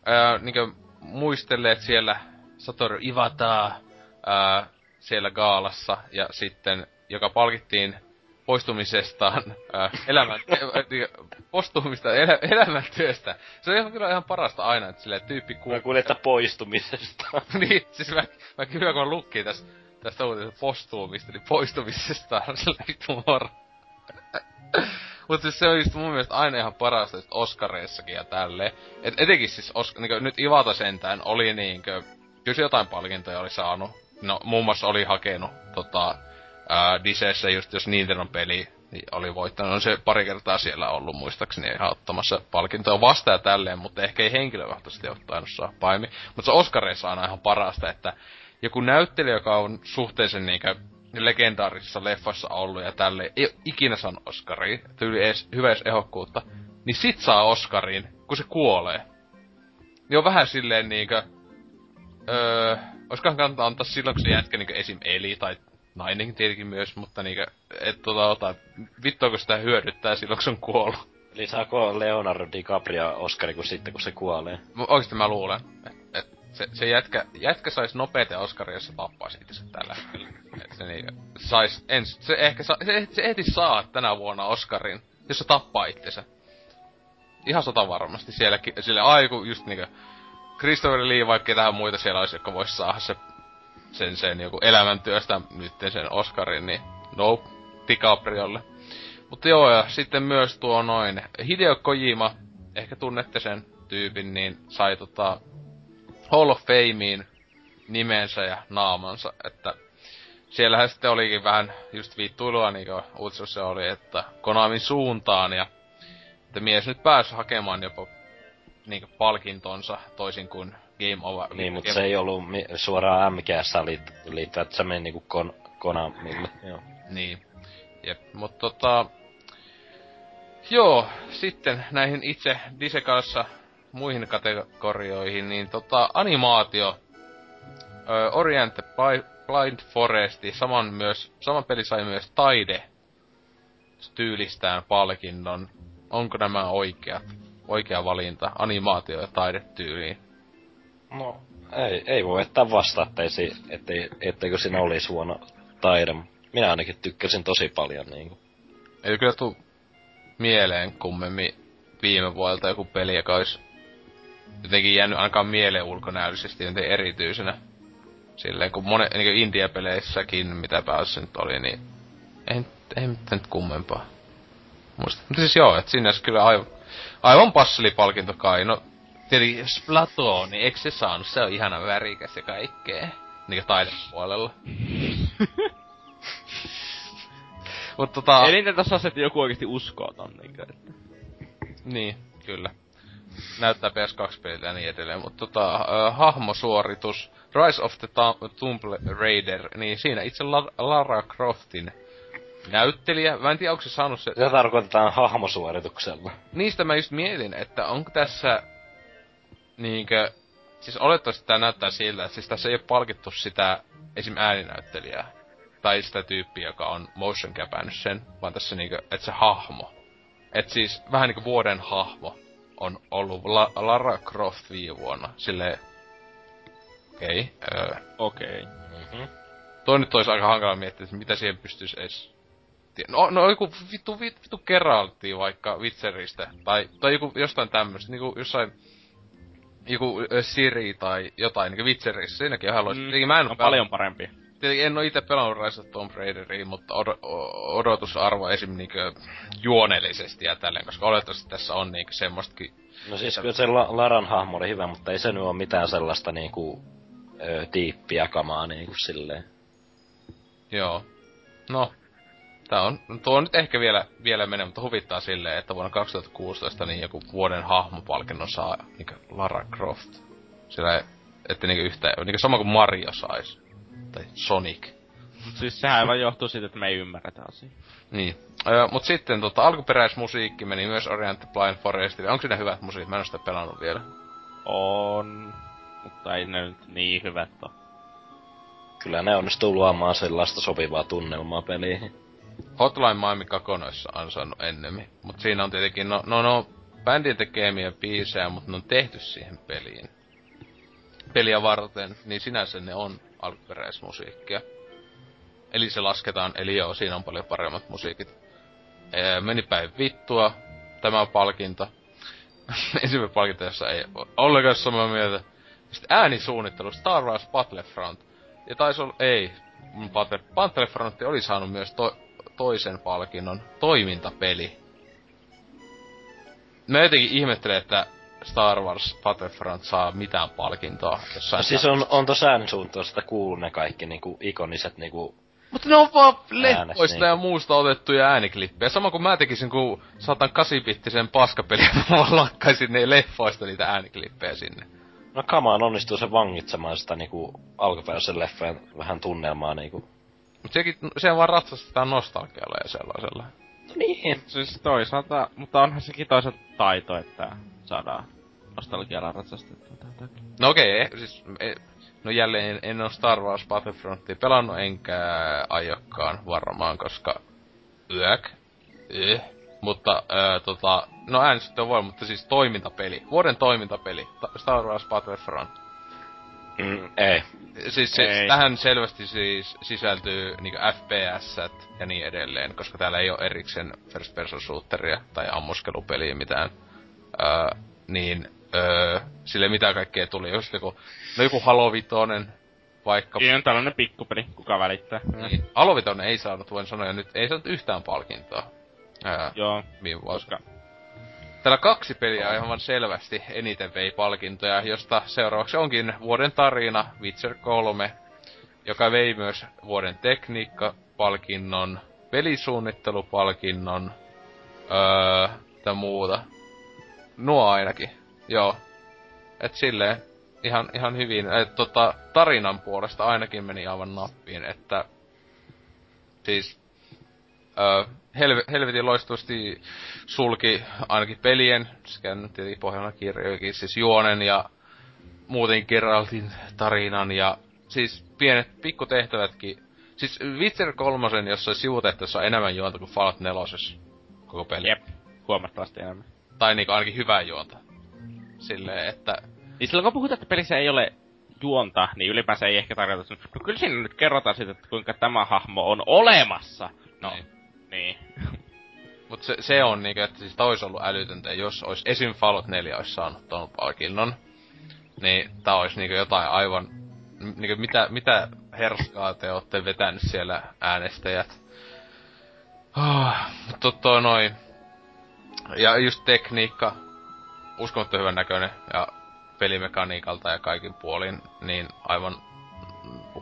ää, niin muistelleet siellä Satoru Iwataa, ää, siellä gaalassa ja sitten, joka palkittiin poistumisestaan ää, elämän, postumista elä, elämäntyöstä. Se on ihan, kyllä ihan parasta aina, että silleen tyyppi
kuuluu. Mä kuulin, että poistumisesta.
niin, siis mä, mä kyllä kun lukkiin tästä, tästä uutisesta postuumista, niin poistumisesta sillä vittu moro. Mutta siis se on just mun mielestä aina ihan parasta just Oscareissakin ja tälleen. Et etenkin siis Os- niinku, nyt Ivata sentään oli niinkö... Kyllä jotain palkintoja oli saanut no muun muassa oli hakenut tota, ää, just jos Nintendo peli niin oli voittanut. On se pari kertaa siellä ollut muistaakseni ihan ottamassa palkintoa vasta ja tälleen, mutta ehkä ei henkilökohtaisesti ottaen saa paimi. Mutta se Oscareissa on ihan parasta, että joku näyttelijä, joka on suhteellisen niinkö legendaarisissa leffoissa ollut ja tälle ei ikinä saanut Oscaria, tyyli edes, hyvä edes ehokkuutta, niin sit saa Oscarin, kun se kuolee. Niin on vähän silleen niinkö, öö, olisikohan kannattaa antaa silloin, kun se jätkä niinku esim. eli, tai nainenkin tietenkin myös, mutta niinku, et tota ota, vittua kun sitä hyödyttää silloin, kun se on kuollut.
Eli saako Leonardo DiCaprio Oscari kun sitten, kun se kuolee?
Oikeesti mä luulen, et se, se jätkä, jätkä sais nopeita Oscaria, jos se tappaisi itse tällä se niinku, sais ens, se ehkä sa, se, se ehti saa tänä vuonna Oscarin, jos se tappaa itsensä. Ihan sata varmasti sielläkin, sille aiku just niinku, Christopher Lee, vaikka tähän muita siellä olisi, jotka vois saada se, sen, sen joku elämäntyöstä nyt sen Oscarin, niin nope, DiCapriolle. Mutta joo, ja sitten myös tuo noin Hideo Kojima, ehkä tunnette sen tyypin, niin sai tota Hall of Fameen nimensä ja naamansa, että siellähän sitten olikin vähän just viittuilua, niin kuin uutisessa oli, että Konamin suuntaan, ja että mies nyt pääsi hakemaan jopa niinku palkintonsa toisin kuin Game Over.
Niin, mutta se ei ollut suoraan MGS liit- liittyvä, että se meni niinku kon- Konamille, joo.
Niin. Jep, mutta tota... Joo, sitten näihin itse Disekassa muihin kategorioihin, niin tota, animaatio, ö, Orient Blind Foresti, saman, myös, saman peli sai myös taide tyylistään palkinnon. Onko nämä oikeat? oikea valinta animaatio- ja taidetyyliin?
No, ei, ei voi vetää vasta, ettei, ettei, etteikö siinä olisi huono taide. Minä ainakin tykkäsin tosi paljon niinku.
Ei kyllä tuu mieleen kummemmin viime vuodelta joku peli, joka olisi jotenkin jäänyt ainakaan mieleen ulkonäöllisesti joten erityisenä. Silleen, kun monen, niin India-peleissäkin, mitä päässä nyt oli, niin ei, ei mitään nyt kummempaa. Muista. Mutta siis joo, että sinne kyllä aivan, aivan passelipalkinto kai. No, tietenkin Splatoon, niin eikö se saanut? Se on ihana värikäs ja kaikkea. Niinku taidepuolella. Mut tota...
Eli tässä että joku oikeesti uskoo ton niinkö, että...
Niin, kyllä. Näyttää PS2-pelillä ja niin edelleen, mutta tota, uh, hahmosuoritus, Rise of the Tomb Raider, niin siinä itse Lara Croftin näyttelijä. Mä en tiedä, onko se saanut se...
Sitä tarkoitetaan hahmosuorituksella.
Niistä mä just mietin, että onko tässä niinkö... Siis olettavasti tää näyttää siltä, että siis tässä ei ole palkittu sitä esim. ääninäyttelijää. Tai sitä tyyppiä, joka on motion käpännyt sen, vaan tässä niinkö, että se hahmo. Et siis vähän niinku vuoden hahmo on ollut La- Lara Croft viime vuonna. Silleen... Okei. Okay, öö.
Okei. Okay. Mm-hmm.
Toi nyt olisi aika hankala miettiä, että mitä siihen pystyisi edes No, no joku vittu, vittu, vittu Geraltti vaikka Witcheristä. Tai, tai joku jostain tämmöstä, niinku jossain... joku Siri tai jotain, niinku Witcherissa, siinäkin ihan loistava.
Mm,
Tietenkin mä en
on paljon parempi.
Tietenkin en oo ite pelannut Rise of Tomb Raideriin, mutta od- odotusarvo esim. Niinkö juonellisesti ja tälleen, koska oletettavasti tässä on niinkö semmoistakin
No siis kyllä se La- Laran hahmo oli hyvä, mutta ei se nyt oo mitään sellaista niinku ö, diippiä kamaa niinku silleen.
Joo. No, tää on, tuo on nyt ehkä vielä, vielä menee, mutta huvittaa silleen, että vuonna 2016 niin joku vuoden hahmopalkinnon saa niinku Lara Croft. Sillä, että niinku yhtä, niinku sama kuin Mario sais. Tai Sonic.
Mut siis sehän vaan johtuu siitä, että me ei ymmärretä asiaa.
Niin. Öö, mut sitten tota, alkuperäismusiikki meni myös Orient Blind Forestille. Onko siinä hyvät musiikit? Mä en oo sitä pelannut vielä.
On, mutta ei ne nyt niin hyvät oo.
Kyllä ne onnistuu luomaan sellaista sopivaa tunnelmaa peliin.
Hotline Miami 2 olisi ansainnut ennemmin. Mut siinä on tietenkin, no, no, no bändin tekemiä biisejä, mutta ne on tehty siihen peliin. Peliä varten, niin sinänsä ne on alkuperäismusiikkia. Eli se lasketaan, eli joo, siinä on paljon paremmat musiikit. Ee, meni päin vittua, tämä palkinto. Ensimmäinen palkinto, jossa ei ollenkaan samaa mieltä. Sitten äänisuunnittelu, Star Wars Battlefront. Ja taisi olla, ei, Battle, Battlefront oli saanut myös to, toisen palkinnon, toimintapeli. Mä jotenkin ihmettelen, että Star Wars Battlefront saa mitään palkintoa jossain.
No siis on, on tossa äänisuunnitelmasta kuullut ne kaikki niinku ikoniset niinku...
Mutta ne on vaan
Äänet,
leffoista
niin.
ja muusta otettuja ääniklippejä. Sama kuin mä tekisin, kun saatan kasipittisen paskapeliä, mä vaan lakkaisin ne leffoista niitä ääniklippejä sinne.
No kamaan onnistuu se vangitsemaan sitä niinku alkuperäisen leffojen vähän tunnelmaa niinku.
Mut sekin, se vaan ratsastetaan nostalgialla ja sellaisella.
Niin.
Siis toisaalta, mutta onhan sekin toisaalta taito, että saadaan nostalgialla ratsastettua tätäkin.
No okei, okay, siis... E, no jälleen en, oo Star Wars Battlefrontia pelannut, enkä aiokkaan varmaan, koska... Yök. Eh. Mutta, ää, tota... No äänestyttö voi, mutta siis toimintapeli. Vuoden toimintapeli. Ta- Star Wars Battlefront.
Mm, ei.
Siis se,
Ei.
tähän selvästi siis sisältyy niinku FPS ja niin edelleen, koska täällä ei ole erikseen first person shooteria tai ammuskelupeliä mitään. Öö, niin öö, sille mitä kaikkea tuli, just joku, no joku Halo Vitoinen, vaikka...
Siinä on tällainen pikkupeli, kuka välittää.
Niin, Halo Vitoinen ei saanut, voin sanoa, ja nyt ei saanut yhtään palkintoa. Öö,
Joo, koska
Täällä kaksi peliä aivan selvästi eniten vei palkintoja, josta seuraavaksi onkin vuoden tarina Witcher 3, joka vei myös vuoden tekniikka-palkinnon, pelisuunnittelupalkinnon, öö, tai muuta. Nuo ainakin, joo. Et silleen, ihan, ihan hyvin. Et tota, tarinan puolesta ainakin meni aivan nappiin, että siis helve, helvetin loistavasti sulki ainakin pelien, sekä nyt tietenkin pohjalla kirjoikin, siis juonen ja muuten Geraltin tarinan ja siis pienet pikkutehtävätkin. Siis Witcher 3, jossa sivutehtävässä on enemmän juonta kuin Fallout 4 koko peli.
jep, huomattavasti enemmän.
Tai niinku ainakin hyvää juonta. Silleen, että
Niin silloin kun puhutaan, että pelissä ei ole juonta, niin ylipäänsä ei ehkä tarkoita, että no kyllä siinä nyt kerrotaan siitä, että kuinka tämä hahmo on olemassa. No,
Niin.
Niin.
Mut se, se on niinku, että siis tää ois ollut älytöntä, jos ois esim. Fallout 4 ois saanut ton palkinnon. Niin tää ois niinku jotain aivan... Niinku mitä, mitä herskaa te ootte vetänyt siellä äänestäjät. Oh, mutta toi noin. Ja just tekniikka. Uskomatta hyvän näköinen ja pelimekaniikalta ja kaikin puolin, niin aivan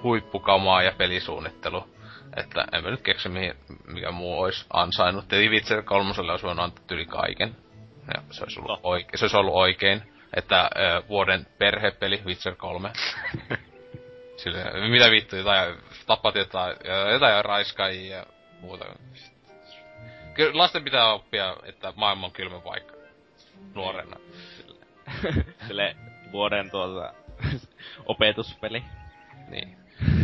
huippukamaa ja pelisuunnittelu. Että en mä nyt keksi mihin, mikä muu olisi ansainnut. Tietenkin Witcher 3 olisi voinut antaa yli kaiken. Ja se olisi ollut,
No.
oike- se olisi ollut oikein. Että ö, vuoden perhepeli Witcher 3. Sille, mitä vittu, jotain, tappat jotain, jotain raiskaajia ja muuta. Kyllä lasten pitää oppia, että maailma on kylmä paikka. Nuorena.
Sille vuoden tuota opetuspeli.
Niin.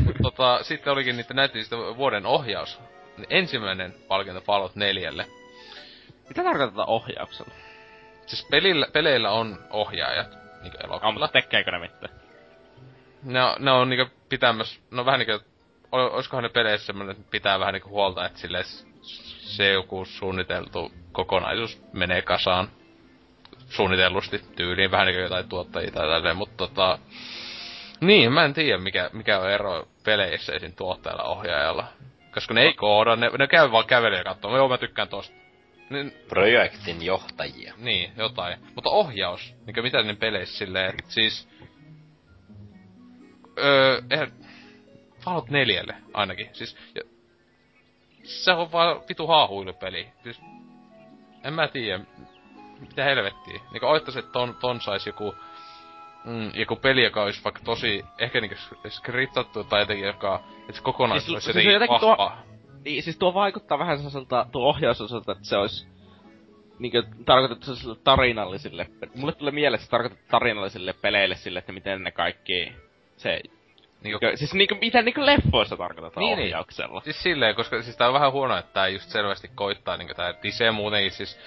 Mut tota, sitten olikin niitä näytti sitten vuoden ohjaus. Ensimmäinen palkinto Fallout 4.
Mitä tarkoitetaan ohjauksella?
Siis pelillä, peleillä on ohjaajat, niinku elokuvilla.
mutta tekeekö ne mitään?
Ne, on- ne on niinku pitämässä, no vähän niinku, o- oiskohan ne peleissä semmonen, että pitää vähän niinku huolta, että sille se joku suunniteltu kokonaisuus menee kasaan. suunnitellusti tyyliin, vähän niin kuin jotain tuottajia tai tälleen, mutta tota... Niin, mä en tiedä mikä, mikä on ero peleissä esim. tuottajalla ohjaajalla. Koska ne ei kooda, ne, ne käy vaan kävelee ja katsoo, joo mä tykkään tosta. Niin,
Projektin johtajia.
niin, jotain. Mutta ohjaus, niin mitä ne peleissä silleen, että siis... Öö, eihän... Fallout 4 ainakin, siis... Ja, se on vaan vitu haahuilupeli. Siis... En mä tiedä, mitä helvettiä. Niinku oittais, että ton, ton sais joku... Mm, joku peli, joka olisi vaikka tosi, ehkä niinku skriptattu tai jotenkin, joka, että se kokonaisuus
Siis-
olisi
siis
jotenkin
jotenkin tuo-
vahva.
Niin, siis tuo vaikuttaa vähän sellaiselta, tuo ohjaus on sellaiselta, että se olisi niinkö tarkoitettu sellaisille tarinallisille, mulle tulee mieleen, että se tarkoitettu tarinallisille peleille sille, että miten ne kaikki, se,
Niinku,
niinkö, siis niinkö, mitä niinkö leffoissa tarkoitetaan
Niin, niin.
ohjauksella.
Siis silleen, koska siis tää on vähän huono, että tää just selvästi koittaa niinku tää Dise muutenkin siis...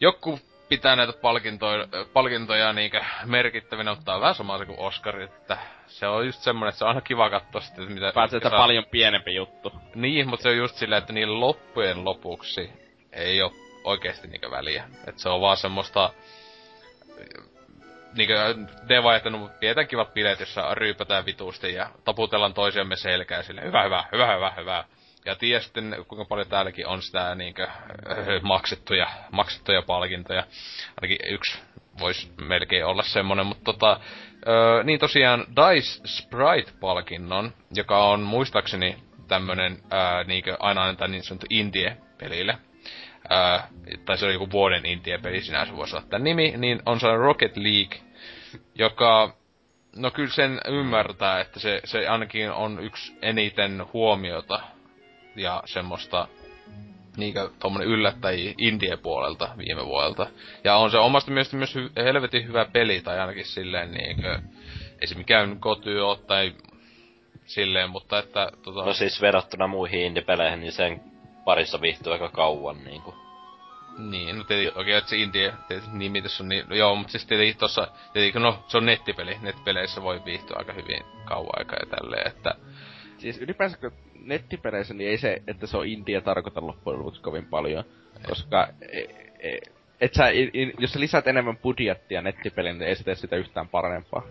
Joku pitää näitä palkintoja, palkintoja niinkö merkittävinä, mutta on vähän sama se kuin Oscarit, että se on just semmonen, että se on aina kiva katsoa sitten, että mitä...
Pääsee sitä paljon pienempi juttu.
Niin, mutta se on just silleen, että niillä loppujen lopuksi ei oo oikeesti niinkö väliä. Et se on vaan semmoista... Niinkö Deva jättänyt pidetään kivat bileet, jossa ryypätään vituusti ja taputellaan toisiamme selkää sille hyvä, hyvä, hyvä, hyvä, hyvä. Ja tiedä sitten, kuinka paljon täälläkin on sitä niinkö maksettuja, maksettuja palkintoja. Ainakin yksi voisi melkein olla semmonen, mutta tota, niin tosiaan DICE Sprite-palkinnon, joka on muistaakseni tämmönen niinkö aina annetaan niin sanottu indie-pelille. Tai se on joku vuoden indie-peli sinänsä voisi olla tämän nimi, niin on sellainen Rocket League, joka, no kyllä sen ymmärtää, että se, se ainakin on yksi eniten huomiota ja semmoista niinkö tommonen yllättäjiä indie-puolelta viime vuodelta. Ja on se omasta mielestä myös hy- helvetin hyvä peli, tai ainakin silleen niinkö, ei se mikään koty oo, tai silleen, mutta että tota...
No siis verrattuna muihin indie-peleihin, niin sen parissa viihtyy aika kauan niinku.
Niin, no tietenkin oikein, että se indie tietysti nimitys on niin, no joo, mutta siis tietenkin tossa, tietenkin no, se on nettipeli, nettipeleissä voi viihtyä aika hyvin kauan aikaa ja tälleen, että
Siis ylipäänsä kun nettipeleissä, niin ei se, että se on India tarkoita loppujen lopuksi kovin paljon. Koska e, e, et sä, jos sä lisät enemmän budjettia nettipeliin, niin ei se tee sitä yhtään parempaa.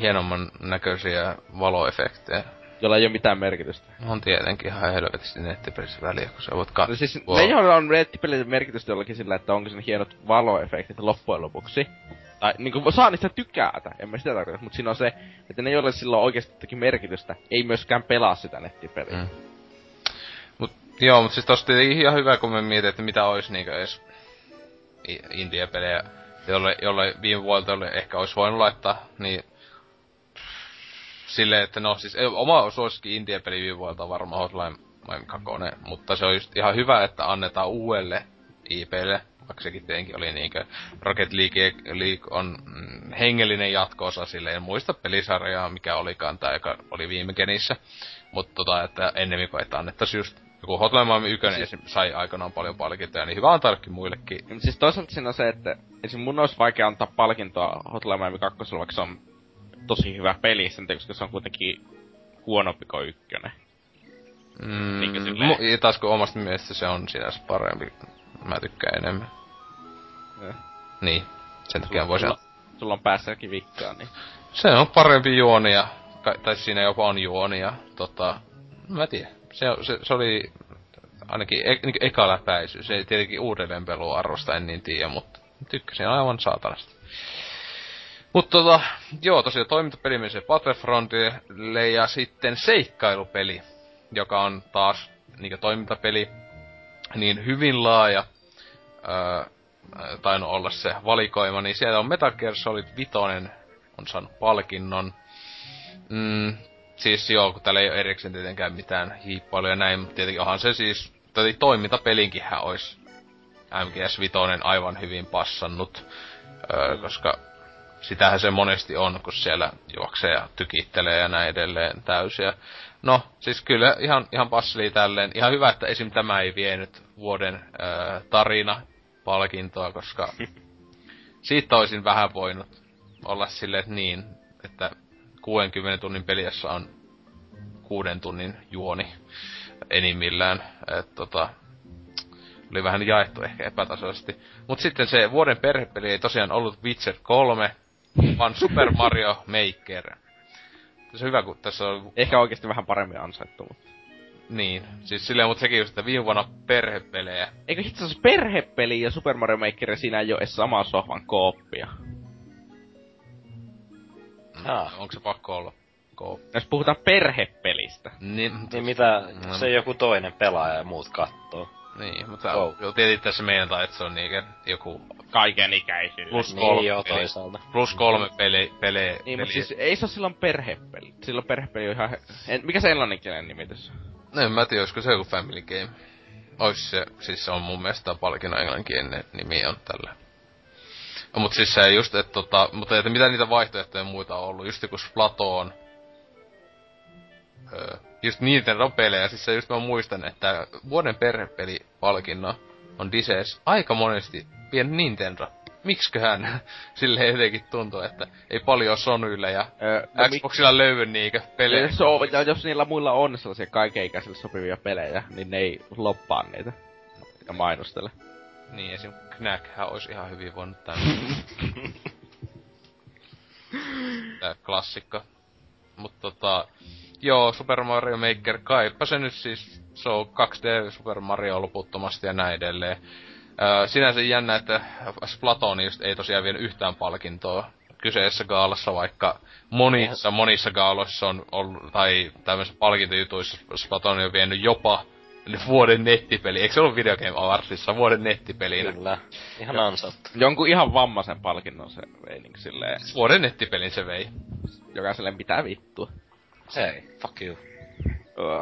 hienomman näköisiä valoefektejä.
Jolla ei ole mitään merkitystä.
On tietenkin ihan helvetisti nettipelissä väliä, kun sä voit katsoa.
No siis
Wow.
ne, joilla on nettipelille merkitystä jollakin sillä, että onko siinä hienot valoefektit loppujen lopuksi. Tai niinku saa niistä tykätä, en mä sitä tarkoita, mutta siinä on se, että ne joille sillä on oikeasti merkitystä, ei myöskään pelaa sitä nettipeliä.
Mm. Mut, joo, mut siis tietenkin ihan hyvä, kun me mietin, että mitä ois niinkö edes indie-pelejä, jolle, jolle viime vuodelta ehkä olisi voinut laittaa, niin silleen, että no siis ei- oma suosikki indie-peli viime vuodelta varmaan Hotline Miami 2, mutta se on just ihan hyvä, että annetaan uudelle IPlle, vaikka sekin tietenkin oli niinkö Rocket League, League on mm, hengellinen jatko-osa sille, en muista pelisarjaa, mikä olikaan tää, joka oli viime genissä. Mutta tota, että ennemmin kuin että annettaisiin just joku Hotline Miami 1 siis... sai aikanaan paljon palkintoja, niin hyvä antaillekin muillekin.
Siis toisaalta siinä on se, että esim. mun olisi vaikea antaa palkintoa Hotline Miami 2, vaikka se on tosi hyvä peli sen koska se on kuitenkin huonompi kuin ykkönen.
Mm, ja taas kun omasta mielestä se on sinänsä parempi. Mä tykkään enemmän.
Eh.
Niin, sen takia voisin...
sulla, sulla on päässäkin vikkaa, niin...
Se on parempi juoni ja, tai siinä jopa on juoni ja tota, mä tiedän. Se, se, se oli ainakin e, niin eka läpäisy. Se ei tietenkin uudelleen pelua arvosta, en niin tiedä, mutta tykkäsin aivan saatanasti. Mutta tota, joo, tosiaan toimintapeli se Battlefrontille ja sitten seikkailupeli, joka on taas niin toimintapeli, niin hyvin laaja, öö, tainnut olla se valikoima, niin siellä on Metal Gear Solid 5 on saanut palkinnon. Mm, siis joo, kun täällä ei ole erikseen tietenkään mitään hiippailuja ja näin, mutta tietenkin onhan se siis, tai toimintapelinkinhän olisi MGS 5 aivan hyvin passannut, öö, koska sitähän se monesti on, kun siellä juoksee ja tykittelee ja näin edelleen täysiä. No, siis kyllä ihan, ihan passeli tälleen. Ihan hyvä, että esim. tämä ei vienyt vuoden öö, tarina palkintoa, koska siitä olisin vähän voinut olla silleen, niin, että 60 tunnin pelissä on kuuden tunnin juoni enimmillään. Et tota, oli vähän jaettu ehkä epätasoisesti. Mut sitten se vuoden perhepeli ei tosiaan ollut Witcher 3, vaan Super Mario Maker. Se on hyvä, kun tässä on...
Ehkä oikeasti vähän paremmin ansaittu, mutta...
Niin, siis silleen, mutta sekin just, että viime vuonna perhepelejä.
Eikö itse asiassa perhepeli ja Super Mario Maker siinä ei ole edes samaa sohvan kooppia?
Ah.
Onko se pakko olla? Koop.
Jos puhutaan perhepelistä.
Niin,
Niin mitä,
No.
se joku toinen pelaaja ja muut kattoo.
Niin, mutta
Oh.
oh. jo tietysti tässä meidän että se on niinkö joku
Kaiken ikäisille.
plus
Niin
kolme
joo,
peli,
toisaalta.
plus kolme peli, pele,
Niin, mutta siis ei se ole silloin perhepeli. Silloin perhepeli on ihan... En, mikä se englanninkielinen nimitys?
No en mä tiedä, olisiko se joku Family Game. Ois se, siis se on mun mielestä palkinnon englanninkielinen nimi on tällä. No, mut siis se just, että tota, mutta että mitä niitä vaihtoehtoja muita on ollut, just joku Splatoon. Öö, just Nintendo pelejä, siis se just mä muistan, että vuoden perhepeli-palkinno on Dises aika monesti pieni Nintendo. Miksiköhän sille jotenkin tuntuu, että ei paljon Sonylle ja
Öö, no mik-
Xboxilla löydy niinkö pelejä.
Jos, on, ja jos niillä muilla on sellaisia kaikenikäisille sopivia pelejä, niin ne ei loppaa niitä. Ja mainostele.
Niin, esim. Knackhän olisi ihan hyvin voinut tää. tää klassikko. Mut tota, joo, Super Mario Maker, kaipa se nyt siis, se on 2D Super Mario loputtomasti ja näin edelleen. Öö, sinänsä jännä, että Splatoon just ei tosiaan vienyt yhtään palkintoa kyseessä gaalassa, vaikka monissa, monissa gaaloissa on ollut, tai tämmöisissä palkintojutuissa Splatoon on vienyt jopa vuoden nettipeli. Eikö se ollut Video Game Awardsissa vuoden nettipelinä?
Kyllä. Ihan ansattu.
Jonkun ihan vammaisen palkinnon se vei niinku silleen,
Vuoden nettipelin se vei.
jokaiselle mitä vittua.
Hei, fuck you.
Öö.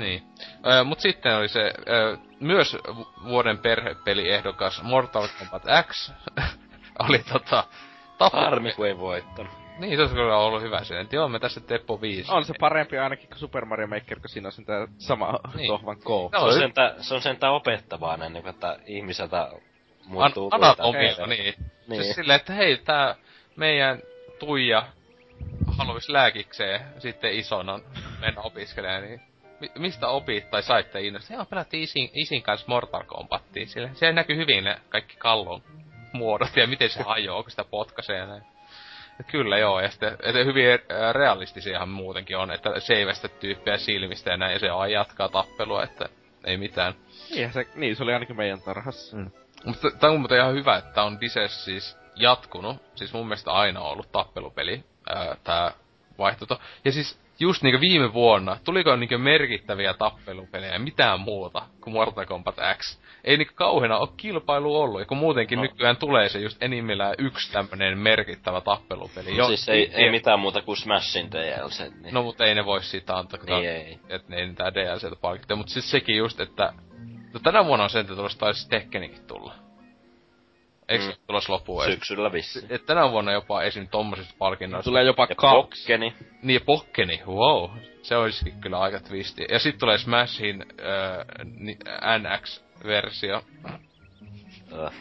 Niin. Ö, mut sitten oli se ö, myös vu- vuoden perhepeliehdokas Mortal Kombat X. oli tota...
Harmi, kun ei voittanut.
Niin, se olisi kyllä ollut hyvä siinä. Joo, me tässä Teppo 5.
On se parempi ainakin kuin Super Mario Maker, kun siinä on sen tää sama
Niin.
niin. sohvan koo.
No,
Se on,
y-
sentä, se on sentään opettavaa ennen kuin, että ihmiseltä
An-
muuttuu
anatomia,
muita.
niin.
Niin.
niin. Siis silleen, että hei, tää meidän Tuija haluaisi lääkikseen sitten isona mennä opiskelemaan, niin mistä opit tai saitte innosta? Joo, pelattiin isin, isin kanssa Mortal Kombatia. Sille, siellä näkyy hyvin ne kaikki kallon muodot ja miten se hajoaa, kun sitä potkaisee ja näin. Kyllä joo, ja sitten et hyvin äh, realistisiahan muutenkin on, että seivästä tyyppiä silmistä ja näin, ja se aina jatkaa tappelua, että ei mitään.
Niin, se, niin, se oli ainakin meidän tarhassa.
Mm. Mutta tää on muuten ihan hyvä, että tää on Dises siis jatkunut. Siis mun mielestä aina on ollut tappelupeli, ää, tää vaihtoehto. Ja siis just niinku viime vuonna, tuliko niinku merkittäviä tappelupelejä, mitään muuta kuin Mortal Kombat X. Ei niinku kauheena ole kilpailu ollut, ja kun muutenkin
No.
no. nykyään tulee se just enimmillään yksi tämmönen merkittävä tappelupeli.
Jo, siis ei, ei mitään muuta kuin Smashin DLC. Niin.
No mutta ei ne voi siitä antaa, kun
niin ei.
että ne ei tää DLCtä palkittu. Mutta siis sekin just, että... No tänä vuonna on sen, että tulossa taisi Tekkenikin tulla. Eikö
Mm.
tulossa loppuun?
Syksyllä vissi.
et tänä vuonna jopa esim. tommosista palkinnoista.
Tulee jopa
Ja
kaksi.
Pokkeni.
Niin, Pokkeni, wow. Se olisikin kyllä aika twisti. Ja sitten tulee Smashin äh, NX-versio,
Öh.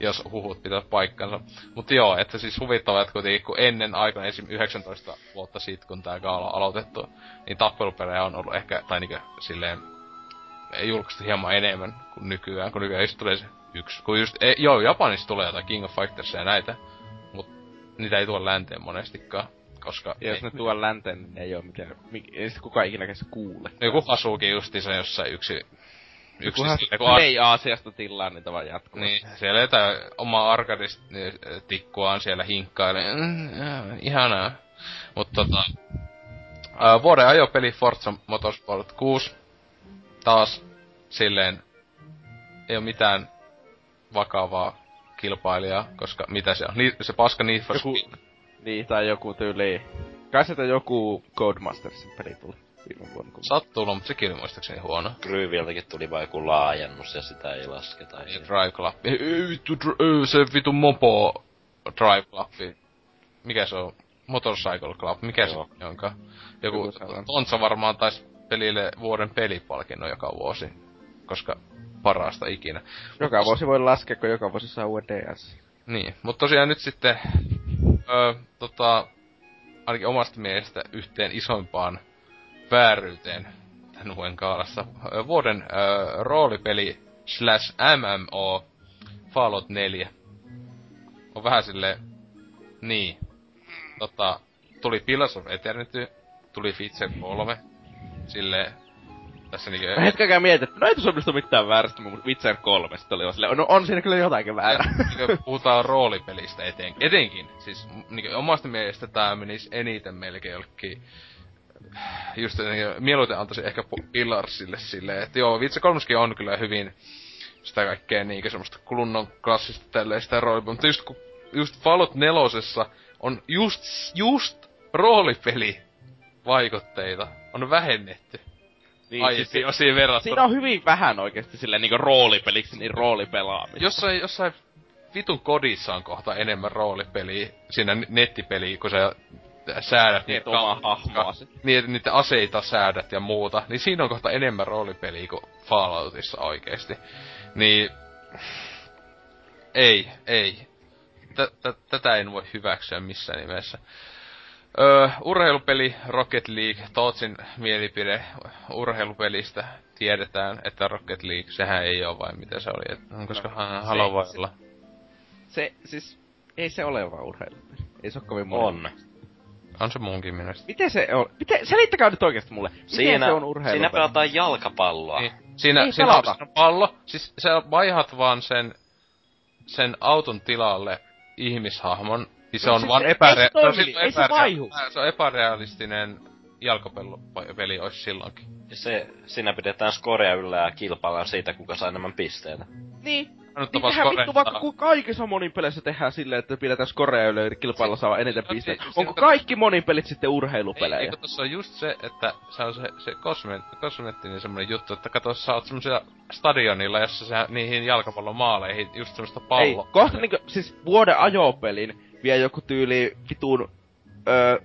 jos huhut pitää paikkansa. Mutta joo, että siis huvittavaa, että kuitenkin kun ennen aikana esim. 19 vuotta sitten, kun tää gaala on aloitettu, niin tappelupelejä on ollut ehkä, tai niinkö silleen, julkaistu hieman enemmän kuin nykyään, kun nykyään just tulee se yksi. Kun just, e, joo, Japanissa tulee jotain King of Fighters ja näitä, mut niitä ei tuolla länteen monestikaan, koska
Ja jos
ei,
ne tuo länteen, niin ei oo mikään, mik, ei sitä kukaan ikinä käsi kuule.
joku Hasuki justiinsa jossain yksi, yksi silleen, kun
ei Aasiasta tilaa niitä vaan jatkuvasti.
niin, siellä jotain omaa arkadist tikkuaan siellä hinkkailee. Mm, jaa, ihanaa. Mut tota... Ää, vuoden ajopeli Forza Motorsport 6. Taas silleen... Ei oo mitään vakavaa kilpailijaa, koska mitä se on? Ni, se paska Need for
Joku-
Speed.
Niin, tai joku tyyli. Kai sieltä joku Codemastersin peli tuli viime vuonna. Kun...
Sattuu, mutta sekin oli muistaakseni huono.
Gryyviltäkin tuli vaan joku laajennus ja sitä ei lasketa.
Ja Drive Club. Ei, ei vittu, dr- ei, se vitu mopo Drive Club. Mikä se on? Motorcycle Club. Mikä
Joo.
se onka? Joku. Tontsa varmaan taisi pelille vuoden pelipalkinnon joka vuosi. Koska parasta ikinä.
Joka vuosi voi laskea, kun joka vuosi saa uuden DS.
Niin, mutta tosiaan nyt sitten, öö, tota, ainakin omasta mielestä yhteen isoimpaan vääryyteen tämän vuoden kaalassa. Vuoden öö, roolipeli slash MMO Fallout 4. On vähän sille niin. Tota, tuli Pillars of Eternity, tuli Witcher 3, sille tässä niinkö...
Mä hetkeäkään mietin, että no ei tuossa onnistu mitään väärästä, mutta Witcher 3 sitten oli vaan silleen, no on siinä kyllä jotakin väärää.
Niinkö puhutaan roolipelistä eten, etenkin. Siis niinkö omasta mielestä tää menisi eniten melkein jollekin just niinkö, mieluiten antaisin ehkä Pillarsille silleen, että joo, Witcher 3 on kyllä hyvin sitä kaikkea niinkö semmoista kulunnon klassista tälleen sitä roolipeliä, mutta just kun just Fallout 4 on just, just roolipeli vaikutteita on vähennetty.
Niin,
Aiempiin
siis,
osiin verrattuna.
siinä on hyvin vähän oikeesti silleen niinku roolipeliksi, niin roolipelaamista.
Jossain, jossain vitun kodissa on kohta enemmän roolipeliä siinä nettipeliä, kun sä säädät niitä
omaa hahmoasi.
Niin, niitä aseita säädät ja muuta. Niin siinä on kohta enemmän roolipeliä kuin Falloutissa oikeesti. Niin... Ei, ei. Tä- tä- tätä en voi hyväksyä missään nimessä. Öö, urheilupeli Rocket League, Tootsin mielipide urheilupelistä. Tiedetään, että Rocket League, sehän ei ole vain mitä se oli. Et, koska no,
se-
Halo voi
se-
olla.
Se, siis, ei se ole vaan urheilupeli. Ei se oo kovin moni.
On.
On se munkin mielestä.
Miten se on? Miten, selittäkää nyt oikeesti mulle. Miten
Siinä,
se on urheilupeli?
siinä pelataan jalkapalloa.
Niin. Siinä,
Ei
siinä on
pelata.
siinä on pallo, siis sä vaihat vaan sen, sen auton tilalle ihmishahmon, niin se on
siis
vaan
se-
epäre-
ei se toimi,
silloin
ei se
epärea-
vaihu.
Se on epärealistinen jalkapeli olisi silloinkin.
Ja se, siinä pidetään skorea yllä ja kilpaillaan siitä, kuka saa enemmän pisteitä.
Niin.
Ainut
Niin tehdään vittu vaikka kun kaikissa monin peleissä tehdään silleen, että pidetään skorea yle ja kilpailla saa eniten
no,
pisteitä.
si-
Onko kaikki monin pelit sitten
Ei,
urheilupelejä?
eikö tossa on just se, että se on se, se kosme, kosmettinen semmonen juttu, että kato, sä oot semmosia stadionilla, jossa sä niihin jalkapallomaaleihin just semmoista
Ei,
pallo.
kohta niinku, siis vuoden ajopelin vie joku tyyli vitun öö,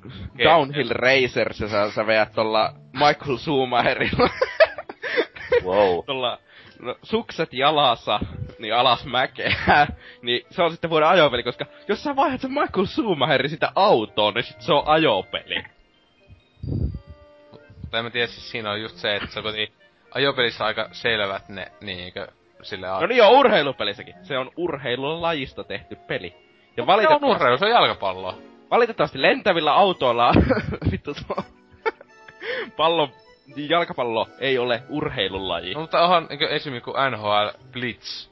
Downhill Racers ja sä, sä veät tolla Michael Schumacherilla.
Wow.
tolla no, sukset jalassa, niin alas mäkeä, niin se on sitten vuoden ajopeli, koska jos sä vaihdat sen Michael Schumacherin sitä autoon, niin sit se on ajopeli.
Mutta en mä tiedä, siis siinä on just se, että se on kuitenkin ajopelissä aika selvät ne niinkö sille
No niin on urheilupelissäkin. Se on urheilulajista tehty peli. Ja
Se on
valitettavasti,
urheilu, se on jalkapalloa.
valitettavasti lentävillä autoilla vittu tuo pallo, jalkapallo ei ole urheilulaji.
No, mutta onhan niin esimerkiksi kun NHL Blitz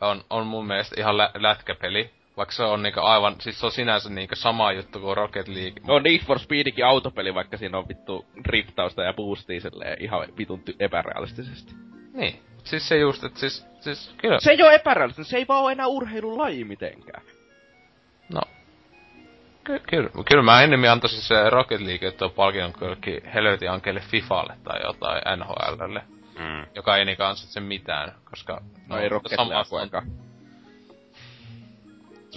on, on mun mielestä ihan lä- lätkäpeli. Vaikka se on niinku aivan, siis se on sinänsä niinku sama juttu kuin Rocket League.
No Need for Speedikin autopeli, vaikka siinä on vittu driftausta ja boostia silleen ihan vitun ty- epärealistisesti.
Niin. Siis se just, että siis, siis kyllä.
Se ei oo epärealistinen, se ei vaan oo enää urheilulaji mitenkään.
No. Ky- kyllä, kyllä mä ennemmin antaisin se Rocket League tuo palkinnon kylläkin helvetin ankelle Fifalle tai jotain NHLlle.
Mm.
Joka ei niinkään ansaitse mitään, koska...
No, ei Rocket.
Se,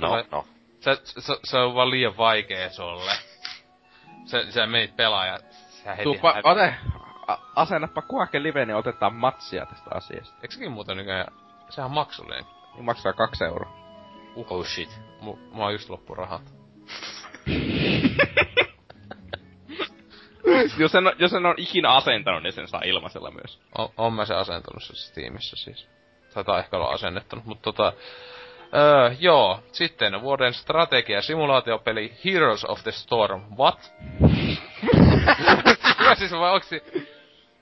No,
on,
no.
se, se, se, on vaan liian vaikee sulle. Se, sä menit pelaaja, sä heti...
Tuuppa,
hävi-
ote, a- asennappa kuhake live, niin otetaan matsia tästä asiasta.
Eikö sekin muuten nykyään... Sehän on maksullinen.
Niin maksaa kaksi euroa.
Oh shit.
Mu, on just loppu rahat.
jos, en, jos en on ikinä asentanut, niin sen saa ilmaisella myös.
On, on mä se asentanut se Steamissa siis. Taitaa ehkä olla asennettanut, mutta tota... Öö, joo, sitten vuoden strategia simulaatiopeli Heroes of the Storm. What? Kyllä siis vai onks se...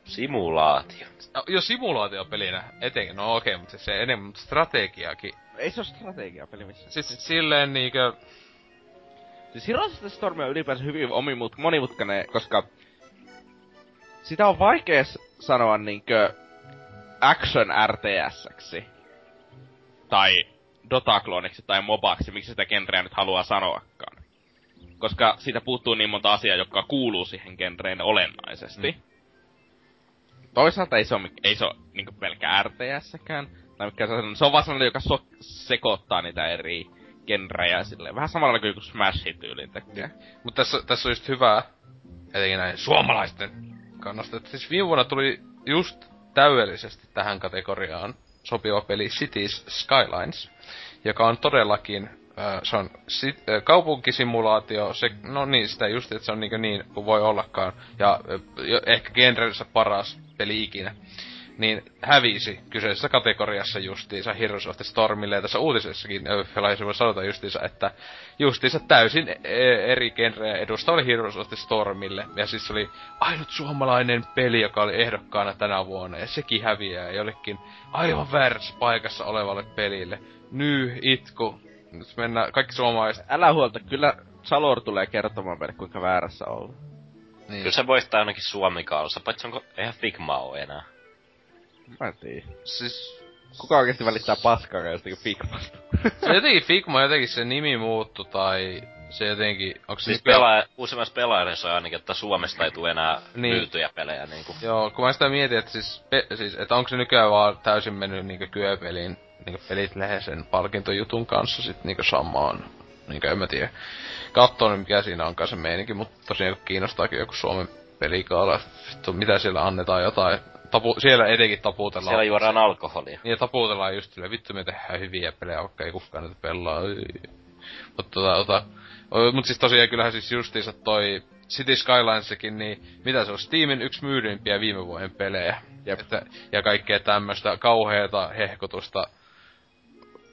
Simulaatio.
Jo simulaatiopelinä etenkin, no okei, mutta se enemmän strategiakin.
Ei se oo strategiapeli missään.
Siis silleen niinkö...
Siis Heroes of the Storm on ylipäänsä hyvin omimut, monimutkainen, koska sitä on vaikea sanoa niinkö action RTS-ksi. Tai Dota-klooniksi tai mobaksi, miksi sitä genreä nyt haluaa sanoakaan. Koska siitä puuttuu niin monta asiaa, jotka kuuluu siihen genreen olennaisesti. Mm. Toisaalta ei se ole, ei se ole niinku pelkkä RTS-kään. Tai mikä se on, se on vaan sellainen, joka so- sekoittaa niitä eri genrejä silleen. Vähän samalla kuin joku Smash tyyliin tekee.
Mutta tässä, tässä on just hyvää, etenkin näin suomalaisten kannasta, että siis viime vuonna tuli just täydellisesti tähän kategoriaan sopiva peli Cities Skylines, joka on todellakin, äh, se on sit, äh, kaupunkisimulaatio, se, no niin, sitä just, että se on niin, niin kuin voi ollakaan, ja äh, ehkä genrensä paras peli ikinä. Niin hävisi kyseisessä kategoriassa justiinsa Heroes of the Stormille. Ja tässä uutisessakin pelaajissa voi sanota justiinsa, että justiinsa täysin e- eri genrejä edusta oli Heroes of the Stormille. Ja siis oli ainut suomalainen peli, joka oli ehdokkaana tänä vuonna. Ja sekin häviää jollekin aivan väärässä paikassa olevalle pelille. Ny, itku. Nyt mennään kaikki suomalaiset.
Älä huolta, kyllä Salor tulee kertomaan meille, kuinka väärässä on.
Niin. Kyllä se voittaa ainakin Suomi-kaalossa, paitsi onko eihän Figma oo enää.
Mä en tiedä.
Siis
Kuka oikeesti välittää paskaa jostakin Figmasta?
se jotenkin Figma, jotenkin se nimi muuttu tai se jotenkin, onko se
Siis pelaaja, uusimmassa pelaajassa on ainakin, että Suomesta ei tule enää
Niin.
myytyjä pelejä niinku.
Joo, kun mä sitä mietin, että siis, pe, siis että onko se nykyään vaan täysin mennyt niinku kyöpeliin, niinku pelit sen palkintojutun kanssa sit niinku samaan. Niinku en mä tiedä. Kattoo mikä siinä onkaan se meininki, mutta tosiaan kiinnostaakin joku Suomen pelikaala, vittu mitä siellä annetaan jotain. Tapu, siellä etenkin taputellaan.
Siellä juodaan alkoholia.
Niin ja taputellaan just silleen, vittu me tehdään hyviä pelejä, vaikka ei kukaan näitä pelaa. Mutta tota, tota, o, mut siis tosiaan kyllähän siis justiinsa toi City Skylinesekin, niin mitä se on, Steamin yksi myydympiä viime vuoden pelejä.
Jep.
Että, ja kaikkea tämmöstä kauheeta hehkotusta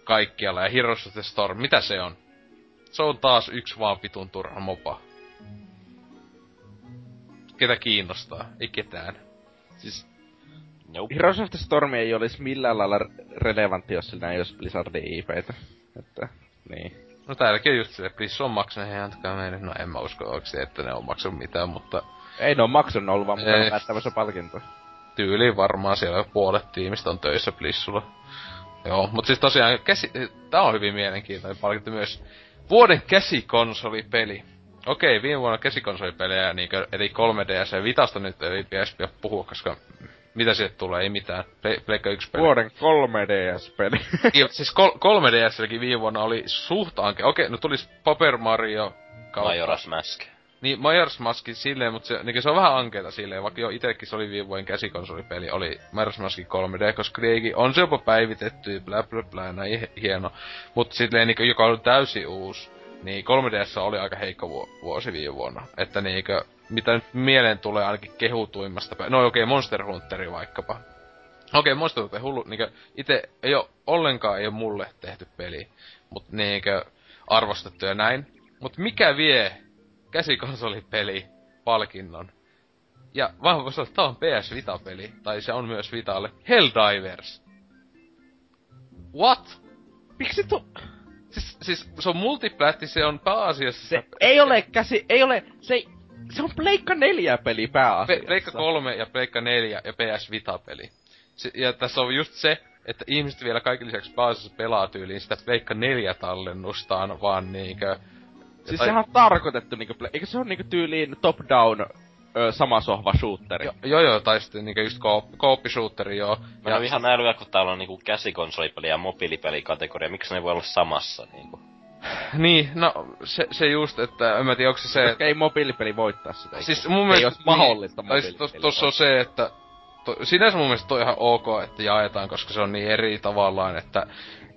kaikkialla. Ja Heroes of the Storm, mitä se on? Se on taas yksi vaan vitun turha mopa. Ketä kiinnostaa? Ei ketään. Siis
Nope.
Heroes of the Storm ei olisi millään lailla relevantti, jos sillä ei olisi Blizzardin IPtä. Että, niin.
No täälläkin on just silleen, Bliss on maksanut, antakaa meille. No en mä usko oikeesti, että ne on maksanut mitään, mutta
Ei ne on maksanut ollut vaan mukana
Ei.
päättämässä palkintoa.
tyyliin varmaan siellä puolet tiimistä on töissä Blissulla. Joo, mut siis tosiaan käsi... Tää on hyvin mielenkiintoinen palkinto myös. Vuoden käsikonsolipeli. Okei, viime vuonna käsikonsolipelejä, niinkö, eli 3DS ja Vitasta nyt ei pitäisi puhua, koska mitä sieltä tulee, ei mitään. Ple- Pleikka 1 peli.
Vuoden 3DS-peli.
Niin, siis kol- 3DSlläkin viime vuonna oli suht anke. Okei, no tulis Paper Mario kautta.
Majora's Mask.
Niin, Majora's Mask silleen, mutta se, niin se on vähän ankeeta silleen, vaikka jo itekin se oli viime vuoden käsikonsolipeli, oli Majora's Mask 3D, koska Kreigi on se jopa päivitetty, ja blä blä blä, näin hi- hieno. Mutta silleen, niin, joka oli täysin uusi, niin 3DS oli aika heikko vu- vuosi viime vuonna. Että niinkö, mitä nyt mieleen tulee ainakin kehutuimmasta, no okei, okay, Monster Hunteri vaikkapa. Okei, okay, Monster Hunter hullu, niinkö, ite ei oo, ollenkaan ei oo mulle tehty peli, mut niinkö, arvostettu ja näin. Mut mikä vie käsikonsolipeli palkinnon? Ja vahva sanoa, että on PS Vita-peli, tai se on myös Vitalle, Helldivers. What?
Miksi tu...
Siis, siis se on multiplätti, se on pääasiassa...
Se ei ole käsi... Ei ole... Se ei... Se on Pleikka 4 peli
Pe-
pääasiassa.
Pleikka 3 ja Pleikka 4 ja PS Vita-peli. Se, ja tässä on just se, että ihmiset vielä kaiken lisäksi pääasiassa pelaa tyyliin sitä Pleikka 4 tallennustaan, vaan niinkö...
Siis
tai-
sehän on tarkoitettu niinku... ple- Eikö se on niinku tyyliin top-down ö, sama sohva shooteri?
Jo, joo joo, tai sitten niinkö just koop- kooppishooteri joo.
Mä en ihan älyä, kun täällä on niinku käsikonsolipeli ja mobiilipelikategoria, miksi ne voi olla samassa niinku?
Niin, no se, se just, että en mä tiedä, onko se se...
Koska ei mobiilipeli voittaa sitä.
Siis mun
ei
mielestä...
olisi mahdollista
niin, siis tos, tossa on se, että... To, sinänsä mun mielestä toi ihan ok, että jaetaan, koska se on niin eri tavallaan, että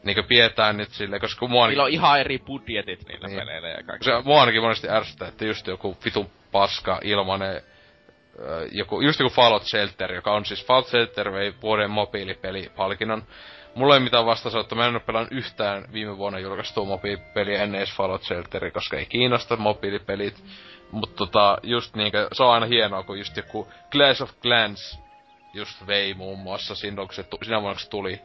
niinkö pidetään nyt sille, koska mua
Niillä on ihan eri budjetit niillä
Niin.
peleillä ja kaikki.
Se mua ainakin monesti ärsyttää, että just joku vitun paska ilmanen joku, just joku Fallout Shelter, joka on siis Fallout Shelter vei vuoden mobiilipelipalkinnon. Mulla ei mitään vasta että mä en ole pelannut yhtään viime vuonna julkaistua mobiilipeliä ennen edes Fallout Shelteri, koska ei kiinnosta mobiilipelit. Mutta tota, just niinkö, se on aina hienoa, kun just joku Clash of Clans just vei muun muassa silloin, kun se, sinä vuonna kun se tuli,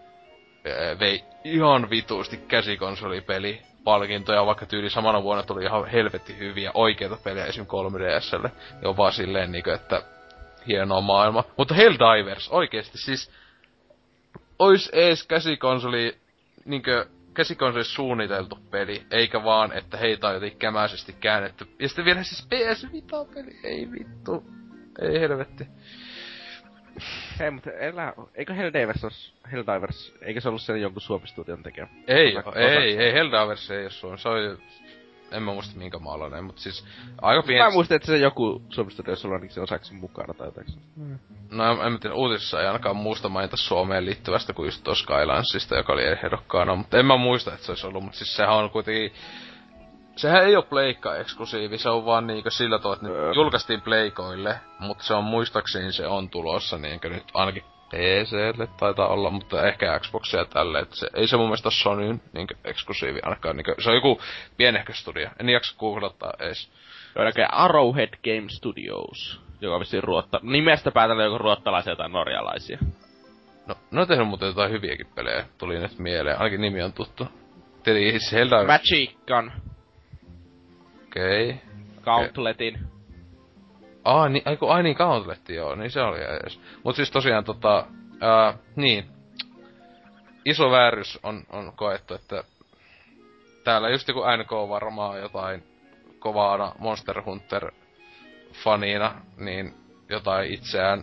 vei ihan vituusti käsikonsolipeli palkintoja, vaikka tyyli samana vuonna tuli ihan helvetti hyviä oikeita pelejä esim. 3DSlle. Ja on vaan silleen niinku, että hienoa maailma. Mutta Helldivers, oikeesti siis, ois ees käsikonsoli, niinkö, käsikonsoli suunniteltu peli, eikä vaan, että heitä on jotenkin kämäisesti käännetty. Ja sitten vielä siis PS Vita-peli, ei vittu, ei helvetti.
Hei, mutta elä, eikö Helldivers os, Helldivers, eikö se ollut sen jonkun Suomi-studion tekemä?
Ei,
Osa-
ei,
osa-
ei, Helldivers ei oo Suomi, se oli, en mä muista minkä maalainen, mutta siis aika pieni...
Mä muistin, että se joku Suomi-studio, jos sulla on se osaksi mukana tai jotain.
No en, en mä tiedä, uutisissa ei ainakaan muusta mainita Suomeen liittyvästä kuin just tuossa Skylansista, joka oli ehdokkaana, mutta en mä muista, että se olisi ollut, mutta siis sehän on kuitenkin... Sehän ei ole pleikka-eksklusiivi, se on vaan niinkö sillä tavalla, että
Öö.
julkaistiin pleikoille, mutta se on muistaakseni se on tulossa niinkö nyt ainakin PClle taitaa olla, mutta ehkä Xboxia tälle, että se, ei se mun mielestä Sonyn niin eksklusiivi ainakaan, niin kuin, se on joku pienehkö studio, en jaksa googlettaa edes.
Se on Arrowhead Game Studios, joka on vissiin ruotta, nimestä päätellä joko ruottalaisia tai norjalaisia.
No, ne on tehnyt muuten jotain hyviäkin pelejä, tuli nyt mieleen, ainakin nimi on tuttu. Eli siis heiltä on...
Magic Gun.
Okei. Okay.
Gauntletin.
Ah, niin, aiku, ai niin, Gauntlet, joo, niin se oli edes. Mut siis tosiaan tota, ää, niin. Iso väärys on, on koettu, että täällä just joku NK varmaan jotain kovaana Monster Hunter fanina, niin jotain itseään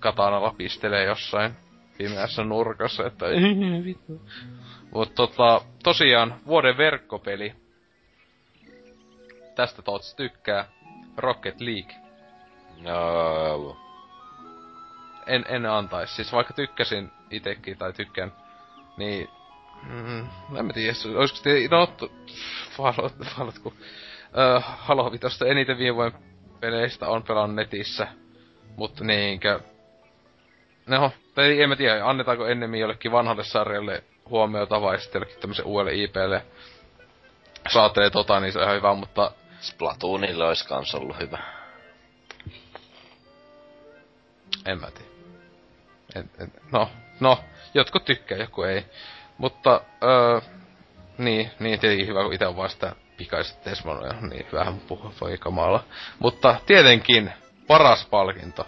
katanalla pistelee jossain pimeässä nurkassa, että vittu. Mut tota, tosiaan, vuoden verkkopeli. Tästä Tots tykkää. Rocket League.
No.
En, en antais. Siis vaikka tykkäsin itekin tai tykkään, niin... Mm, en mä tiedä, olisiko sitten... No, Fallout, Fallout kun... Uh, Halo Vitosta eniten viime vuoden peleistä on pelannut netissä. Mutta niinkö... No, tai en mä tiedä, annetaanko ennemmin jollekin vanhalle sarjalle huomiota vai sitten jollekin tämmösen uudelle IPlle saattelee tota, niin se on ihan hyvä, mutta...
Splatoonille olisi kans ollut hyvä.
En mä tiedä. En, en, no, no, jotkut tykkää, joku ei. Mutta, öö, niin, niin tietenkin hyvä, kun itse on vaan sitä pikaiset Desmonoja, niin vähän puhua voi kamala. Mutta tietenkin paras palkinto.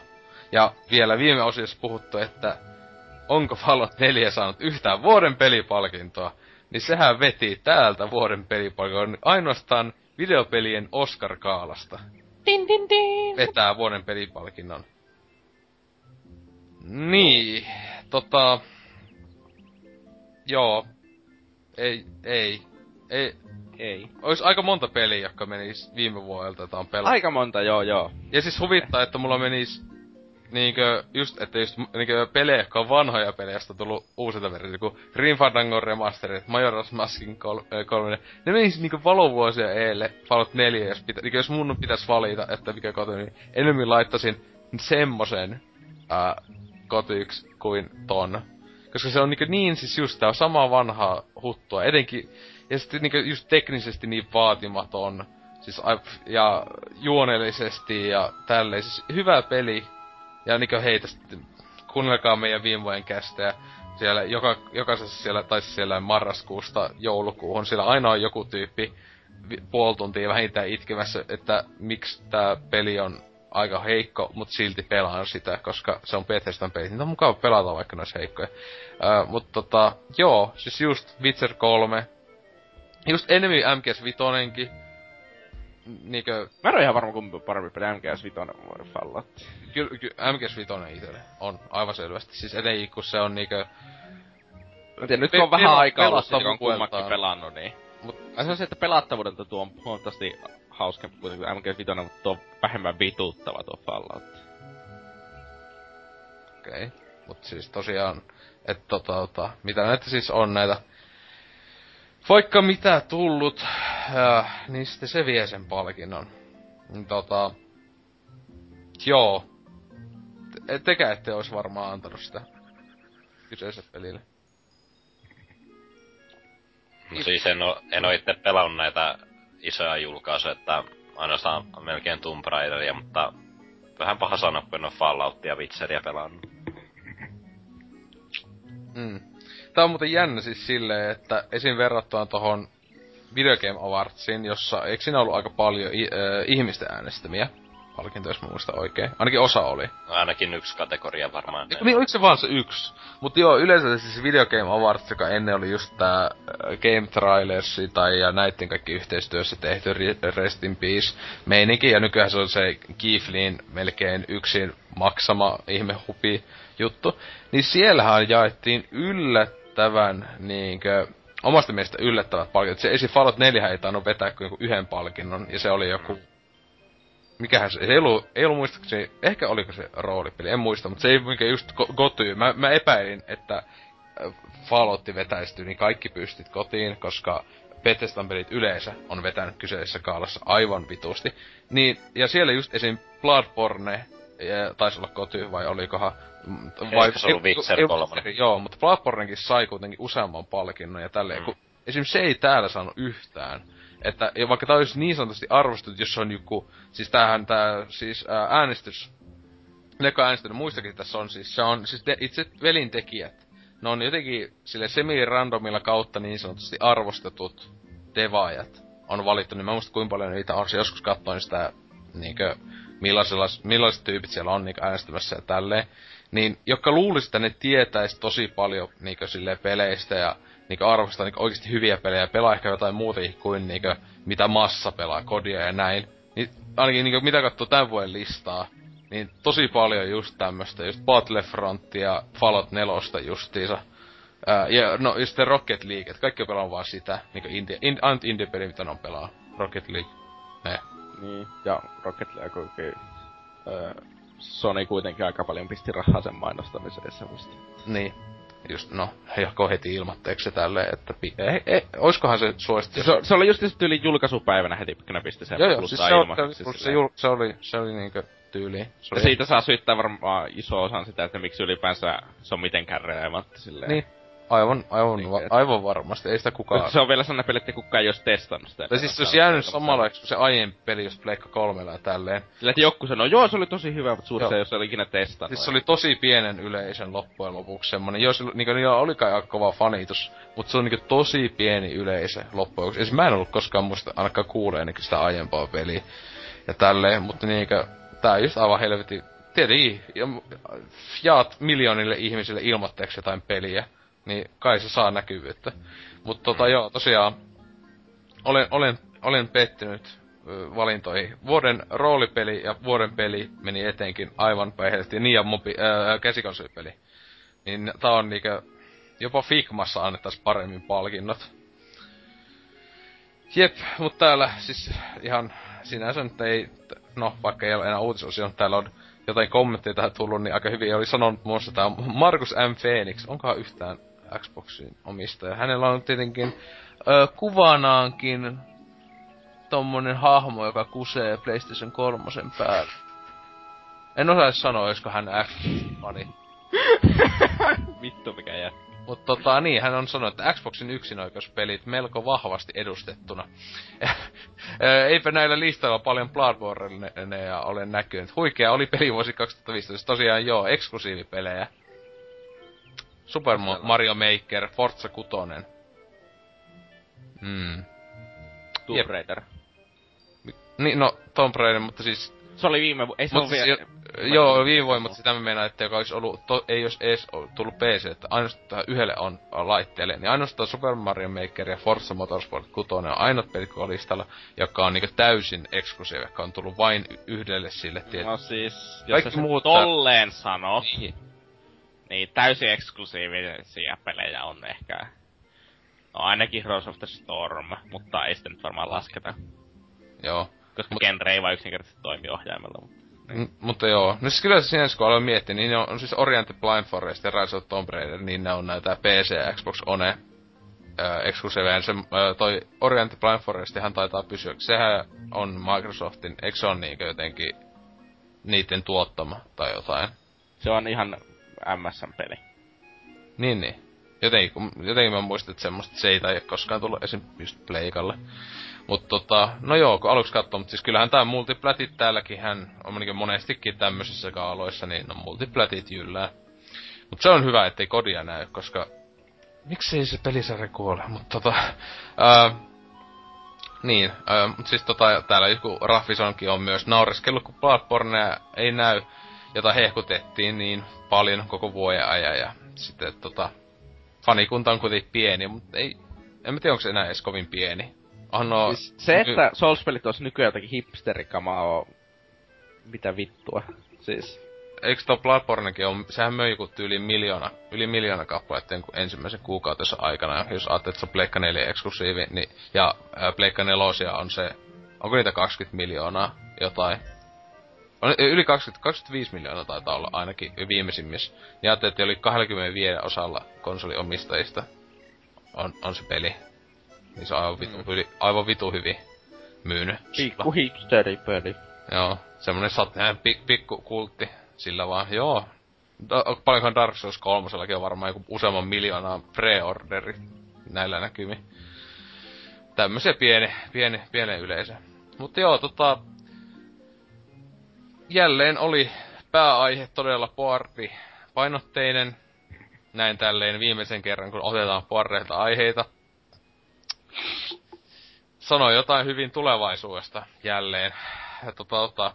Ja vielä viime osiossa puhuttu, että onko Fallout 4 saanut yhtään vuoden pelipalkintoa, niin sehän veti täältä vuoden pelipalkintoa ainoastaan videopelien Oscar-kaalasta.
Din, din, din.
Vetää vuoden pelipalkinnon. Niin, tota... Joo. Ei, ei. Ei,
Ei.
Ois aika monta peliä, jotka menis viime vuodelta, jota on pelattu.
Aika monta, joo joo.
Ja siis huvittaa, että mulla menis niinkö, just, että just niinkö pelejä, jotka on vanhoja pelejä, josta on tullut uusilta versioita, kuin Grim Fandango Remastered, Majora's Maskin kol- äh, kolminen. Ne menis niinkö valovuosia eelle, Fallout 4, jos, pitä, niinkö, jos mun pitäis valita, että mikä koti, niin enemmän laittaisin semmosen äh, kotyks kuin ton. Koska se on niinkö niin siis just tää samaa vanhaa huttua, etenkin, ja sitten niinkö just teknisesti niin vaatimaton, siis ja juonellisesti ja tälleen, siis hyvä peli, ja niinkö heitä sitten, kuunnelkaa meidän viime vuoden kästejä. Siellä joka, jokaisessa siellä, tai siis siellä marraskuusta joulukuuhun, siellä aina on joku tyyppi puoli tuntia vähintään itkemässä, että miksi tää peli on aika heikko, mutta silti pelaan sitä, koska se on Bethesdan peli. Niitä on mukava pelata, vaikka ne olisi heikkoja. Öö, mutta tota, joo, siis just Witcher 3. Just Enemy MGS 5 niinkö,
Mä en oo ihan varma kumpi parempi peli MGS 5 vai Fallout.
Kyllä, ky, MGS 5 itelle on aivan selvästi. Siis etenkin kun se on niinkö...
Mä tiedän, nyt kun on vähän aikaa ollut, kun on kummakin pelannut, niin...
Mut,
se on se, että pelattavuudelta tuo on huomattavasti hauskempi kuitenkin kuin MGS 5, mutta tuo on vähemmän vituuttava tuo Fallout.
Okei. Okay. Mut siis tosiaan, että tota, tota, mitä näitä siis on näitä vaikka mitä tullut, äh, niin sitten se vie sen palkinnon. Niin Tota, joo. Te, tekä ette ois varmaan antanut sitä kyseiselle pelille.
No siis en oo, en oo itse pelannut näitä isoja julkaisuja, että ainoastaan melkein Tomb Raideria, mutta vähän paha sanoa, kun en oo Falloutia ja Witcheria pelannut.
Mm. Tää on muuten jännä siis silleen, että esim. verrattuna tohon Video Game Awardsiin, jossa, eikö siinä ollut aika paljon i- äh, ihmisten äänestämiä palkintoja, jos mä muistan oikein? Ainakin osa oli.
No ainakin yksi kategoria varmaan.
Eikö niin, oliko se vaan se yksi? Mutta joo, yleensä siis Video Game Awards, joka ennen oli just tää äh, Game Trailers tai ja näitten kaikki yhteistyössä tehty Re- Rest in Peace meininki, ja nykyään se on se Kiflin melkein yksin maksama ihme hupi juttu. Niin siellähän jaettiin yllättävän niinkö omasta mielestä yllättävät palkinnot. Se esi Fallout 4 ei tainnut vetää kuin yhden palkinnon, ja se oli joku mikähän se, se ei ollut, ei ollut muistaakseni, ehkä oliko se roolipeli, en muista, mutta se ei mikä just ko- kotiin. Mä, mä epäilin, että äh, Fallout vetäistyy, niin kaikki pystit kotiin, koska Bethesdan pelit yleensä on vetänyt kyseisessä kaalassa aivan vitusti. Niin, ja siellä just esim. Bloodborne ja taisi olla koty vai olikohan... mm,
Eikö se ollut Witcher
ei,
3?
Joo, mutta Bloodbornekin sai kuitenkin useamman palkinnon ja tälleen,
Mm.
kun esimerkiksi se ei täällä saanut yhtään. Että vaikka tää olisi niin sanotusti arvostettu, jos on joku, siis tämähän tää siis ää, äänestys, Leka äänestänyt muistakin tässä on siis, se on siis te, itse velintekijät. Ne on jotenkin sille semi-randomilla kautta niin sanotusti arvostetut devaajat on valittu, niin mä muista kuinka paljon niitä on. Se joskus katsoin sitä niinkö, millaisella, millaiset tyypit siellä on niinkö äänestämässä ja tälleen. Niin, jotka luulisi, että ne tietäis tosi paljon niinkö silleen peleistä ja niinkö arvostaa niinkö oikeasti hyviä pelejä ja pelaa ehkä jotain muuta kuin niinkö mitä massa pelaa, kodia ja näin. Niin ainakin niinkö mitä katsoo tämän vuoden listaa, niin tosi paljon just tämmöstä, just Battlefront ja Fallout 4 justiinsa. Ää, ja no, ja sitten Rocket League, et kaikki on pelannut vaan sitä, niinku indie, in, ainut indie-peli, mitä ne on pelaa. Rocket League. Ne.
Niin, ja Rocket League kuitenkin... Öö, Sony kuitenkin aika paljon pisti rahaa sen mainostamiseen semmoista.
Niin. Just, no, joko heti ilmatteeksi se tälleen, että pi- ei, ei, oiskohan se suosittu.
Se, se oli just tyyli julkaisupäivänä heti, kun ne pisti sen
joo, joo, siis se, on,
ilmaiseksi
se, jul, se, oli, se oli niinkö tyyli. Se
Ja
oli,
siitä saa syyttää varmaan iso osan sitä, että miksi ylipäänsä se on mitenkään relevantti silleen.
Niin, aivan, aivan,
Niin,
va, aivan varmasti, ei sitä kukaan...
Se on vielä sellainen peli, että kukaan ei olisi testannut sitä.
Tai siis se olisi jäänyt samalla kuin se aiempi peli, jos Pleikka kolmella ja tälleen.
Sillä, että joku sanoo, joo se oli tosi hyvä, mutta suurin
Joo.
se ei ole ikinä testannut.
Siis se oli tosi pienen yleisön loppujen lopuksi semmonen, jos niinku niillä oli kai aika kova fanitus, mutta se on niinku tosi pieni yleisö loppujen lopuksi. Siis mä en ollut koskaan muista ainakaan kuuleenikin sitä aiempaa peliä ja tälleen, mutta niinku, tää on just aivan helvetin, tietenkin, ja- jaat miljoonille ihmisille ilmoitteeksi jotain peliä, niin kai se saa näkyvyyttä. Mutta tota joo, tosiaan, olen, olen, olen pettynyt valintoihin. Vuoden roolipeli ja vuoden peli meni etenkin aivan päihdelisesti. Niin ja mobi, ää, käsikonsolipeli. Niin tää on niinkö... Jopa Figmassa annettais paremmin palkinnot. Jep, mut täällä siis ihan sinänsä nyt ei... No, vaikka ei ole enää uutisosio, täällä on jotain kommentteja tähän tullut, niin aika hyvin oli sanonut muun muassa tää Markus M. Phoenix. Onkohan yhtään Xboxin omistaja? Hänellä on tietenkin ö, kuvanaankin tommonen hahmo, joka kusee PlayStation 3 päällä. En osaa edes sanoa, olisiko hän Xbox-fani.
Vittu mikä jää.
Mutta tota, niin, hän on sanonut, että Xboxin yksinoikeuspelit melko vahvasti edustettuna. Eipä näillä listoilla paljon Bloodborneja ole näkynyt. Huikea oli peli vuosi 2015. Tosiaan joo, eksklusiivipelejä. Super Mario Maker, Forza 6. Mm.
Tomb. Raider.
Niin, no, Tomb Raider, mutta siis
Se oli viime vu- ei se ole vielä...
siis, joo, viime vuonna, mutta sitä mä meinaan, että joka olisi ollut, to, ei olisi edes tullut PC, että ainoastaan yhdelle on, laitteelle, niin ainoastaan Super Mario Maker ja Forza Motorsport 6 on ainoat pelit koko listalla, joka on niinku täysin eksklusiivi, joka on tullut vain yhdelle sille tietysti.
No siis, jos
Kaikki
se
muut
tolleen sanoo,
Niin.
Niin täysin eksklusiivisia pelejä on ehkä... No ainakin Heroes of the Storm, mutta ei sitä nyt varmaan lasketa.
Joo.
Koska
Mut-
genre ei vaan yksinkertaisesti toimi ohjaimella. Mutta...
Mm, mutta joo, no siis kyllä sinänsä kun aloin miettiä, niin ne on, on siis Orient Blind Forest ja Rise of Tomb Raider, niin ne on näitä PC ja Xbox One äh, eksklusiiveja. Se, äh, toi Orient Blind Forestihan taitaa pysyä, sehän on Microsoftin, eikö se on niinkö jotenkin niiden tuottama tai jotain?
Se on ihan MSN-peli.
Niin, niin. Jotenkin, jotenkin mä muistin, että semmoista se ei tai koskaan tullut esim. just Pleikalle. Mutta tota, no joo, kun aluksi katsoo, mutta siis kyllähän tää multiplatit täälläkin hän on niin monestikin tämmöisissä kaaloissa, niin no multiplatit jyllää. Mutta se on hyvä, ettei kodia näy, koska miksei se pelisarja kuole, mutta tota, ää, niin, ää, mut siis tota, täällä joku Raffisonkin on myös naureskellut, kun Bloodborne ei näy, jota hehkutettiin niin paljon koko vuoden ajan, ja sitten tota, fanikunta on kuitenkin pieni, mutta ei, en mä tiedä onko se enää edes kovin pieni. On no,
Siis se, että Souls-pelit olisi nykyään jotakin hipsterikamaa on... Mitä vittua? Siis...
eikö tuo Bloodbornekin on, sehän möi joku yli miljoona, yli miljoona kappaletta ensimmäisen kuukautensa aikana, jos ajattelet, että se on Pleikka 4 eksklusiivi, niin, ja ää, Pleikka 4 on se, onko niitä 20 miljoonaa jotain? On, yli 20, 25 miljoonaa taitaa olla ainakin viimeisimmissä. Ja ajattelin, että oli 25 osalla konsoliomistajista on, on se peli. Niin se on aivan vitu, mm. yli, aivan vitu hyvin myynyt.
Pikku hipsteripeli.
Joo, semmonen satneen pi- pikku kultti sillä vaan, joo. Da- paljonkohan Dark Souls kolmosellakin on varmaan joku useamman miljoonaa pre-orderi näillä näkymin. Tämmösiä pieni, pieni, pieni yleisö. Mutta joo, tota... Jälleen oli pääaihe todella poardi painotteinen. Näin tälleen viimeisen kerran, kun otetaan poarreilta aiheita. Sano jotain hyvin tulevaisuudesta jälleen. Tota, tota,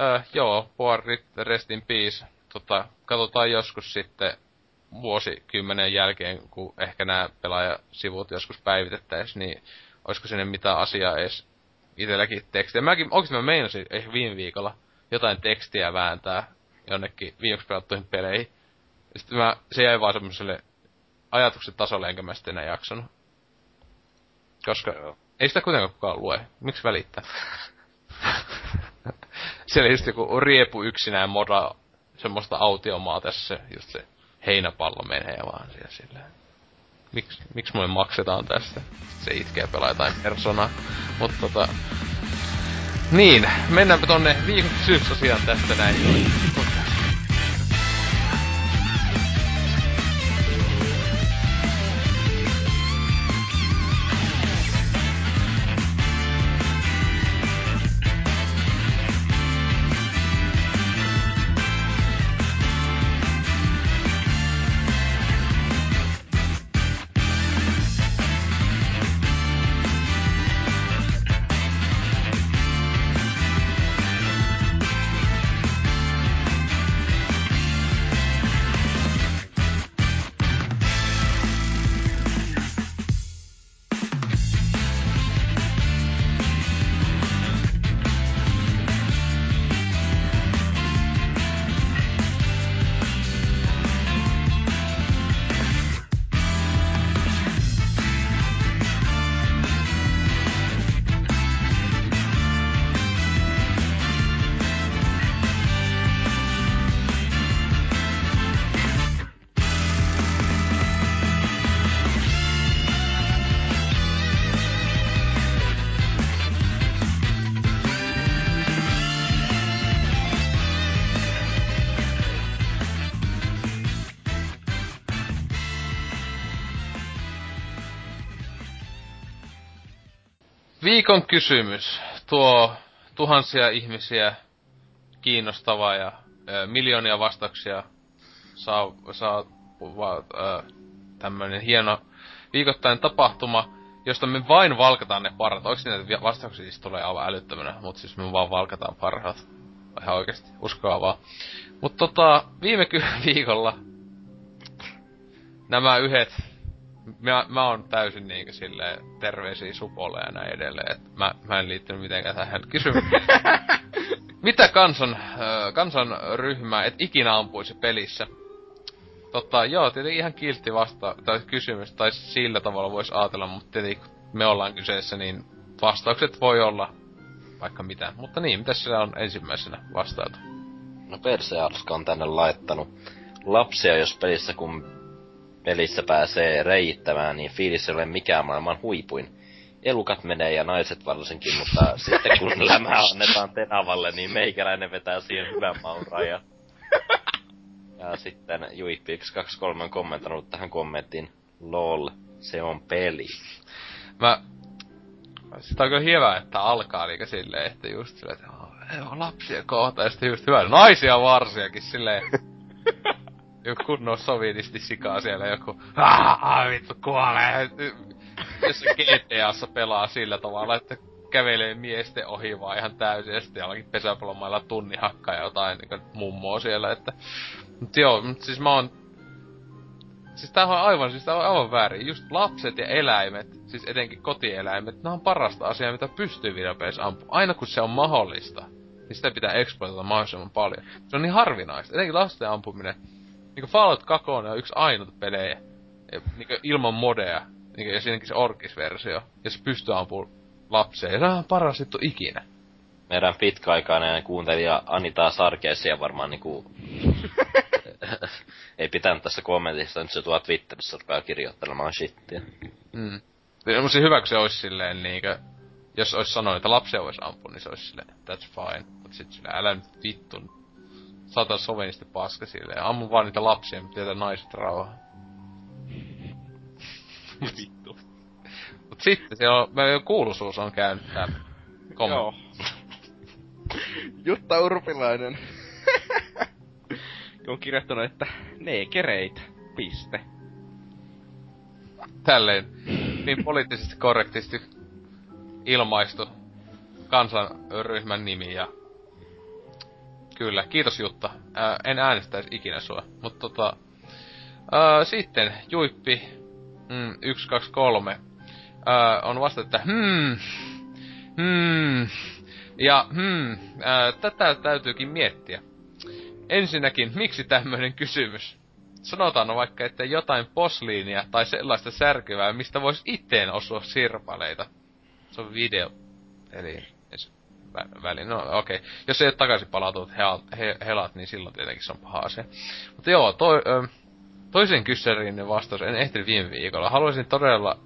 öö, joo, poarrit, rest in peace. Tota, katsotaan joskus sitten vuosikymmenen jälkeen, kun ehkä nämä pelaajasivut joskus päivitettäisiin, niin olisiko sinne mitään asiaa edes itselläkin tekstiä. Mäkin, oikeesti mä meinasin ehkä viime viikolla jotain tekstiä vääntää jonnekin viimeksi pelattuihin peleihin. Ja sitten mä, se jäi vaan semmoselle ajatuksen tasolle, enkä mä sitten enää jaksanut. Koska
Joo.
ei sitä kuitenkaan kukaan lue. Miksi välittää? Siellä just joku riepu yksinään moda semmoista autiomaa tässä, just se heinäpallo menee vaan siellä silleen. Miks, miksi mulle maksetaan tästä? Sitten se itkee pelaa jotain personaa. Mutta tota... Niin, mennäänpä tonne viikon kysymysosiaan tästä näin. Viikon kysymys. Tuo tuhansia ihmisiä kiinnostava ja ö, miljoonia vastauksia saa, saa va, ö, tämmönen hieno viikoittainen tapahtuma, josta me vain valkataan ne parhaat. Oikeesti näitä vastauksia siis tulee aivan älyttömänä, mutta siis me vaan valkataan parhaat. Ihan oikeesti, uskoa vaan. Mut tota, viime viikolla nämä yhdet mä, mä oon täysin niinkö silleen terveisiä supolle ja näin edelleen, et mä, mä en liittynyt mitenkään tähän kysymykseen. Mitä kansan, kansanryhmää et ikinä ampuisi pelissä? Totta, joo, tietenkin ihan kiltti vasta, tai kysymys, tai sillä tavalla voisi ajatella, mutta tietenkin kun me ollaan kyseessä, niin vastaukset voi olla vaikka mitä. Mutta niin, mitä siellä on ensimmäisenä vastailtu?
No Persearska on tänne laittanut. Lapsia, jos pelissä kun pelissä pääsee reiittämään, niin fiilis ei ole mikään maailman huipuin. Elukat menee ja naiset varsinkin, mutta sitten kun lämä annetaan tenavalle, niin meikäläinen vetää siihen hyvän maun rajan. Ja sitten Juippi123 on kommentoinut tähän kommenttiin, lol, se on peli.
Mä... Sitä on kyllä hyvä, että alkaa niinku silleen, että just silleen, että "Oh, joo, lapsia kohta, ja sitten just hyvä, naisia varsiakin silleen. joku kunnon sovinisti sikaa siellä, joku, aah, vittu kuolee. Jos GTAssa pelaa sillä tavalla, että kävelee miesten ohi vaan ihan täysin, ja sitten jollakin pesäpallomailla tunni hakkaa jotain niin mummoa siellä, että... Mut joo, mut siis mä oon Siis tää on aivan, siis tää on aivan väärin. Just lapset ja eläimet, siis etenkin kotieläimet, ne on parasta asiaa, mitä pystyy videopeleissä ampumaan. Aina kun se on mahdollista, niin sitä pitää exploitata mahdollisimman paljon. Se on niin harvinaista. Etenkin lasten ampuminen. Niinku Fallout 2 on yksi ainut pelejä, niinku ilman modeja, niinku, ja siinäkin se orkis-versio, ja se pystyy ampumaan lapsia, ja se on paras juttu ikinä.
Meidän pitkäaikainen kuuntelija Anita Sarkeesia varmaan niinku... ei pitänyt tässä kommentissa, nyt se tuo Twitterissä rupeaa kirjoittelemaan shittiä.
Mm. Se on hyvä, kun se olisi silleen niinkö jos olisi sanonut, että lapsia voisi ampua, niin se olisi silleen, that's fine. Mut sit silleen, älä nyt vittu. Saatan sovenisti paska silleen. Ammu vaan niitä lapsia, mutta jätä naiset rauhaan.
Vittu.
Mut sitten siellä on, meillä kuuluisuus on käynyt täällä.
Joo. Jutta Urpilainen. on kirjoittanut, että neekereitä. Piste.
Tälleen niin poliittisesti korrektisti ilmaistu kansanryhmän nimi ja... Kyllä, kiitos Jutta. Ää, en äänestäisi ikinä sua, mutta tota... Ää, sitten Juippi mm, 123 ää, on vasta, että hmm, hmm, ja hmm, ää, tätä täytyykin miettiä. Ensinnäkin, miksi tämmöinen kysymys? Sanotaan vaikka, että jotain posliinia tai sellaista särkyvää, mistä voisi itteen osua sirpaleita. Se on video. Eli väliin. No okei. Okay. Jos ei ole takaisin palautunut he- he- helat, niin silloin tietenkin se on paha asia. Mutta joo, toi, ö, toisen kyssäriin vastaus en ehtinyt viime viikolla. Haluaisin todella,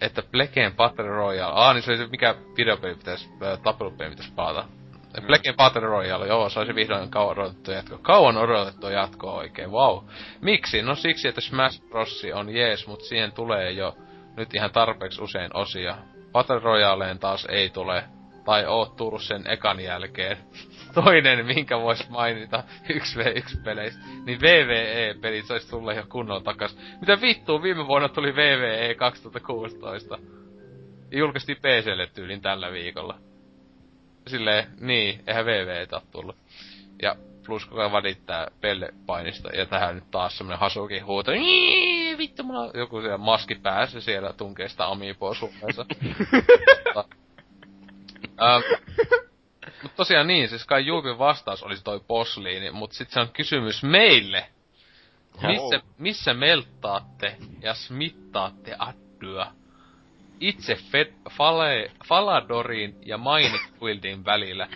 että Blacken Battle Royale... Ah, niin se oli se, mikä videopeli pitäisi, äh, tappelupeli pitäisi palata. Mm. Blacken Battle Royale, joo, se olisi vihdoin kauan odotettu jatko. Kauan odotettu jatko oikein, wow. Miksi? No siksi, että Smash Bros. on jees, mutta siihen tulee jo nyt ihan tarpeeksi usein osia. Battle Royaleen taas ei tule, tai oot tullut sen ekan jälkeen. Toinen, minkä vois mainita 1v1-peleistä, niin VVE-pelit sais tulla jo kunnolla takas. Mitä vittua, viime vuonna tuli VVE 2016. Julkaistiin PClle tyylin tällä viikolla. Silleen, niin, eihän VVE oo tullut. Ja plus koko ajan välittää pellepainista, ja tähän nyt taas semmonen hasukin huuto. Vittu, mulla on joku siellä maski päässä siellä tunkee sitä amiipoa. ähm, Mut tosiaan niin, siis kai Juupin vastaus olisi toi posliini, mut sit se on kysymys meille. Missä, missä melttaatte ja smittaatte addyä? Itse Fed, fale, Faladorin ja Minecwildin välillä.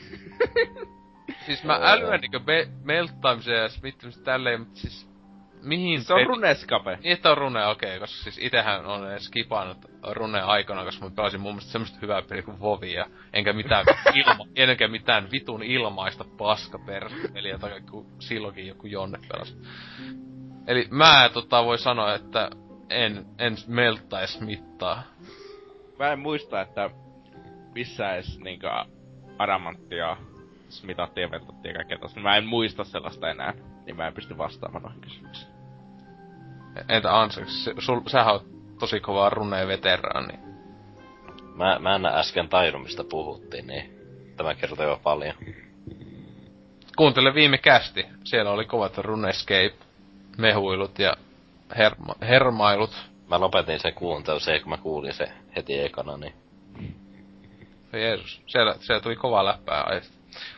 siis mä älyän niinkö me, melttaamisen ja smittämisen tälleen, mut siis mihin...
Se on
peli-
runeskape.
niin, että on rune, okei, okay, koska siis itehän on edes skipannut rune aikana, koska mä pelasin mun mielestä semmoista hyvää peliä kuin Vovia, enkä mitään ilma, enkä mitään vitun ilmaista tai kun silloinkin joku Jonne pelasi. Eli mä tota voi sanoa, että en, en melttais mittaa.
Mä en muista, että missä edes niinkö adamanttia smitattiin ja veltattiin ja kaikkea tosta. Mä en muista sellaista enää, niin mä en pysty vastaamaan noihin kysymyksiin.
Entä Anseks, sul, sähän oot tosi kova runeen veteraani.
Mä, mä en äsken tajunnut, mistä puhuttiin, niin tämä kertoo jo paljon.
Kuuntele viime kästi, siellä oli kovat runescape, mehuilut ja herma, hermailut.
Mä lopetin sen kuuntelun, se kun mä kuulin se heti ekana, niin...
Jeesus, siellä, siellä tuli kova läppää aiheesta.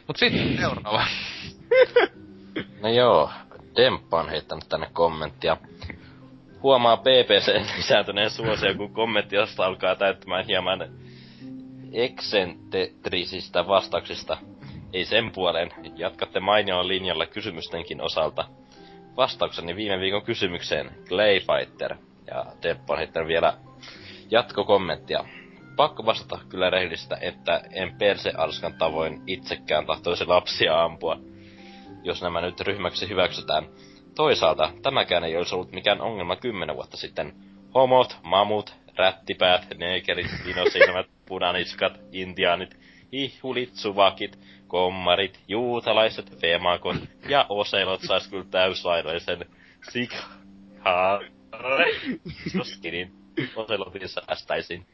Mut sitten seuraava.
No joo, Demppa on heittänyt tänne kommenttia. Huomaa PPC lisääntyneen suosio, kun kommenttiosta alkaa täyttämään hieman eksentrisistä vastauksista. Ei sen puolen, jatkatte mainioon linjalla kysymystenkin osalta. Vastaukseni viime viikon kysymykseen, Clayfighter. Ja Demppa on heittänyt vielä jatkokommenttia. Pakko vastata kyllä rehellistä, että en persealskan tavoin itsekään tahtoisi lapsia ampua jos nämä nyt ryhmäksi hyväksytään. Toisaalta tämäkään ei olisi ollut mikään ongelma kymmenen vuotta sitten. Homot, mamut, rättipäät, neekerit, dinosilmät, punaniskat, intiaanit, ihhulit, suvakit, kommarit, juutalaiset, femakot ja oselot sais kyllä täyslainoisen sikha... Soskinin oselotin säästäisin.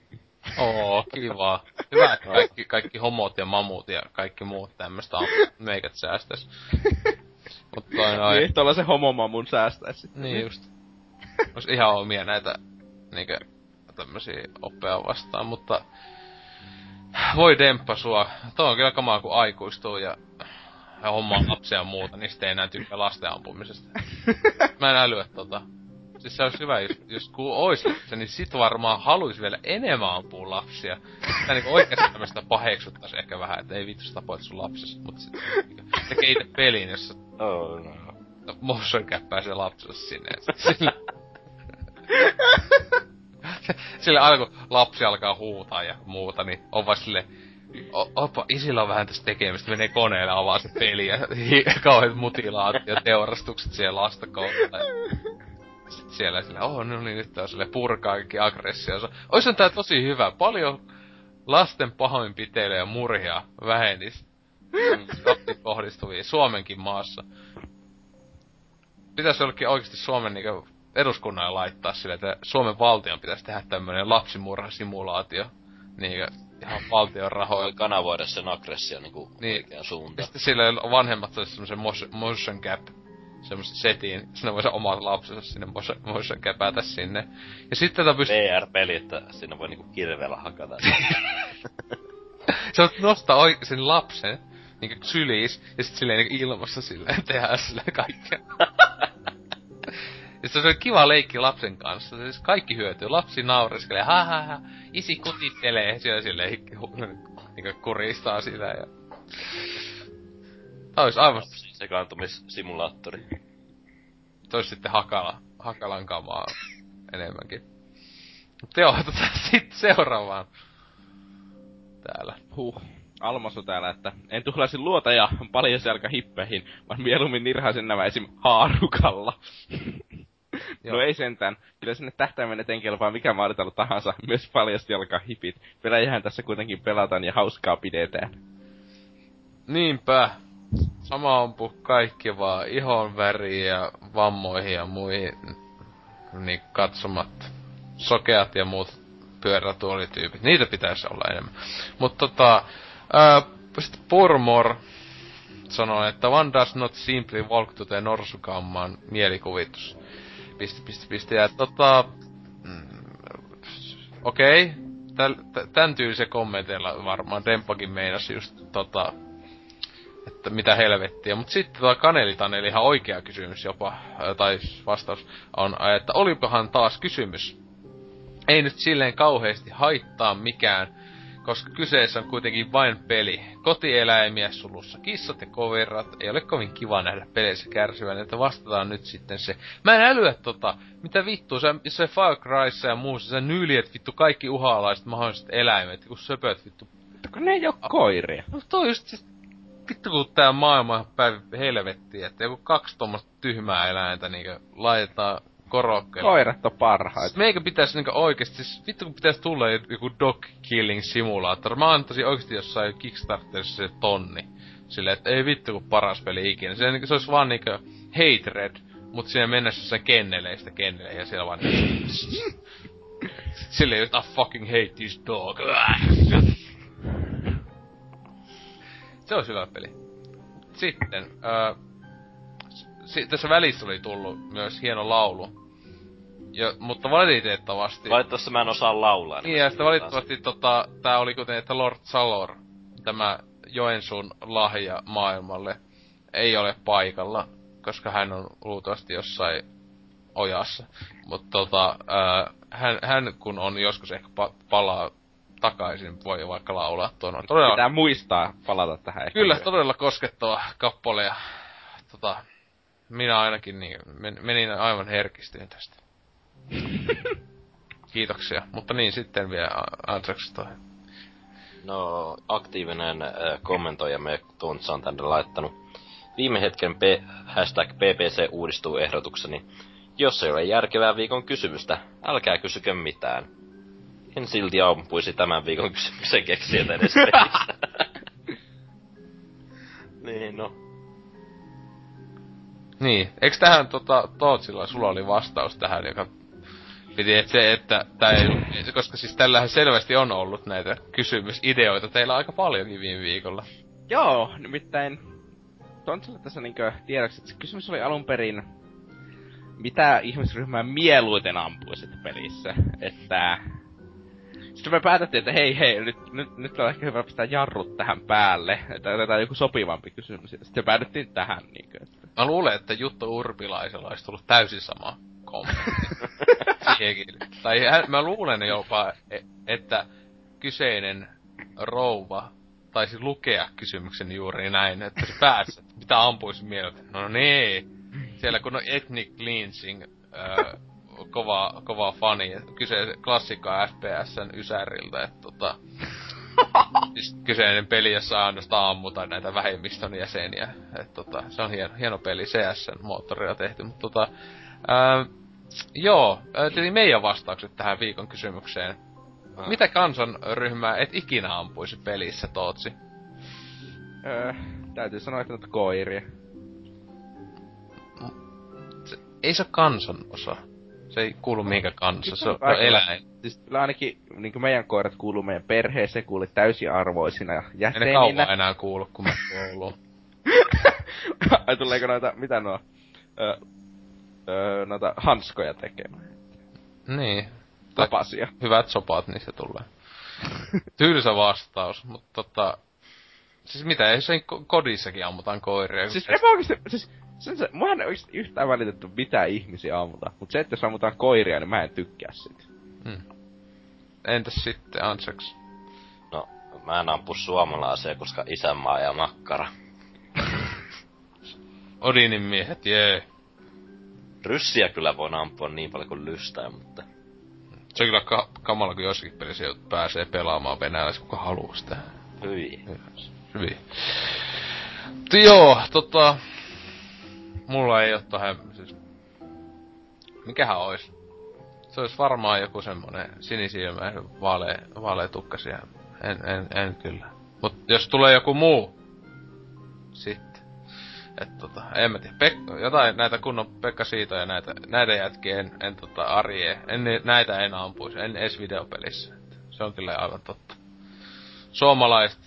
Oo, kiva. Hyvä, että kaikki, kaikki homot ja mamut ja kaikki muut tämmöstä on meikät säästäis. Toi noin...
Niin, tuolla se homomamun säästäisi.
Niin just. Ois ihan omia näitä niinkö tämmösiä oppeja vastaan, mutta voi demppa sua. Tuo on kyllä kamaa kun aikuistuu ja, ja hommaa lapsia ja muuta, niin sitten ei enää tykkää lasten ampumisesta. Mä en älyä tota. Siis se olisi hyvä, jos, jos kun ois lapsia, niin sit varmaan haluis vielä enemmän ampua lapsia. Tää niinku oikeesti tämmöstä paheksuttais ehkä vähän, että ei vittu sä tapoit sun lapsesi, mut sit tekee ite pelin, jossa
Oh no.
motion käppää se lapselle sinne. Sillä... sille aina kun lapsi alkaa huutaa ja muuta, niin on vaan sille, opa, isillä on vähän tästä tekemistä, menee koneelle avaa se peli ja kauheat mutilaat ja teurastukset siellä lasta kohta. Sitten siellä sille, oh no niin, nyt tää on sille purkaa kaikki aggressionsa. Ois tää tosi hyvä, paljon lasten pahoinpiteilyä ja murhia vähenis. Mm, kohdistuvia Suomenkin maassa. Pitäis jollekin oikeesti Suomen niinku eduskunnalle laittaa sille, että Suomen valtion pitäisi tehdä tämmönen lapsimurhasimulaatio. Niinkö ihan valtion rahoilla.
Kanavoida sen aggressio niinku
niin.
oikeaan suuntaan.
Sitten sille vanhemmat saisi semmosen motion cap semmoisen setin, sinne voisi omat lapsensa sinne motion käpätä sinne. Ja sitten tätä pystyy...
VR-peli, että sinne voi niinku kirveellä hakata.
se on nostaa oi- sen lapsen, niinku syliis, ja sitten silleen niinku ilmassa silleen tehdä silleen kaikkea. Ja se on kiva leikki lapsen kanssa. Siis kaikki hyötyy. Lapsi naureskelee, ha ha ha, isi kutittelee, siellä silleen niinku kuristaa sitä ja... Tää olisi aivan...
Sekaantumissimulaattori.
Tois sitten Hakala, Hakalan kamaa enemmänkin. Mutta joo, tota, sitten seuraavaan. Täällä.
Huh. Almasu täällä, että en tuhlaisi luota ja paljon selkä hippeihin, vaan mieluummin nirhaisen nämä esim. haarukalla. no ei sentään. Kyllä sinne tähtäimen eteen kelpaa mikä maaditalu tahansa, myös paljasti alkaa hipit. Pelejähän tässä kuitenkin pelataan ja hauskaa pidetään.
Niinpä. Sama ampu kaikki vaan ihon väriin ja vammoihin ja muihin niin katsomatta. Sokeat ja muut pyörätuolityypit. Niitä pitäisi olla enemmän. Mutta tota, sitten Purmor sanoi, että one does not simply walk to the norsukamman mielikuvitus. Piste, piste, piste. Ja tota, mm, okei, okay. tän tyylisen kommenteilla varmaan Dempakin meinasi just tota, että mitä helvettiä. Mut sitten tuo Kanelitaneli ihan oikea kysymys jopa, tai vastaus on, että olipahan taas kysymys. Ei nyt silleen kauheasti haittaa mikään, koska kyseessä on kuitenkin vain peli. Kotieläimiä sulussa kissat ja koverat, ei ole kovin kiva nähdä peleissä kärsivän, että vastataan nyt sitten se. Mä en älyä tota, mitä vittu, se, se Far Cryssa ja muussa, sä nyljet vittu kaikki uhalaiset mahdolliset eläimet, kun söpöt vittu.
Kun ne ei oo koiria.
No toi just siis vittu kun tää maailma päivä helvetti, että joku kaksi tuommoista tyhmää eläintä niinku laitetaan korokkeelle.
Koirat on parhaita. Siis
meikä pitäis niinku oikeesti, siis vittu kun pitäis tulla joku dog killing simulaattori. Mä antaisin oikeesti jossain Kickstarterissa se tonni. Silleen, että ei vittu kun paras peli ikinä. Se, niinku, se olisi vaan niinku hatred, mut siinä mennessä se kenneleistä kenneleihin ja siellä vaan Silleen, että I fucking hate this dog. Se olisi hyvä peli. Sitten, öö, si- tässä välissä oli tullut myös hieno laulu. Ja, mutta valitettavasti...
Valitettavasti mä en osaa laulaa.
Niin, ja sitten valitettavasti tota, tää oli kuten, että Lord Salor, tämä Joensuun lahja maailmalle, ei ole paikalla, koska hän on luultavasti jossain ojassa. Mutta tota, ää, hän, hän, kun on joskus ehkä pa- palaa takaisin voi vaikka laulaa tuon.
Todella... Pitää muistaa palata tähän. Ehkä
Kyllä, todella koskettava kappale ja tota, minä ainakin niin, men, menin aivan herkistyin tästä. Kiitoksia. Mutta niin, sitten vielä Antraxista.
No, aktiivinen äh, kommentoijamme Tontsa on tänne laittanut. Viime hetken P- hashtag PPC uudistuu ehdotukseni. Jos ei ole järkevää viikon kysymystä, älkää kysykö mitään en silti ampuisi tämän viikon kysymyksen keksijät edes Niin, no.
Niin, eikö tähän tota, Tootsilla, sulla oli vastaus tähän, joka piti, että se, että tää ei, koska siis tällähän selvästi on ollut näitä kysymysideoita teillä aika paljonkin viime viikolla.
Joo, nimittäin Tontsilla tässä niinkö tiedoksi, että se kysymys oli alun perin, mitä ihmisryhmää mieluiten ampuisit pelissä, että sitten me päätettiin, että hei hei, nyt, nyt, nyt on ehkä hyvä pistää jarrut tähän päälle, että otetaan joku sopivampi kysymys. Sitten päädyttiin tähän niinkö. Että...
Mä luulen, että Jutta Urpilaisella olisi tullut täysin sama kommentti. tai mä luulen jopa, e, että kyseinen rouva taisi lukea kysymyksen juuri näin, että se pääsi, että mitä ampuisi mieltä. No niin, siellä kun on ethnic cleansing, äh, kova, kova fani. Kyse klassikko FPSn Ysäriltä, että tota... siis kyseinen peli, jossa ainoastaan ammutaan näitä vähemmistön jäseniä. Et tota, se on hieno, hieno peli, CSN moottorilla tehty, mutta tota... Ää, joo, eli meidän vastaukset tähän viikon kysymykseen.
Ah.
Mitä kansanryhmää et ikinä ampuisi pelissä, Tootsi?
Öö, täytyy sanoa, että noita koiria.
Se, ei se ole kansanosa. Se ei kuulu mihinkään kanssa, se on, eläin.
Siis kyllä ainakin niin meidän koirat kuuluu meidän perheeseen, kuuli täysiarvoisina ja
Ei ne
jäseninä.
kauan enää kuulu, kun mä kouluun.
Ai tuleeko noita, mitä nuo, öö, öö, noita hanskoja tekemään?
niin.
Tapasia.
hyvät sopat niistä tulee. Tylsä vastaus, mutta tota... Siis mitä, ei sen ko- kodissakin ammutaan koiria.
Siis oikeesti, siis sen se, muahan ei yhtään välitetty mitä ihmisiä ammutaan. Mut se, että jos ammutaan koiria, niin mä en tykkää siitä.
Mm. Entäs sitten, Anseks?
No, mä en ampu suomalaisia, koska isänmaa ja makkara.
Odinin miehet, jee.
Ryssiä kyllä voin ampua niin paljon kuin lystää, mutta...
Se on kyllä ka- kamala, kun jossakin pelissä pääsee pelaamaan venäläis, kuka haluaa sitä.
Hyi.
Hyvin. Mutta joo, tota... Mulla ei oo tohon, siis... Mikähän ois? Se olisi varmaan joku semmonen sinisilmäinen vaalea, vaalea tukkasia. En, en, en kyllä. Mut jos tulee joku muu, sitten. Et tota, en mä tiedä. Pek- jotain näitä kunnon Pekka Siito ja näitä, näitä jätkiä en, en tota arje. En, näitä en ampuisi, en edes videopelissä. Et se on kyllä aivan totta. Suomalaiset,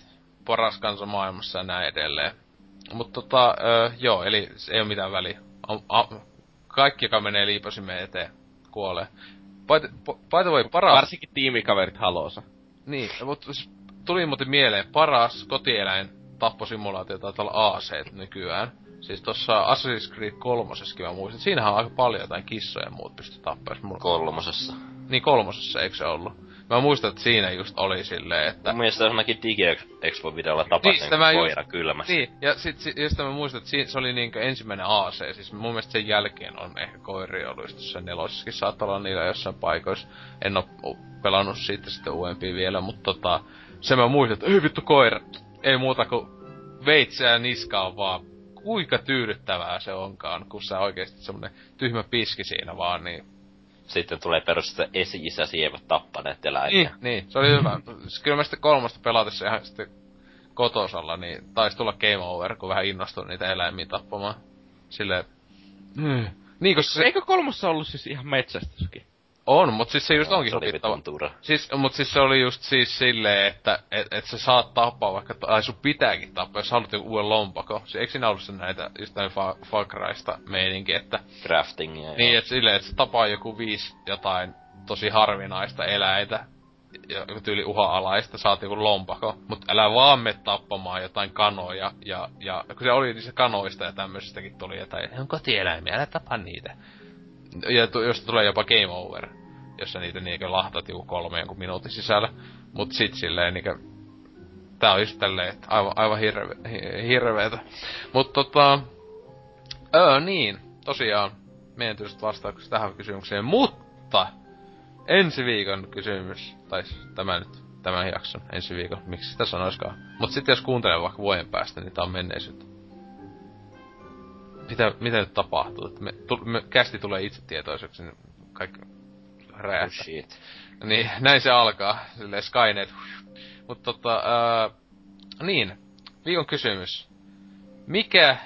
paras kansa maailmassa ja näin edelleen. Mutta tota, ö, joo, eli se ei ole mitään väliä. Am, am, kaikki, joka menee liipasimeen eteen, kuolee. By the, by the way, paras...
Varsinkin tiimikaverit haloosa.
Niin, mutta tuli muuten mieleen, paras kotieläin tapposimulaatio taitaa olla AC nykyään. Siis tossa Assassin's Creed kolmosessakin mä muistan, siinähän on aika paljon jotain kissoja ja muut pysty Mulla...
Kolmosessa.
niin kolmosessa, eikö se ollut? Mä muistan, että siinä just oli silleen, että...
Mun mielestä jossakin Digi-Expo-videolla tapasin
Niin, mä just-
koira kylmässä.
Niin, ja sit, sit just mä muistan, että siinä, se oli niinkö ensimmäinen AC, siis mun mielestä sen jälkeen on ehkä koiri ollut, just se nelosessakin saattaa olla niillä jossain paikoissa. En oo pelannut siitä sitten uudempia vielä, mutta tota, se mä muistan, että vittu koira, ei muuta kuin veitseä niskaan vaan. Kuinka tyydyttävää se onkaan, kun sä oikeesti semmonen tyhmä piski siinä vaan, niin
Sitten tulee perustaa esi-isäsi eivät tappaneet eläimiä.
Niin, niin, se oli hyvä. Siis Kyllä mä sitten kolmosta pelatessa ihan sitten kotosalla, niin taisi tulla game over, kun vähän innostui niitä eläimiä tappamaan. Silleen... Hmm. Niin, koska se
Eikö kolmossa ollut siis ihan metsästyskin?
On, mutta siis se just onkin
se tura.
Siis, mut siis se oli just siis silleen, että et, et sä saat tappaa vaikka, tai sun pitääkin tappaa, jos haluat joku uuden lompako. Se, eikö siinä ollut näitä, just näin fa- meininki, että
Craftingia
niin, et silleen, että se tapaa joku viisi jotain tosi harvinaista eläintä, joku tyyli uha-alaista, saat joku lompako, mut älä vaan me tappamaan jotain kanoja, ja, ja kun se oli niistä kanoista ja tämmöisistäkin tuli jotain, ne on kotieläimiä, älä tapa niitä. Ja tu, jos tulee jopa game over, jos sä niitä niinkö lahtat joku kolme jonkun minuutin sisällä, mut sit silleen niinkö, tää on just tälleen, että aivan, aivan hirve, hi- hirveetä. Mut tota, öö niin, tosiaan, tietysti vastaukset tähän kysymykseen, mutta ensi viikon kysymys, tai siis tämä nyt, tämän jakson ensi viikon, miksi sitä sanoiskaan. Mutta sitten jos kuuntelee vaikka vuoden päästä, niin tää on menneisyyttä. Mitä, mitä nyt tapahtuu? Että me, tu, me, kästi tulee itsetietoiseksi, niin kaikki
Oh
räjähtää.
shit.
Niin, näin se alkaa. Silleen Skynet. Mutta tota, ää, niin. Viikon kysymys. Mikä,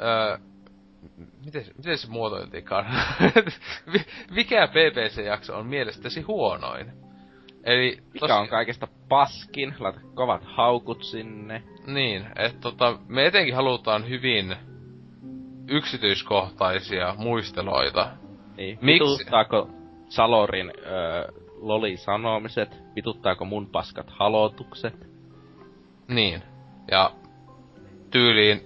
ää, miten, se- miten se muotoiltiinkaan? Mi- Mikä BBC-jakso on mielestäsi huonoin? Eli
Mikä on kaikesta paskin? Laita kovat haukut sinne.
Niin, että tota, me etenkin halutaan hyvin yksityiskohtaisia muisteloita.
Niin.
Miksi?
Vituttaako Salorin öö, loli-sanomiset? Vituttaako mun paskat halotukset?
Niin. Ja tyyliin,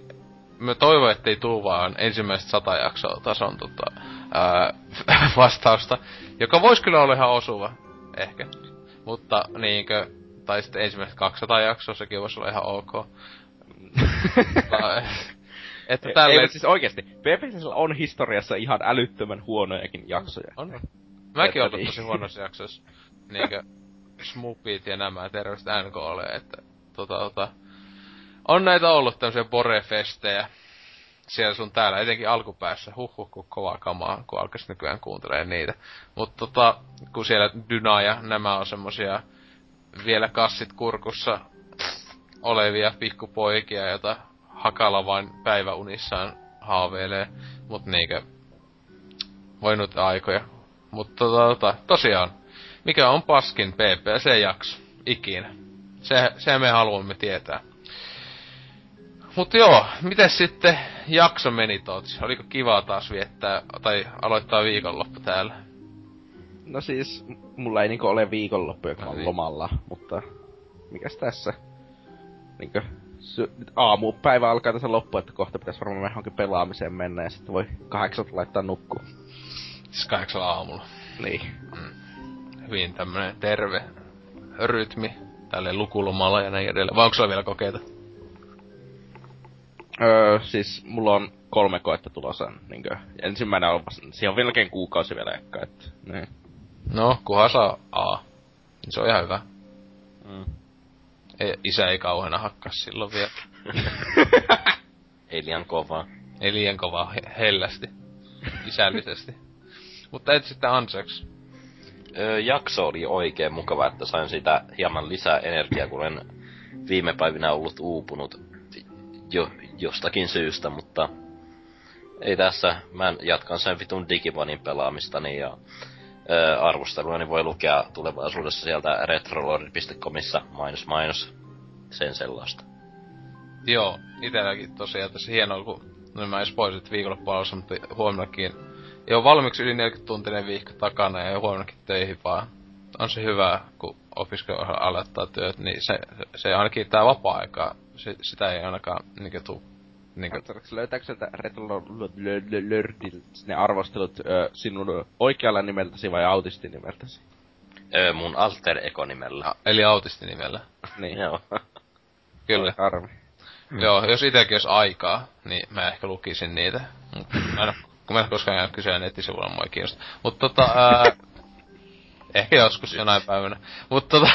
mä toivon, ettei tuu vaan ensimmäiset sata jaksoa tason tota, ää, vastausta, joka voisi kyllä olla ihan osuva, ehkä. Mutta niinkö, tai sitten ensimmäiset 200 jaksoa, sekin voisi olla ihan ok. Että
Ei,
tälleen...
ei, siis oikeesti, PPCllä on historiassa ihan älyttömän huonojakin jaksoja.
On. Mäkin
Että
olen
niin.
tosi huonossa jaksossa. Niinkö Smupit ja nämä terveiset NKlle, että tota, tota, on näitä ollut tämmöisiä borefestejä siellä sun täällä, etenkin alkupäässä, huh kun kovaa kamaa, kun alkaisi nykyään kuuntelee niitä. Mutta tota, kun siellä Dyna ja nämä on semmosia vielä kassit kurkussa olevia pikkupoikia, jota Hakala vain päiväunissaan haaveilee. Mut niinkö, voinut aikoja. Mutta tota, tota, tosiaan, mikä on paskin PPC-jakso ikinä? Se, se me haluamme tietää. Mutta joo, miten sitten jakso meni Totsi? Oliko kiva taas viettää, tai aloittaa viikonloppu täällä?
No siis, mulla ei niinku ole viikonloppuja, kun mä
No niin.
lomalla, mutta mikäs tässä? Niinkö, sy- aamupäivä alkaa tässä loppu, että kohta pitäisi varmaan johonkin pelaamiseen mennä ja sitten voi kahdeksalta laittaa nukkuu.
Siis kahdeksalla aamulla.
Niin.
Hyvin tämmönen terve rytmi tälle lukulomalla ja näin edelleen. Vai onko sulla vielä kokeita?
Öö, siis mulla on kolme koetta tulossa, niinkö, ensimmäinen on vasta, siihen on vieläkin kuukausi vielä ehkä, että, niin.
No, kunhan saa A. Niin se on ihan hyvä.
Mm.
Ei, isä ei kauheena hakkaa silloin vielä.
Ei liian kovaa.
Ei liian kovaa he- hellästi. Isällisesti. Mutta et sitten anseks.
Öö, jakso oli oikein mukava, että sain sitä hieman lisää energiaa, kun olen viime päivinä ollut uupunut jo, jostakin syystä, mutta ei tässä. Mä jatkan sen vitun Digibonin pelaamistani ja öö, arvosteluani voi lukea tulevaisuudessa sieltä retrolord.comissa mainos mainos sen sellaista.
Joo, itelläkin tosiaan tässä hienoa, kun no mä edes pois viikonloppualussa, mutta huomennakin ei ole valmiiksi yli 40 tuntinen viikko takana ja huomennakin töihin vaan. On se hyvä, kun opiskelu aloittaa työt, niin se, se ainakin tää vapaa-aika, se, sitä ei ainakaan niinkö tuu. Niinkö,
Katsotaanko löytääkö sieltä Retrolördiltä ne arvostelut ö, sinun oikealla nimeltäsi vai autistin nimeltäsi?
Öö, mun alter ego nimellä.
a- eli autistinimellä.
Niin.
Joo.
Kyllä.
Harmi.
Joo, jos itekin olisi aikaa, niin mä ehkä lukisin niitä. Mut Mä en, kun mä en koskaan käynyt kysyä nettisivuilla, mua ei kiinnosta. Mut tota, ää, ehkä joskus jonain päivänä. Mut tota,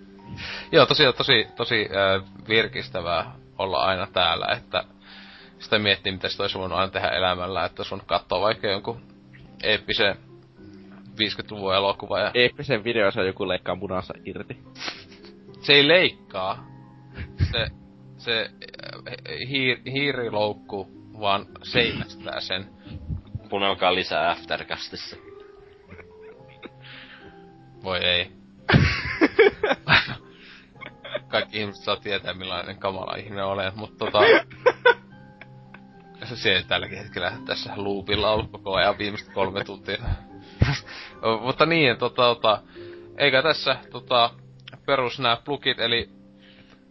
joo, tosiaan tosi, tosi ää, virkistävää olla aina täällä, että sitä miettii, mitä sitä olisi voinut aina tehdä elämällä, että voinut katsoa vaikka jonkun eeppisen 50-luvun elokuva ja
Eeppisen videossa joku leikkaa munansa irti.
se ei leikkaa. Se, se äh, hiir, hiiriloukku vaan seinästää sen.
Kuunnelkaa lisää Aftercastissa.
Voi ei. Kaikki ihmiset saa tietää millainen kamala ihminen olen, mutta tota... Se tälläkin hetkellä tässä loopilla ollut koko ajan viimeiset kolme tuntia. mutta niin, tota, tota, eikä tässä tota, perus nää plugit, eli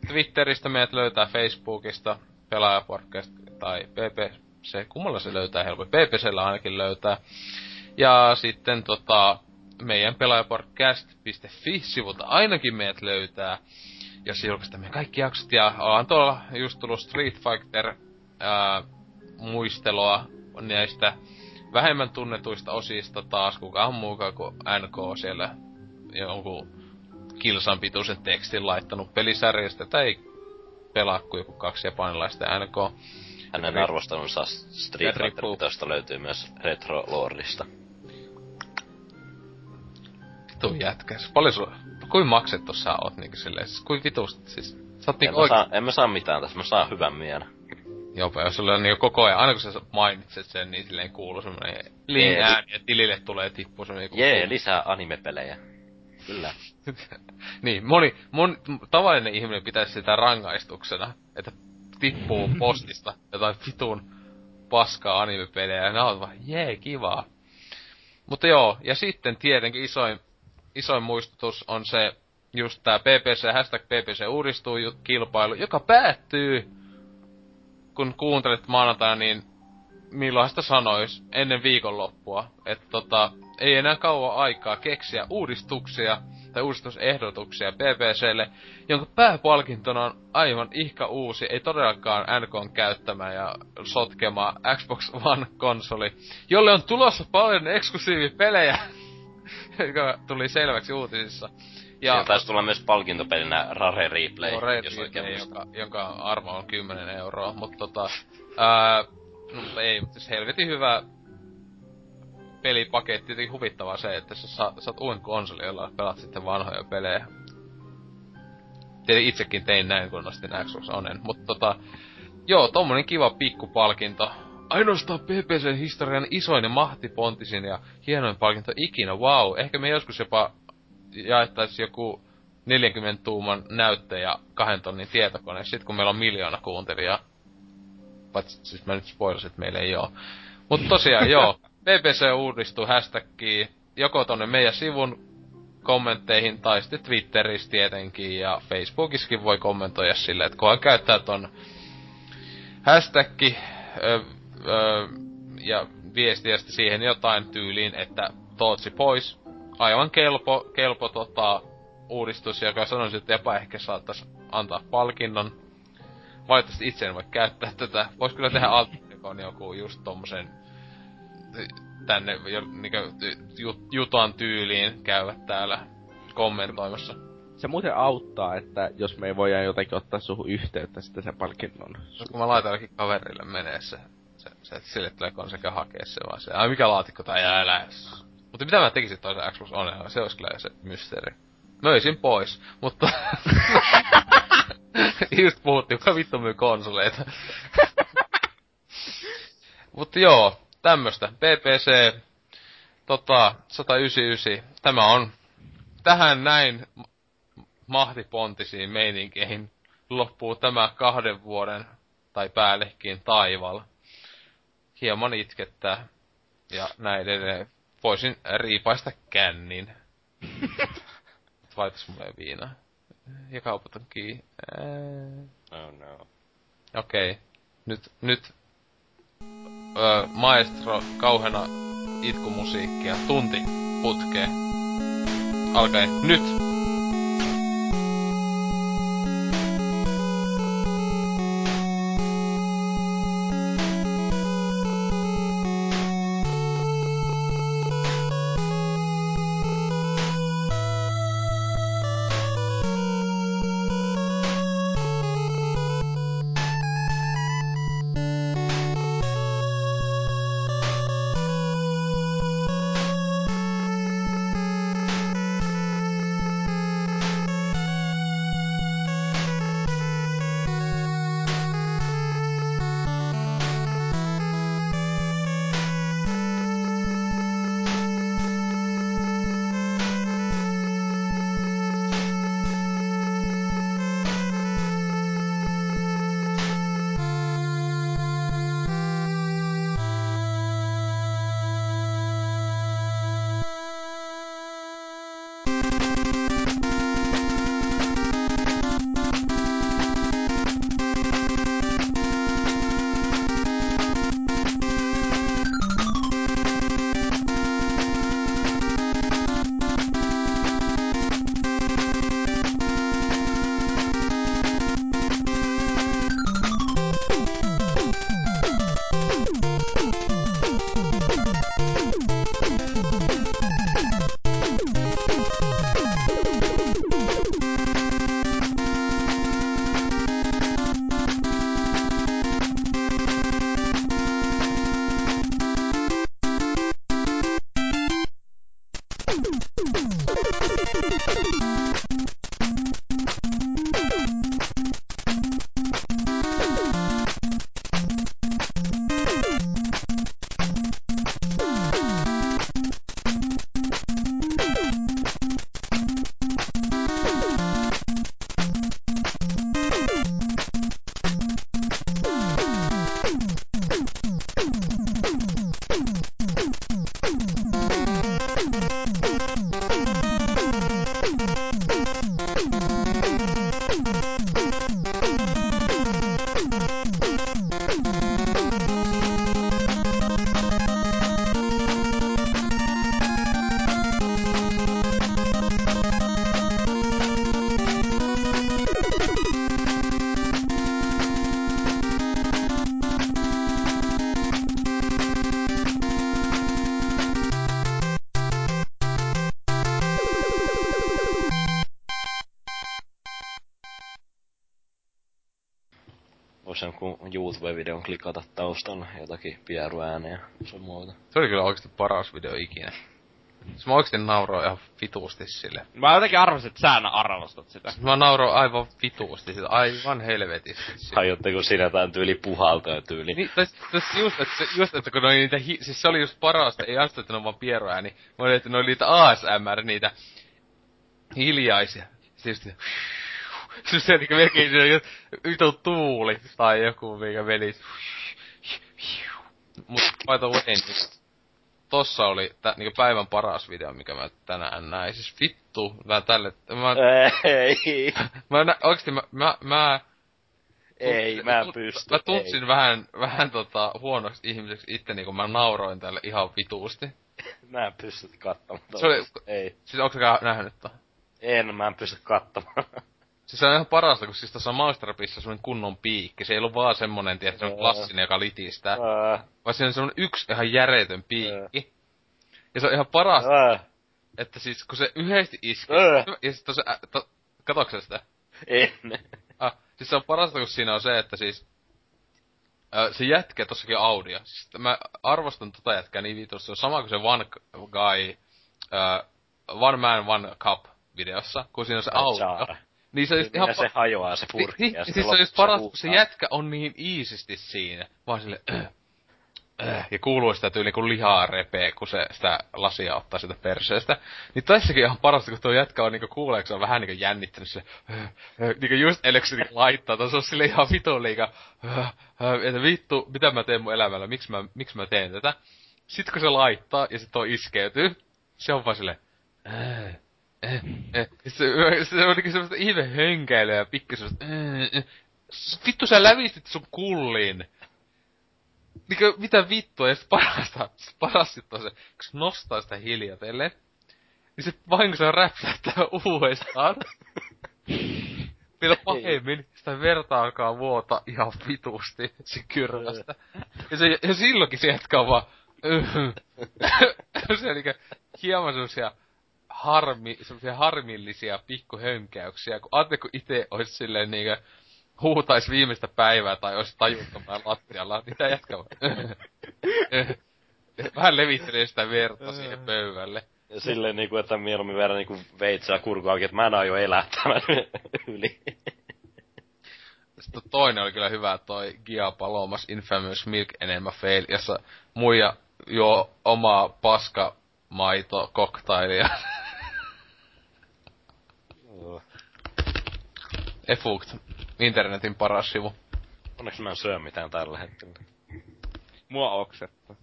Twitteristä meidät löytää Facebookista, Pelaajapodcast tai PPC, kummalla se löytää helpoin, PPCllä ainakin löytää. Ja sitten tota, meidän pelaajapodcast.fi-sivulta ainakin meidät löytää, jos julkaistaan meidän kaikki jaksot. Ja ollaan tuolla just tullut Street Fighter ää, muistelua näistä vähemmän tunnetuista osista taas, kukaan muukaan kuin NK siellä jonkun kilsan pituisen tekstin laittanut pelisarjasta, tai pelaa kuin joku kaksi japanilaista NK.
Hänen
Ri-
arvostelunsa Street. Fighter löytyy myös Retro Lordista.
Vitu jätkäs. Paljon sulla, kuin maksettu sä oot niinku silleen, siis kuin vitusti siis. Sä oot
En
niinku
mä,
oikein,
saa, en mä saa mitään tässä, mä saan hyvän mielen.
Jopa jos sulla on niinku koko ajan, aina kun sä mainitset sen, niin silleen kuuluu semmonen liin
Jee,
ääni ja tilille tulee tippu semmonen joku
Jee, lisää animepelejä. Kyllä.
niin, moni, mon, tavallinen ihminen pitäisi sitä rangaistuksena, että tippuu postista jotain vitun paskaa animepelejä, ja nää on vaan, jee, kivaa. Mutta joo, ja sitten tietenkin isoin, isoin muistutus on se, just tää PPC, hashtag PPC uudistuu kilpailu, joka päättyy, kun kuuntelet maanantaina, niin milloin sitä sanois ennen viikonloppua, että tota, ei enää kauan aikaa keksiä uudistuksia tai uudistusehdotuksia PPClle, jonka pääpalkintona on aivan ihka uusi, ei todellakaan NKn käyttämä ja sotkema Xbox One-konsoli, jolle on tulossa paljon eksklusiivipelejä, joka tuli selväksi uutisissa.
Ja Siinä taisi tulla myös palkintopelinä Rare Replay,
no, Rare jos Replay, jonka, jonka arvo on 10 euroa, mutta tota... Ää, no, ei, mutta siis helvetin hyvä pelipaketti. Jotenkin huvittavaa se, että sä saat, saat uuden konsoli, jolla pelat sitten vanhoja pelejä. Tietenkin itsekin tein näin, kun nostin Xbox Onen. Mutta tota, joo, tommonen kiva pikkupalkinto. Ainoastaan PPCn historian isoin ja mahtipontisin ja hienoin palkinto ikinä, wow. Ehkä me joskus jopa jaettaisiin joku 40 tuuman näytte ja kahden tonnin tietokone, sit kun meillä on miljoona kuuntelijaa. Paitsi siis mä nyt spoilasin, että meillä ei oo. Mutta tosiaan joo, BBC uudistuu hashtagkiin joko tonne meidän sivun kommentteihin tai sitten Twitterissä tietenkin ja Facebookissakin voi kommentoida sille, että kun käyttää ton hashtagki öö, öö, ja viestiä siihen jotain tyyliin, että Tootsi pois. Aivan kelpo, kelpo tota, uudistus, joka sanoisin, että jopa ehkä saattaisi antaa palkinnon. Valitettavasti itse en voi käyttää tätä. Vois kyllä tehdä Altikon joku just tommosen tänne jo, niinku, jut, jutan tyyliin käyvät täällä kommentoimassa.
Se muuten auttaa, että jos me ei voida jotenkin ottaa suhu yhteyttä sitten sen palkinnon.
No, kun mä laitan jollekin kaverille menee se, se, se sille tulee sekä hakee se vaan se, ai mikä laatikko tai älä. Mutta mitä mä tekisin toisen Xbox One, se olisi kyllä se mysteeri. Möisin pois, mutta... Just puhuttiin, kuka vittu myy konsoleita. mutta joo, tämmöstä. PPC tota, 199. Tämä on tähän näin mahtipontisiin meininkeihin loppuu tämä kahden vuoden tai päällekin taival. Hieman itkettää. Ja näin edelleen. Voisin riipaista kännin. Laitas mulle viinaa. Ja kaupat on kiinni.
Oh no.
Okei. Okay. Nyt, nyt öö, maestro kauhena itkumusiikkia tunti putkeen. Alkaen nyt!
YouTube-videon klikata taustalla jotakin pieruääniä sun muuta.
Se oli kyllä oikeesti paras video ikinä. Se mä oikeesti nauroin ihan vituusti sille.
Mä jotenkin arvasin, että sä aina arvostat sitä.
Mä nauroin aivan vituusti sitä, aivan helvetisti sille.
Hajotteko siinä jotain tyyli puhaltoja tyyli?
Niin, tais, tais just, että, se, just, että kun ne oli niitä, hi, siis se oli just parasta, ei astu, että ne on vaan pieroääni, vaan että ne oli niitä ASMR, niitä hiljaisia. Siis just, se niinku melkein se oli vitu tuuli, tai joku mikä meni. Mut by the way, niin tossa oli tä, niinku päivän paras video, mikä mä tänään näin. Siis vittu, mä tälle, mä,
Ei,
mä, nä, oikeesti mä, mä, mä
ei, mä en pysty.
Mä tuntsin
ei.
vähän, vähän tota, huonoksi ihmiseksi itteni, kun mä nauroin tälle ihan vituusti.
Mä en pysty katsomaan.
Se oli-
Ei.
Siis onko sä nähnyt tota?
En, mä en pysty katsomaan.
Siis se on ihan parasta, kun siis tuossa Mousetrapissa on kunnon piikki. Se ei ollut vaan semmonen, tiedät, semmonen
Joo.
klassinen, joka litistää.
Ää,
Vaan siinä on semmonen yksi ihan järjetön piikki. Ja se on ihan parasta,
ää,
että siis kun se yhdesti iskee,
Ää.
ja sit se, ä, to, sitä?
En.
Ah, siis se on parasta, kun siinä on se, että siis... Ö, se jätkä tossakin audio. Siis mä arvostan tota jätkää niin vitusti. Se on sama kuin se One Guy... Ö, one Man, One Cup videossa, kun siinä on se audio. Niin se on just ihan...
Se hajoaa se purkki.
Niin,
ja
niin, siis se on just paras, kun se jätkä on niin iisisti siinä. Vaan sille... Äh, äh, ja kuuluu sitä tyyli kun lihaa repee, kun se sitä lasia ottaa sitä perseestä. Niin tässäkin ihan parasta, kun tuo jätkä on niinku kuulee, kun se on vähän niinku jännittänyt se, äh, äh, niinku just kuin se niinku laittaa, tai se on sille ihan vitun liikaa, äh, äh, että vittu, mitä mä teen mun elämällä, miksi mä, miksi mä teen tätä. Sitten kun se laittaa, ja sitten tuo iskeytyy, se on vaan silleen, äh, äh, äh. Se, se on niinku semmoista ihme hönkäilyä ja pikku semmoista, äh, äh. Vittu sä lävistit sun kullin. Niinkö, mitä vittua, ja sit parasta, sit parasta on se, kun se nostaa sitä hiljatellen, niin se vain kun se räpsähtää uudestaan, vielä pahemmin, sitä verta alkaa vuota ihan vitusti se kyrvästä. Ja, se, ja silloinkin se jatkaa vaan, se niinkö, hieman semmosia harmi, semmosia harmillisia pikkuhönkäyksiä, kun ajattelee, kun ite ois silleen niinkö, huutais viimeistä päivää tai ois tajuttomaan lattialla, niin jatkaa vaan. Vähän levittelee sitä verta siihen pöydälle.
Ja silleen niinku, että mieluummin verran niinku veitsää kurku auki, että mä en aio elää tämän yli.
Sitten toinen oli kyllä hyvä toi Gia Palomas Infamous Milk Enema Fail, jossa muija juo omaa paska maito koktailia. Efukt. Internetin paras sivu.
Onneksi mä en syö mitään tällä hetkellä.
Mua oksettaa.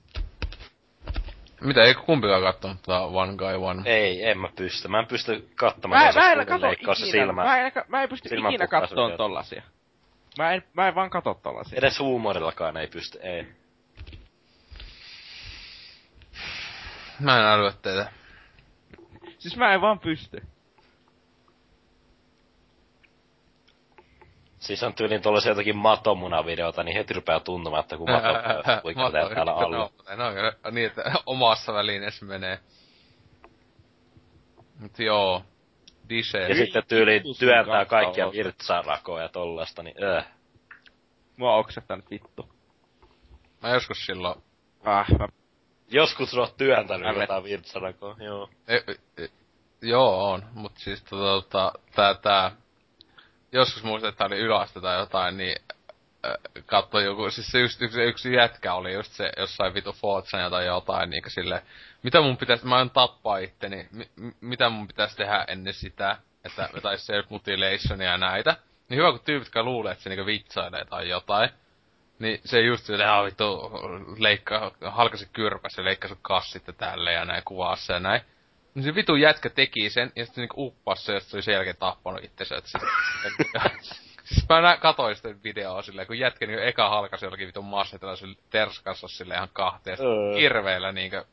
Mitä, eikö kumpikaan kattonut tota One Guy One?
Ei, en mä pysty. Mä en pysty katsomaan,
Mä, mä en kato
se
ikinä,
silmä.
mä en, mä en pysty ikinä kattoon tollasia. Mä en, mä en vaan katso tollasia.
Edes huumorillakaan ei pysty, ei.
Mä en älyä teitä.
Siis mä en vaan pysty.
Siis on tyyliin tollasia jotakin matomunavideota, niin heti rupeaa tuntumaan, että kun mato kuinka täällä alla.
No, no, no, niin, että omassa välineessä menee. Mut joo. Dise.
Ja sitten tyyliin työntää kaikkia virtsarakoja ja tollasta, niin öö.
Mua oksettaa nyt vittu.
Mä joskus silloin
Ah, mä...
Joskus oot työntänyt
Älä-
jotain virtsarakoa, joo.
E, e, joo, on. Mut siis tota, tota, tää, tää, joskus muistan, että oli yläaste tai jotain, niin äh, katso joku, siis se just yksi, yksi jätkä oli just se jossain vitu Fortnite tai jotain, niinku sille, mitä mun pitäisi, mä oon tappaa itteni, mi- mitä mun pitäisi tehdä ennen sitä, että vetäis self mutilationia ja näitä. Niin hyvä, kun tyypit, jotka luulee, että se niinku vitsailee tai jotain. Niin se just silleen, että vittu, leikkaa, halkasi kyrpäs ja leikkaa sun kassit ja tälleen ja näin kuvaa se ja näin. Niin se vitu jätkä teki sen, ja sitten niinku uppas se, ja se oli sen jälkeen tappanut itsensä, et siis... siis mä nä- katoin sitä videoa silleen, kun jätkä niinku eka halkasi jollakin vitun massetella sille terskassa silleen ihan kahteen,
Öö.
kirveellä niinkö...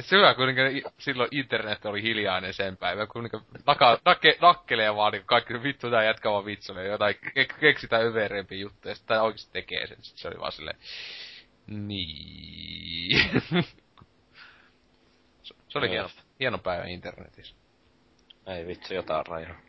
Se hyvä, kun niinkö silloin internet oli hiljainen sen päivän, kun naka, nakke, nakkelee vaan niinku kaikki vittu tää jätkä vaan vitsulee jotain, ke- keksitään överempiä juttuja, ja sit tää oikeesti tekee sen, sit se oli vaan silleen... Niin. se, se oli hieno, hieno päivä internetissä.
Ei vitsi, jotain rajaa.